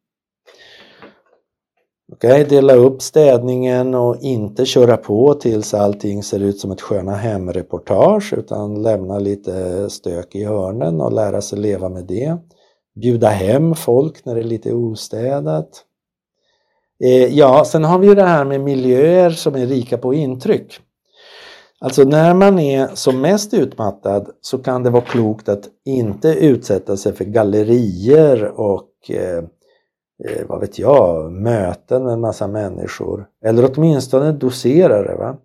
Okay, dela upp städningen och inte köra på tills allting ser ut som ett sköna hemreportage utan lämna lite stök i hörnen och lära sig leva med det. Bjuda hem folk när det är lite ostädat. Eh, ja, sen har vi ju det här med miljöer som är rika på intryck. Alltså när man är som mest utmattad så kan det vara klokt att inte utsätta sig för gallerier och eh, eh, vad vet jag, möten med en massa människor. Eller åtminstone dosera det. Va?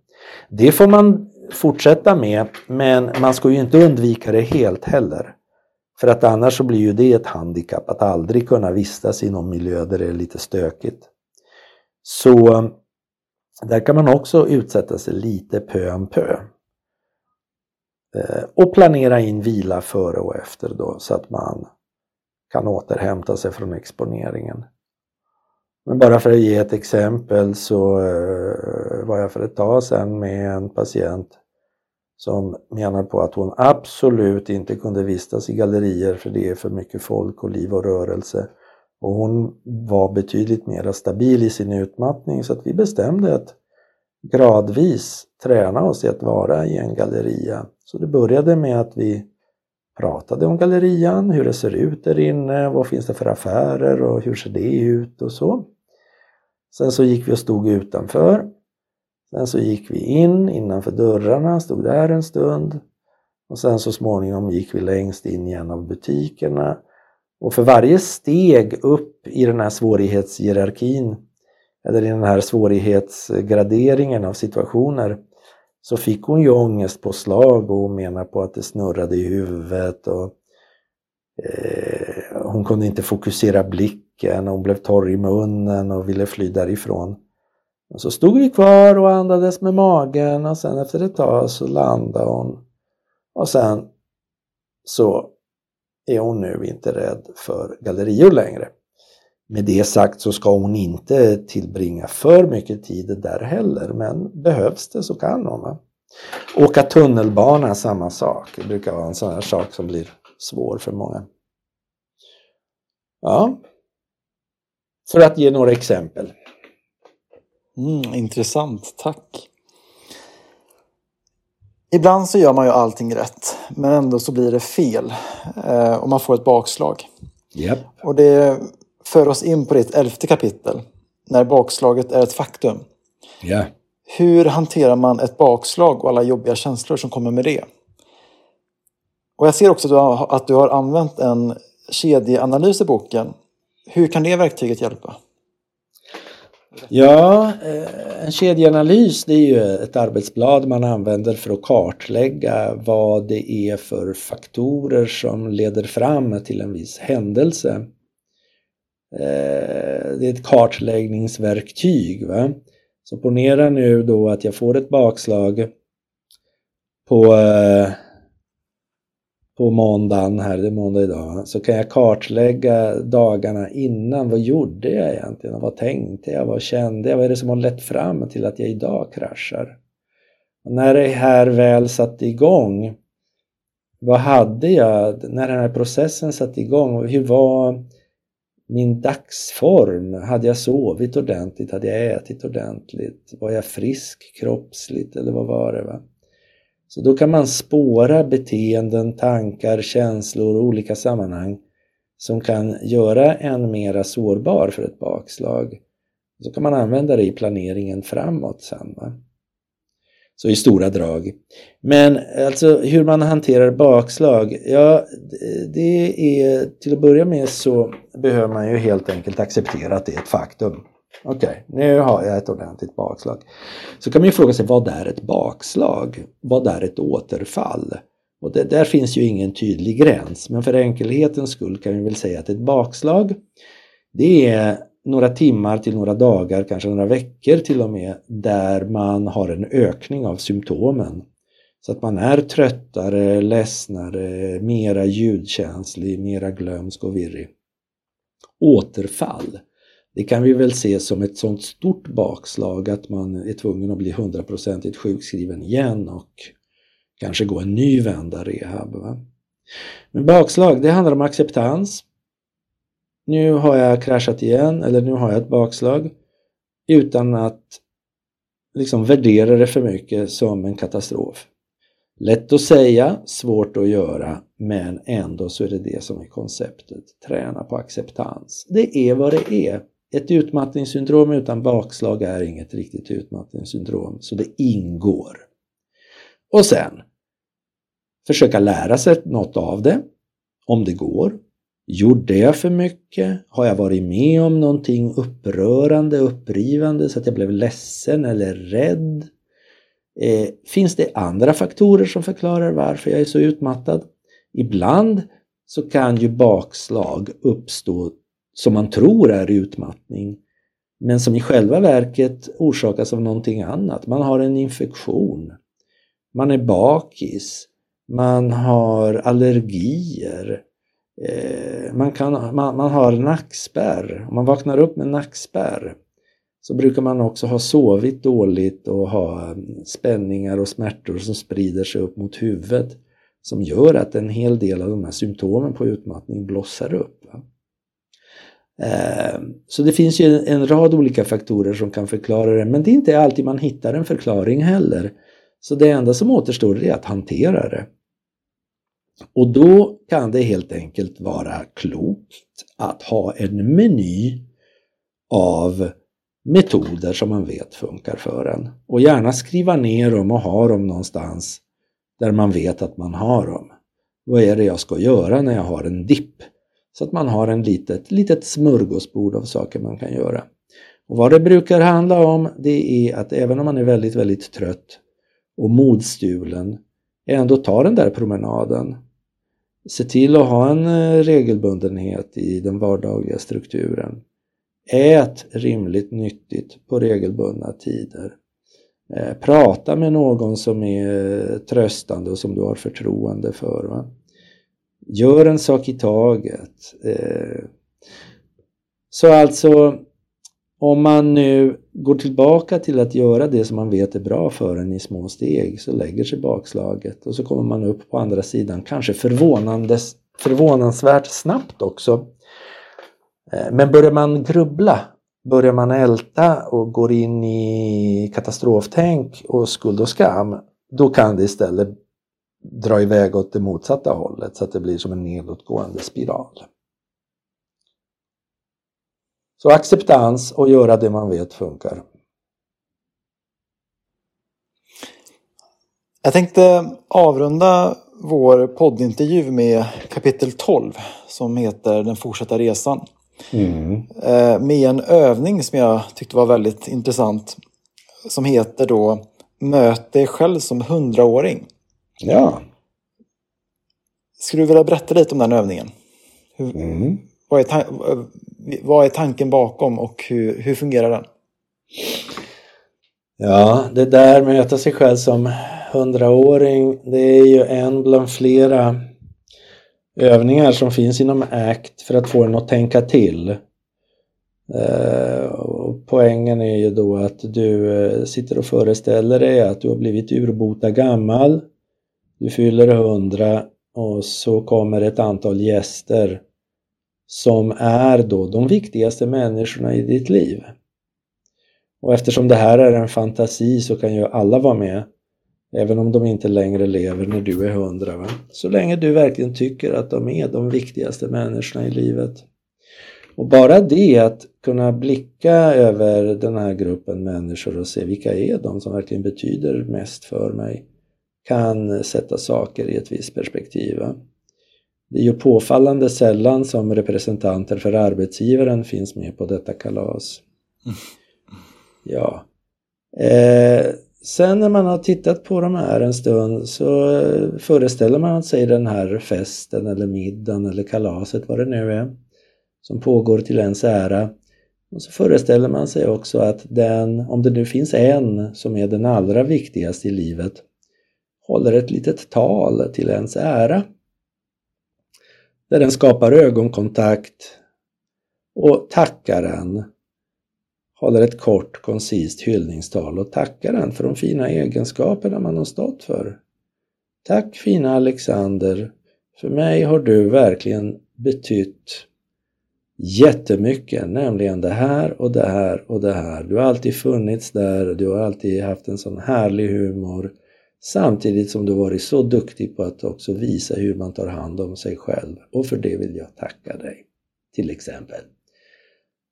Det får man fortsätta med men man ska ju inte undvika det helt heller. För att annars så blir ju det ett handikapp att aldrig kunna vistas i någon miljö där det är lite stökigt. Så där kan man också utsätta sig lite pö om pö. Eh, och planera in vila före och efter då så att man kan återhämta sig från exponeringen. Men bara för att ge ett exempel så eh, var jag för ett tag sedan med en patient som menar på att hon absolut inte kunde vistas i gallerier för det är för mycket folk och liv och rörelse. Och hon var betydligt mer stabil i sin utmattning så att vi bestämde att gradvis träna oss i att vara i en galleria. Så det började med att vi pratade om gallerian, hur det ser ut där inne, vad finns det för affärer och hur ser det ut och så. Sen så gick vi och stod utanför. Sen så gick vi in innanför dörrarna, stod där en stund. Och sen så småningom gick vi längst in i en av butikerna. Och för varje steg upp i den här svårighetshierarkin, eller i den här svårighetsgraderingen av situationer, så fick hon ju ångestpåslag och menar på att det snurrade i huvudet och eh, hon kunde inte fokusera blicken, hon blev torr i munnen och ville fly därifrån. Och så stod vi kvar och andades med magen och sen efter ett tag så landade hon. Och sen så är hon nu inte rädd för gallerior längre. Med det sagt så ska hon inte tillbringa för mycket tid där heller, men behövs det så kan hon. Va? Åka tunnelbana, samma sak. Det brukar vara en sån här sak som blir svår för många. Ja, för att ge några exempel. Mm, intressant, tack. Ibland så gör man ju allting rätt, men ändå så blir det fel. Eh, och man får ett bakslag. Yep. Och det för oss in på ditt elfte kapitel, när bakslaget är ett faktum. Yeah. Hur hanterar man ett bakslag och alla jobbiga känslor som kommer med det? Och jag ser också att du har använt en kedjeanalys i boken. Hur kan det verktyget hjälpa? Ja, eh, en kedjeanalys det är ju ett arbetsblad man använder för att kartlägga vad det är för faktorer som leder fram till en viss händelse. Eh, det är ett kartläggningsverktyg. Va? Så ponera nu då att jag får ett bakslag på, eh, på måndagen, här det är måndag idag, så kan jag kartlägga dagarna innan. Vad gjorde jag egentligen? Vad tänkte jag? Vad kände jag? Vad är det som har lett fram till att jag idag kraschar? Och när det här väl satte igång, vad hade jag när den här processen satte igång? Hur var min dagsform. Hade jag sovit ordentligt? Hade jag ätit ordentligt? Var jag frisk kroppsligt eller vad var det? Va? Så då kan man spåra beteenden, tankar, känslor och olika sammanhang som kan göra en mera sårbar för ett bakslag. Så kan man använda det i planeringen framåt sen. Va? Så i stora drag. Men alltså hur man hanterar bakslag, ja det är till att börja med så behöver man ju helt enkelt acceptera att det är ett faktum. Okej, okay, nu har jag ett ordentligt bakslag. Så kan man ju fråga sig vad är ett bakslag? Vad är ett återfall? Och det, där finns ju ingen tydlig gräns, men för enkelhetens skull kan vi väl säga att ett bakslag det är några timmar till några dagar, kanske några veckor till och med, där man har en ökning av symptomen. Så att man är tröttare, ledsnare, mera ljudkänslig, mera glömsk och virrig. Återfall. Det kan vi väl se som ett sånt stort bakslag att man är tvungen att bli hundraprocentigt sjukskriven igen och kanske gå en ny vända rehab. Va? Men bakslag, det handlar om acceptans nu har jag kraschat igen eller nu har jag ett bakslag utan att liksom värdera det för mycket som en katastrof. Lätt att säga, svårt att göra, men ändå så är det det som är konceptet. Träna på acceptans. Det är vad det är. Ett utmattningssyndrom utan bakslag är inget riktigt utmattningssyndrom, så det ingår. Och sen försöka lära sig något av det, om det går. Gjorde jag för mycket? Har jag varit med om någonting upprörande, upprivande så att jag blev ledsen eller rädd? Eh, finns det andra faktorer som förklarar varför jag är så utmattad? Ibland så kan ju bakslag uppstå som man tror är utmattning men som i själva verket orsakas av någonting annat. Man har en infektion, man är bakis, man har allergier, Eh, man, kan, man, man har nackspärr. Om man vaknar upp med nackspärr så brukar man också ha sovit dåligt och ha mm, spänningar och smärtor som sprider sig upp mot huvudet som gör att en hel del av de här symptomen på utmattning blossar upp. Eh, så det finns ju en rad olika faktorer som kan förklara det men det är inte alltid man hittar en förklaring heller. Så det enda som återstår är att hantera det. Och då kan det helt enkelt vara klokt att ha en meny av metoder som man vet funkar för en. Och gärna skriva ner dem och ha dem någonstans där man vet att man har dem. Vad är det jag ska göra när jag har en dipp? Så att man har en litet, litet smörgåsbord av saker man kan göra. Och vad det brukar handla om det är att även om man är väldigt, väldigt trött och modstulen ändå ta den där promenaden. Se till att ha en eh, regelbundenhet i den vardagliga strukturen. Ät rimligt nyttigt på regelbundna tider. Eh, prata med någon som är eh, tröstande och som du har förtroende för. Va? Gör en sak i taget. Så alltså, om man nu går tillbaka till att göra det som man vet är bra för en i små steg så lägger sig bakslaget och så kommer man upp på andra sidan, kanske förvånansvärt snabbt också. Eh, men börjar man grubbla, börjar man älta och går in i katastroftänk och skuld och skam, då kan det istället dra iväg åt det motsatta hållet så att det blir som en nedåtgående spiral. Så acceptans och göra det man vet funkar. Jag tänkte avrunda vår poddintervju med kapitel 12 som heter Den fortsatta resan. Mm. Eh, med en övning som jag tyckte var väldigt intressant som heter då Möt dig själv som hundraåring. Ja. Skulle du vilja berätta lite om den övningen? Hur, mm. vad, är vad är tanken bakom och hur, hur fungerar den? Ja, det där med att möta sig själv som hundraåring, det är ju en bland flera övningar som finns inom ACT för att få en att tänka till. Eh, och poängen är ju då att du eh, sitter och föreställer dig att du har blivit urbota gammal, du fyller hundra och så kommer ett antal gäster som är då de viktigaste människorna i ditt liv. Och eftersom det här är en fantasi så kan ju alla vara med även om de inte längre lever när du är hundra. Va? Så länge du verkligen tycker att de är de viktigaste människorna i livet. Och bara det att kunna blicka över den här gruppen människor och se vilka är de som verkligen betyder mest för mig kan sätta saker i ett visst perspektiv. Va? Det är ju påfallande sällan som representanter för arbetsgivaren finns med på detta kalas. Mm. Ja. Eh, sen när man har tittat på de här en stund så föreställer man sig den här festen eller middagen eller kalaset, vad det nu är, som pågår till ens ära. Och så föreställer man sig också att den, om det nu finns en som är den allra viktigaste i livet, håller ett litet tal till ens ära där den skapar ögonkontakt och tackaren håller ett kort koncist hyllningstal och tackar den för de fina egenskaperna man har stått för. Tack fina Alexander, för mig har du verkligen betytt jättemycket, nämligen det här och det här och det här. Du har alltid funnits där, du har alltid haft en sån härlig humor. Samtidigt som du varit så duktig på att också visa hur man tar hand om sig själv och för det vill jag tacka dig. Till exempel.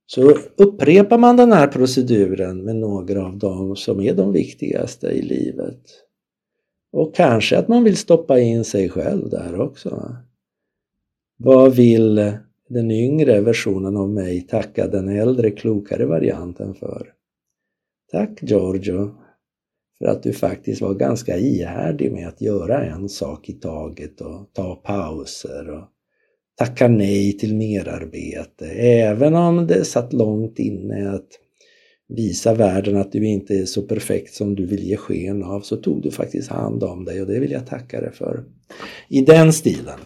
Så upprepar man den här proceduren med några av dem som är de viktigaste i livet. Och kanske att man vill stoppa in sig själv där också. Vad vill den yngre versionen av mig tacka den äldre klokare varianten för? Tack Giorgio för att du faktiskt var ganska ihärdig med att göra en sak i taget och ta pauser och tacka nej till merarbete. Även om det satt långt inne att visa världen att du inte är så perfekt som du vill ge sken av så tog du faktiskt hand om dig och det vill jag tacka dig för. I den stilen.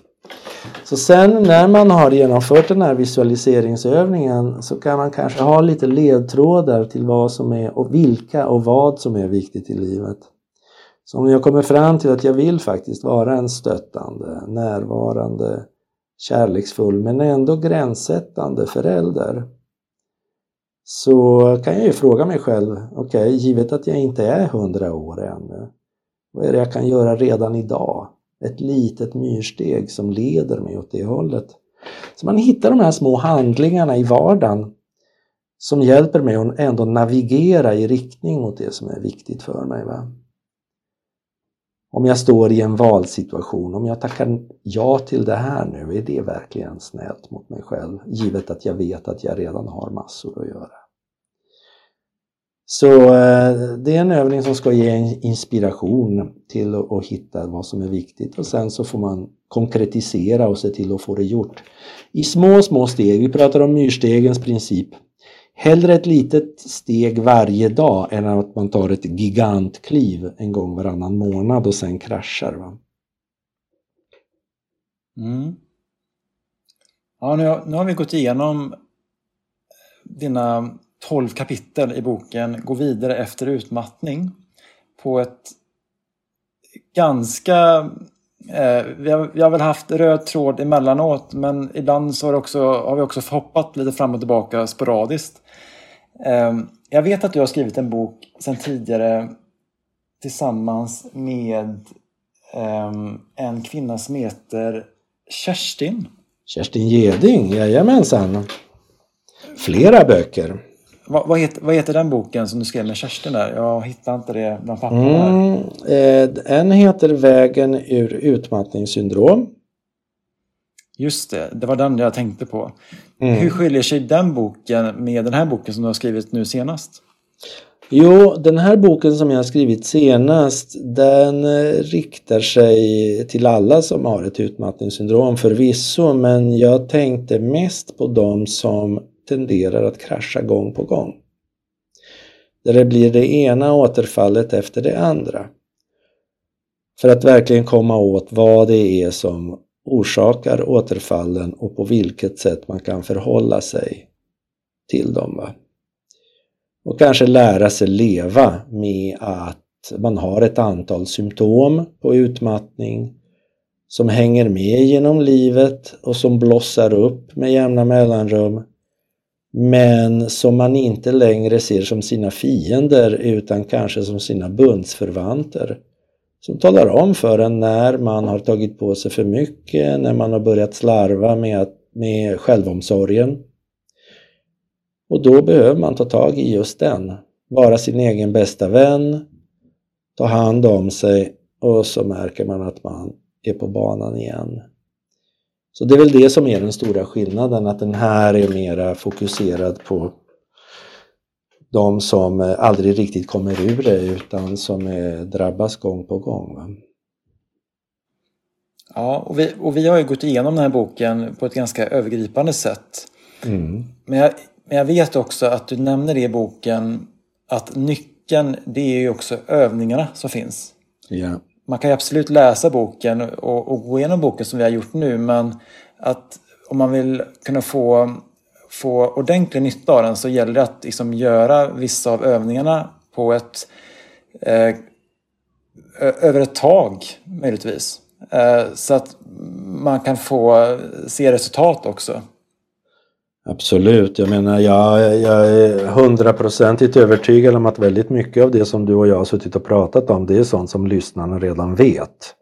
Så sen när man har genomfört den här visualiseringsövningen så kan man kanske ha lite ledtrådar till vad som är och vilka och vad som är viktigt i livet. Så om jag kommer fram till att jag vill faktiskt vara en stöttande, närvarande, kärleksfull men ändå gränssättande förälder så kan jag ju fråga mig själv, okej, okay, givet att jag inte är hundra år ännu, vad är det jag kan göra redan idag ett litet myrsteg som leder mig åt det hållet. Så man hittar de här små handlingarna i vardagen som hjälper mig att ändå navigera i riktning mot det som är viktigt för mig. Va? Om jag står i en valsituation, om jag tackar ja till det här nu, är det verkligen snällt mot mig själv? Givet att jag vet att jag redan har massor att göra. Så eh, det är en övning som ska ge inspiration till att hitta vad som är viktigt och sen så får man konkretisera och se till att få det gjort. I små, små steg. Vi pratar om myrstegens princip. Hellre ett litet steg varje dag än att man tar ett gigantkliv en gång varannan månad och sen kraschar. Va? Mm. Ja, nu, nu har vi gått igenom dina 12 kapitel i boken Gå vidare efter utmattning på ett ganska eh, vi, har, vi har väl haft röd tråd emellanåt men ibland så har, också, har vi också hoppat lite fram och tillbaka sporadiskt. Eh, jag vet att du har skrivit en bok sedan tidigare tillsammans med eh, en kvinna som heter Kerstin. Kerstin Geding, jajamensan. Flera böcker. Vad, vad, heter, vad heter den boken som du skrev med Kerstin där? Jag hittar inte det bland papperna. Mm, eh, en heter Vägen ur utmattningssyndrom. Just det, det var den jag tänkte på. Mm. Hur skiljer sig den boken med den här boken som du har skrivit nu senast? Jo, den här boken som jag har skrivit senast den eh, riktar sig till alla som har ett utmattningssyndrom förvisso men jag tänkte mest på de som tenderar att krascha gång på gång. Där det blir det ena återfallet efter det andra. För att verkligen komma åt vad det är som orsakar återfallen och på vilket sätt man kan förhålla sig till dem. Va? Och kanske lära sig leva med att man har ett antal symptom på utmattning som hänger med genom livet och som blossar upp med jämna mellanrum men som man inte längre ser som sina fiender utan kanske som sina bundsförvanter. Som talar om för en när man har tagit på sig för mycket, när man har börjat slarva med, med självomsorgen. Och då behöver man ta tag i just den. Vara sin egen bästa vän, ta hand om sig och så märker man att man är på banan igen. Så det är väl det som är den stora skillnaden, att den här är mera fokuserad på de som aldrig riktigt kommer ur det utan som drabbas gång på gång. Va? Ja, och vi, och vi har ju gått igenom den här boken på ett ganska övergripande sätt. Mm. Men, jag, men jag vet också att du nämner i boken att nyckeln det är ju också övningarna som finns. Ja man kan ju absolut läsa boken och, och gå igenom boken som vi har gjort nu men att om man vill kunna få, få ordentlig nytta av den så gäller det att liksom göra vissa av övningarna på ett eh, över ett tag möjligtvis. Eh, så att man kan få se resultat också. Absolut, jag menar jag, jag är hundraprocentigt övertygad om att väldigt mycket av det som du och jag har suttit och pratat om det är sånt som lyssnarna redan vet.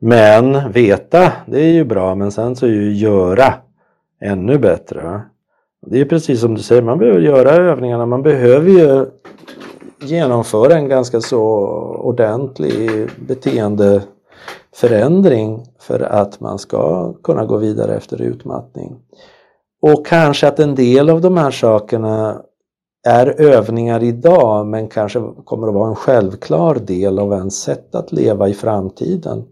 Men veta, det är ju bra men sen så är ju göra ännu bättre. Det är precis som du säger, man behöver göra övningarna, man behöver ju genomföra en ganska så ordentlig beteendeförändring för att man ska kunna gå vidare efter utmattning. Och kanske att en del av de här sakerna är övningar idag men kanske kommer att vara en självklar del av ens sätt att leva i framtiden.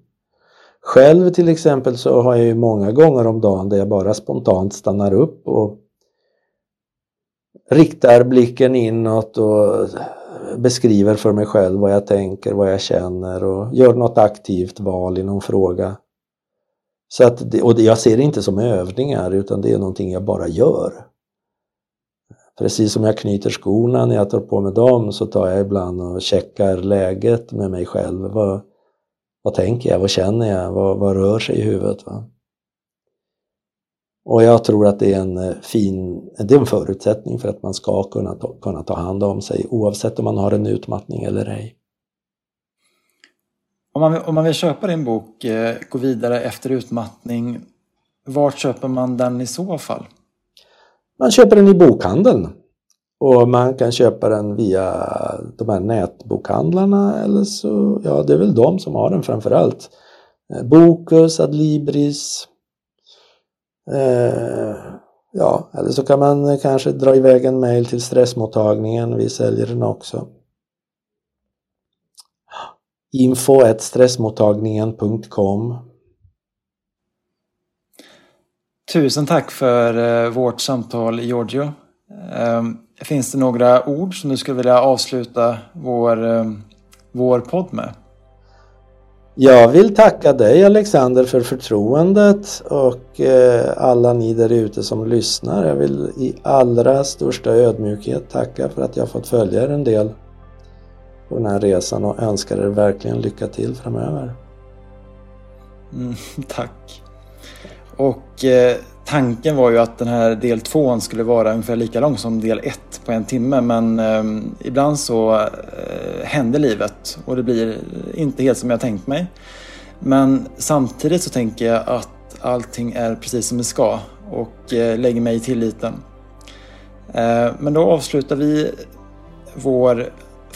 Själv till exempel så har jag ju många gånger om dagen där jag bara spontant stannar upp och riktar blicken inåt och beskriver för mig själv vad jag tänker, vad jag känner och gör något aktivt val i någon fråga. Så att, och jag ser det inte som övningar utan det är någonting jag bara gör. Precis som jag knyter skorna när jag tar på mig dem så tar jag ibland och checkar läget med mig själv. Vad, vad tänker jag? Vad känner jag? Vad, vad rör sig i huvudet? Va? Och jag tror att det är en eh, fin det är en förutsättning för att man ska kunna ta, kunna ta hand om sig oavsett om man har en utmattning eller ej. Om man, om man vill köpa din bok eh, Gå vidare efter utmattning, vart köper man den i så fall? Man köper den i bokhandeln och man kan köpa den via de här nätbokhandlarna eller så, ja det är väl de som har den framförallt. Eh, Bokus, Adlibris. Eh, ja, eller så kan man kanske dra iväg en mail till stressmottagningen, vi säljer den också. Info stressmottagningen.com Tusen tack för eh, vårt samtal Giorgio. Ehm, finns det några ord som du skulle vilja avsluta vår, ehm, vår podd med? Jag vill tacka dig Alexander för förtroendet och eh, alla ni där ute som lyssnar. Jag vill i allra största ödmjukhet tacka för att jag fått följa er en del på den här resan och önskar er verkligen lycka till framöver. Mm, tack. Och eh, tanken var ju att den här del två skulle vara ungefär lika lång som del ett på en timme men eh, ibland så eh, händer livet och det blir inte helt som jag tänkt mig. Men samtidigt så tänker jag att allting är precis som det ska och eh, lägger mig i tilliten. Eh, men då avslutar vi vår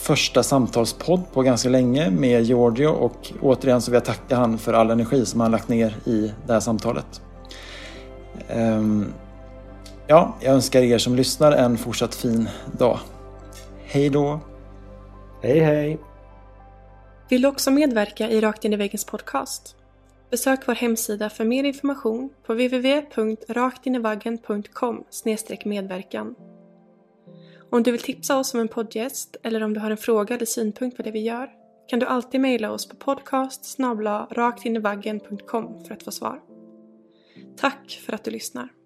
första samtalspodd på ganska länge med Giorgio och återigen så vill jag tacka han för all energi som han lagt ner i det här samtalet. Ehm, ja, jag önskar er som lyssnar en fortsatt fin dag. Hej då! Hej hej! Vill du också medverka i Rakt in i väggens podcast? Besök vår hemsida för mer information på www.raktinivaggen.com medverkan. Om du vill tipsa oss om en poddgäst eller om du har en fråga eller synpunkt på det vi gör kan du alltid mejla oss på podcast raktinivaggen.com för att få svar. Tack för att du lyssnar.